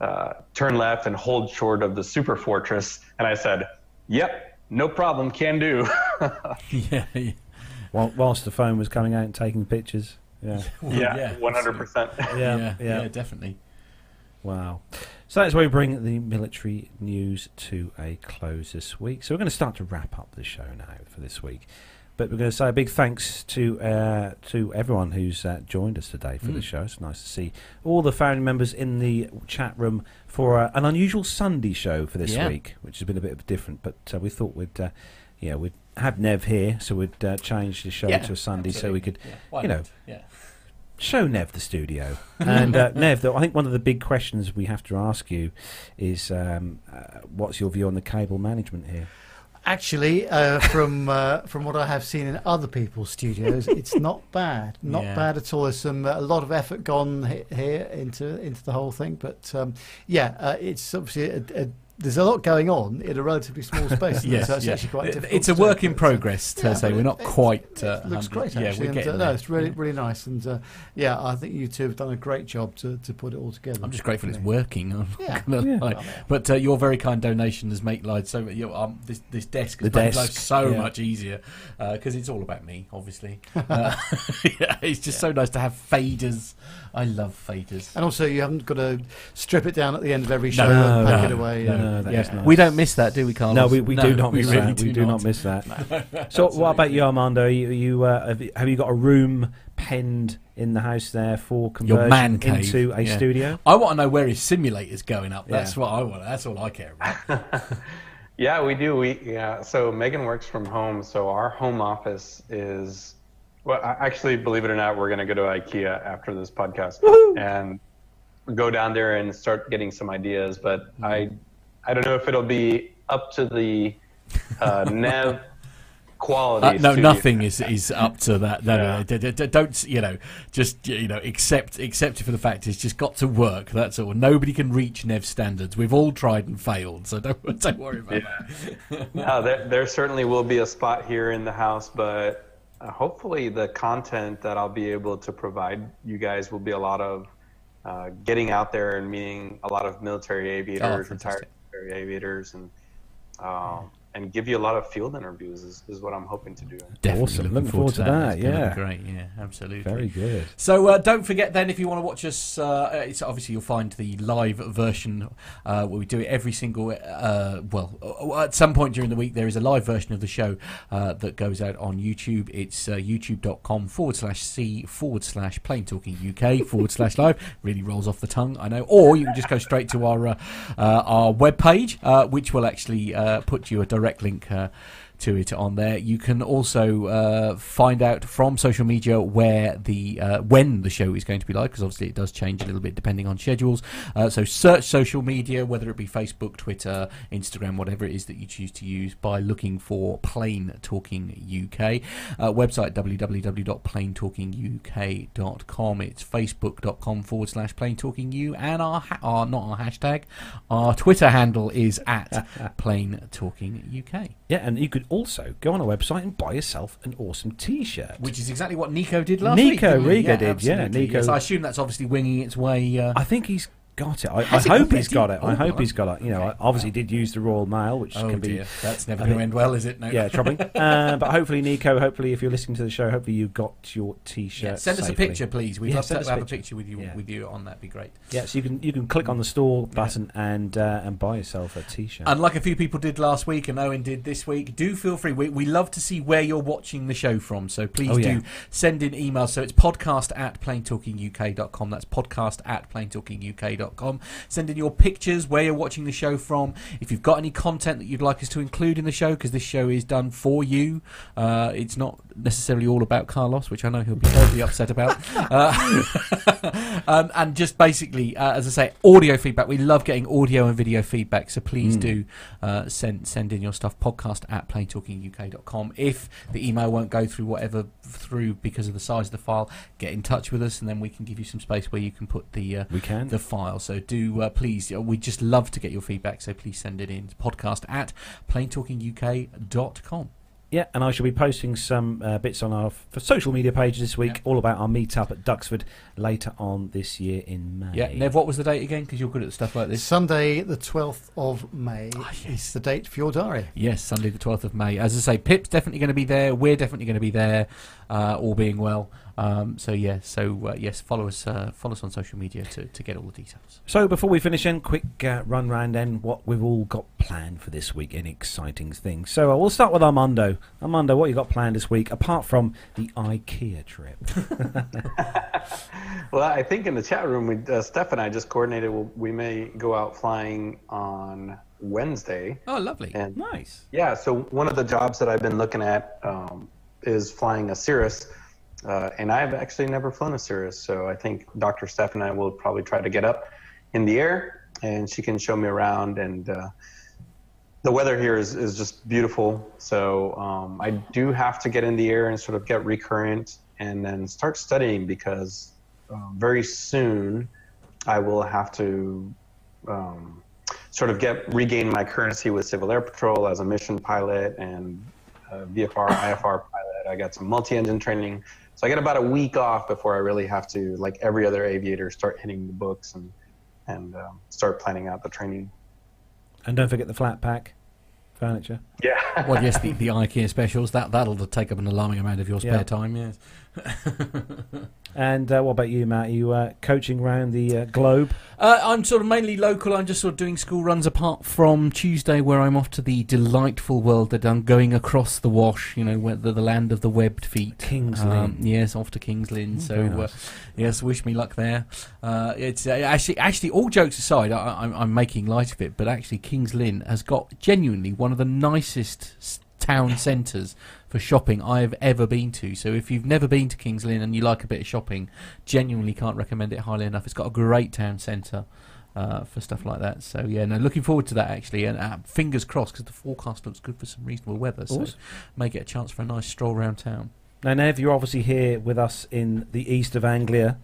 uh, turn left and hold short of the super fortress. And I said, yep, no problem, can do. yeah, yeah. Whilst the phone was coming out and taking pictures. Yeah. yeah, 100%. Yeah, yeah, yeah. yeah, definitely. Wow. So that's where we bring the military news to a close this week. So we're going to start to wrap up the show now for this week. But we're going to say a big thanks to uh, to everyone who's uh, joined us today for the Mm. show. It's nice to see all the family members in the chat room for uh, an unusual Sunday show for this Yeah. week, which has been a bit different. But uh, we thought we'd, uh, yeah, we'd have Nev here, so we'd uh, change the show Yeah, to a Sunday so we could Yeah, you know, show Nev the studio. and uh, Nev, though, I think one of the big questions we have to ask you is um, uh, what's your view on the cable management here? Actually, uh, from uh, from what I have seen in other people's studios, it's not bad, not Yeah. bad at all. There's some a lot of effort gone he- here into into the whole thing, but um, yeah, uh, it's obviously a, a, there's a lot going on in a relatively small space. Yes, so it's yeah. actually quite difficult. It's a to work in uh, progress. To yeah, say we're not it- quite. It uh, looks 100 great, Yeah, actually. we're and, getting uh, no, it's really Yeah. really nice, and uh, yeah, I think you two have done a great job to, to put it all together. I'm just grateful it's working. I'm not Yeah. gonna Yeah. lie. But uh, your very kind donation has made life so. You know, um, this this desk has The made life so yeah. much easier because it's all about me, obviously. uh, yeah, it's just so nice to have faders. I love faders. And also, you haven't got to strip it down at the end of every show No, and pack no, it away. no, and- no, that yeah, is nice. we don't miss that, do we, Carlos? No, we, we do not we miss really that. we do not miss that. so, what about you, Armando? You, you uh, have, you- have you got a room penned in the house there for conversion man cave, into a yeah. studio? I want to know where his simulator's going up. That's Yeah. what I want. That's all I care about. Yeah, we do. We yeah. So Megan works from home. So our home office is. Well, actually, believe it or not, we're going to go to IKEA after this podcast and go down there and start getting some ideas. But I, I don't know if it'll be up to the uh, Nev quality. Uh, no, studio. nothing is is up to that. No, no, Yeah. no, d- don't you know? Just you know, accept accept it for the fact it's just got to work. That's all. Nobody can reach Nev standards. We've all tried and failed, so don't don't worry about that. No, there, there certainly will be a spot here in the house, but uh, hopefully the content that I'll be able to provide you guys will be a lot of uh, getting out there and meeting a lot of military aviators, retired military aviators, and um, and give you a lot of field interviews is, is what I'm hoping to do. Definitely Awesome. Looking forward to that, It's yeah. great. Yeah, absolutely. Very good. So uh, don't forget then if you want to watch us, uh, it's obviously you'll find the live version uh, where we do it every single. Uh, well, uh, at some point during the week there is a live version of the show uh, that goes out on YouTube. It's uh, youtube.com forward slash c forward slash plain talking UK forward slash live. Really rolls off the tongue, I know. Or you can just go straight to our uh, uh, our web page, uh, which will actually uh, put you a direct link. Uh, To it on there. You can also uh, find out from social media where the uh, when the show is going to be live, because obviously it does change a little bit depending on schedules. Uh, so search social media, whether it be Facebook, Twitter, Instagram, whatever it is that you choose to use, by looking for Plain Talking UK. Uh, website www.plaintalkinguk.com. It's facebook.com forward slash Plain Talking U, and our ha- our not our hashtag, our Twitter handle is at Plain Talking UK. Yeah, and you could also go on our website and buy yourself an awesome T-shirt. Which is exactly what Nico did last week. Nico didn't he? Riga did, yeah. Nico- Yes, I assume that's obviously winging its way. Uh, I think he's got it. I, I hope he's got it. I hope he's got it. You know. I obviously did use the Royal Mail, which oh can be dear, that's never I going to end well, is it? No. yeah troubling. uh, but hopefully, Nico. Hopefully, if you're listening to the show, hopefully you got your T-shirt. Yeah, send us a safely. picture, please. We'd Yeah, love send to us a have picture. a picture with you Yeah. with you on That'd Be great. Yeah, so you can you can click on the store button and uh, and buy yourself a T-shirt. And like a few people did last week, and Owen did this week, do feel free. We, we love to see where you're watching the show from. So please Oh, do yeah. send in emails. So it's podcast at plaintalkinguk.com. That's podcast at plaintalkinguk.com. Send in your pictures, where you're watching the show from. If you've got any content that you'd like us to include in the show, because this show is done for you. Uh, it's not necessarily all about Carlos, which I know he'll be terribly upset about. Uh, um, and just basically, uh, as I say, audio feedback. We love getting audio and video feedback, so please Mm. do uh, send send in your stuff. Podcast at plaintalkinguk.com. If the email won't go through whatever through because of the size of the file, get in touch with us, and then we can give you some space where you can put the uh, we can. the file. So do uh, please, uh, we just love to get your feedback. So please send it in. Podcast at plaintalkinguk.com. Yeah, and I shall be posting some uh, bits on our for social media page this week, Yeah. all about our meetup at Duxford later on this year in May. Yeah, Nev, what was the date again? Because you're good at stuff like this. Sunday, the 12th of May Ah, is the date for your diary. Yes, Sunday the 12th of May. As I say, Pip's definitely going to be there. We're definitely going to be there, uh, all being well. Um, so yeah, so uh, yes, follow us, uh, follow us on social media to, to get all the details. So before we finish, then quick uh, run round then what we've all got planned for this week. Any exciting things? So uh, we'll start with Armando. Armando, what you got planned this week apart from the IKEA trip? Well, I think in the chat room, we, uh, Steph and I just coordinated. We'll, we may go out flying on Wednesday. Oh, lovely. And nice. yeah, so one of the jobs that I've been looking at um, is flying a Cirrus. Uh, and I've actually never flown a Cirrus. So I think Dr. Steph and I will probably try to get up in the air and she can show me around. And uh, the weather here is, is just beautiful. So um, I do have to get in the air and sort of get recurrent and then start studying because um, very soon I will have to um, sort of get regain my currency with Civil Air Patrol as a mission pilot and uh, VFR, IFR pilot. I got some multi-engine training, so I get about a week off before I really have to, like every other aviator, start hitting the books and and um, start planning out the training. And don't forget the flat pack furniture. Yeah. well, yes, the, the IKEA specials that that'll take up an alarming amount of your spare Yeah. time. Yes. And uh, what about you, Matt? Are you uh, coaching around the uh, globe? Uh, I'm sort of mainly local. I'm just sort of doing school runs apart from Tuesday, where I'm off to the delightful world that I'm going across the wash. You know, where the, the land of the webbed feet. Kings Um, Lynn. yes, off to Kings Lynn. Mm, so, uh, nice. yes, wish me luck there. Uh, it's uh, actually, actually, all jokes aside, I, I'm, I'm making light of it, but actually, Kings Lynn has got genuinely one of the nicest town centres for shopping I have ever been to. So, if you've never been to Kings Lynn and you like a bit of shopping, genuinely can't recommend it highly enough. It's got a great town centre. Uh, for stuff like that, so yeah, no, looking forward to that actually, and uh, fingers crossed because the forecast looks good for some reasonable weather, so Awesome. may get a chance for a nice stroll around town. Now, Nev, you're obviously here with us in the east of Anglia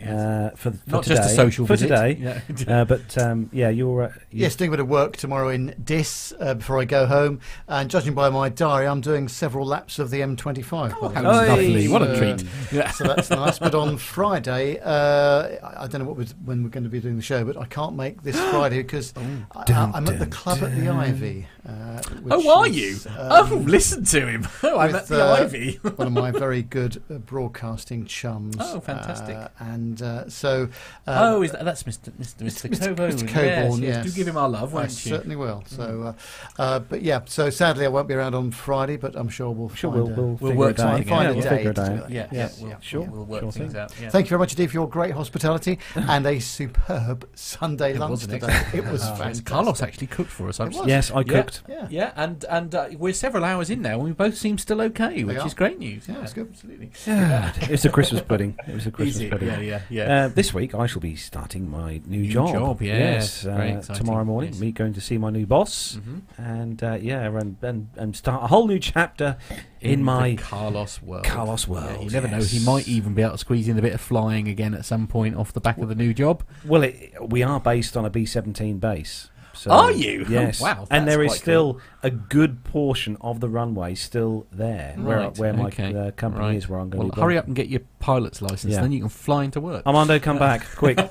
uh, for, for Not today. just a social for visit. today. Yeah. Uh, but um, yeah, you're. Yes, doing a bit of work tomorrow in Diss uh, before I go home. And judging by my diary, I'm doing several laps of the M25. Oh, how lovely! What a treat! Yeah. So that's nice. But on Friday, uh, I I don't know what was, when we're going to be doing the show, but I can't make this Friday because I, Dun, I'm at the dun, club at the. Ivy. Uh, Oh, are is, you? um, oh, listen to him. Oh, I'm with, at the uh, Ivy. one of my very good uh, broadcasting chums. Oh, fantastic. Uh, and uh, so. Um, oh, is that, that's Mr. Mr. Mr. Mr. Coburn. Mr. Coburn, yes. yes. Do give him our love, I won't you? certainly will. So, uh, uh, but yeah. So sadly, I won't be around on Friday, but I'm sure we'll Sure, find we'll, a- we'll, We'll work it something find out. a we'll day figure it to do out. it. Yeah, yeah, yeah. Sure, we'll work sure things thing. out. Yeah. Thank you very much indeed for your great hospitality and a superb Sunday It lunch was today. It was Oh, fantastic. Carlos actually cooked for us. I'm It just- was. Yes, I cooked. Yeah. Yeah, and and uh, we're several hours in now, and we both seem still okay, which are. is great news. Yeah, it's good. Absolutely. it was a Christmas pudding. It was a Christmas pudding. Yeah, yeah, yeah. Uh, this week I shall be starting my new, New job. job, yes. yes, Very uh, exciting, tomorrow morning. yes. Me going to see my new boss, Mhm. and uh, yeah, and, and and start a whole new chapter in, the my Carlos world. Carlos Yeah, world. you never know. He might even be able to squeeze in a bit of flying again at some point off the back of the new job. Well, it, we are based on a B seventeen base. So, Are you? Yes. Oh, wow, And there is quite still a good portion of the runway still there, where Right, where my okay, uh, company right. is, where I'm going Well, to be. hurry up and get your pilot's license, Yeah. then you can fly into work. Armando, come back quick.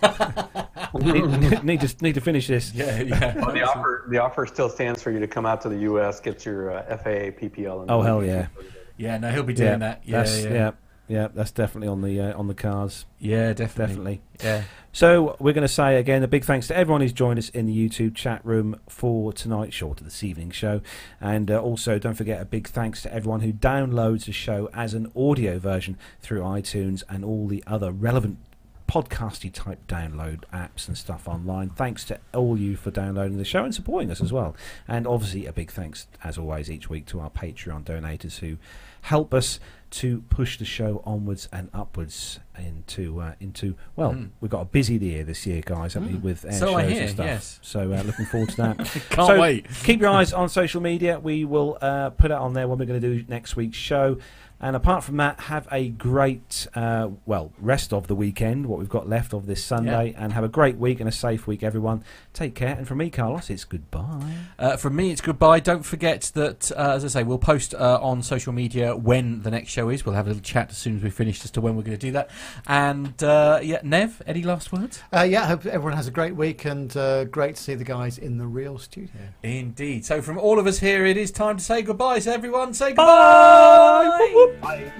need, need to need to finish this. yeah, yeah. Well, the offer the offer still stands for you to come out to the U.S. get your uh, FAA PPL. And Oh, hell yeah. yeah, no, he'll be doing that. Yeah, that's, yeah, yeah, yeah, That's definitely on the uh, on the cars. Yeah, definitely. Definitely. Yeah. So we're going to say again a big thanks to everyone who's joined us in the YouTube chat room for tonight's show, to this evening show, and uh, also don't forget a big thanks to everyone who downloads the show as an audio version through iTunes and all the other relevant podcasty type download apps and stuff online. Thanks to all you for downloading the show and supporting us as well. And obviously a big thanks as always each week to our Patreon donators who help us to push the show onwards and upwards into uh, into well Mm. we've got a busy year this year guys haven't we Mm. with air So shows I hear, and stuff yes. so uh, looking forward to that Can't So, wait. keep your eyes on social media we will uh, put it on there when we're going to do next week's show and apart from that have a great uh, well rest of the weekend what we've got left of this Sunday and have a great week and a safe week everyone take care and from me Carlos it's goodbye Uh, from me, it's goodbye. Don't forget that, uh, as I say, we'll post uh, on social media when the next show is. We'll have a little chat as soon as we finish as to when we're going to do that. And uh, yeah, Nev, any last words? Uh, yeah, I hope everyone has a great week and uh, great to see the guys in the real studio. Indeed. So from all of us here, it is time to say goodbye. So everyone, say goodbye. Bye.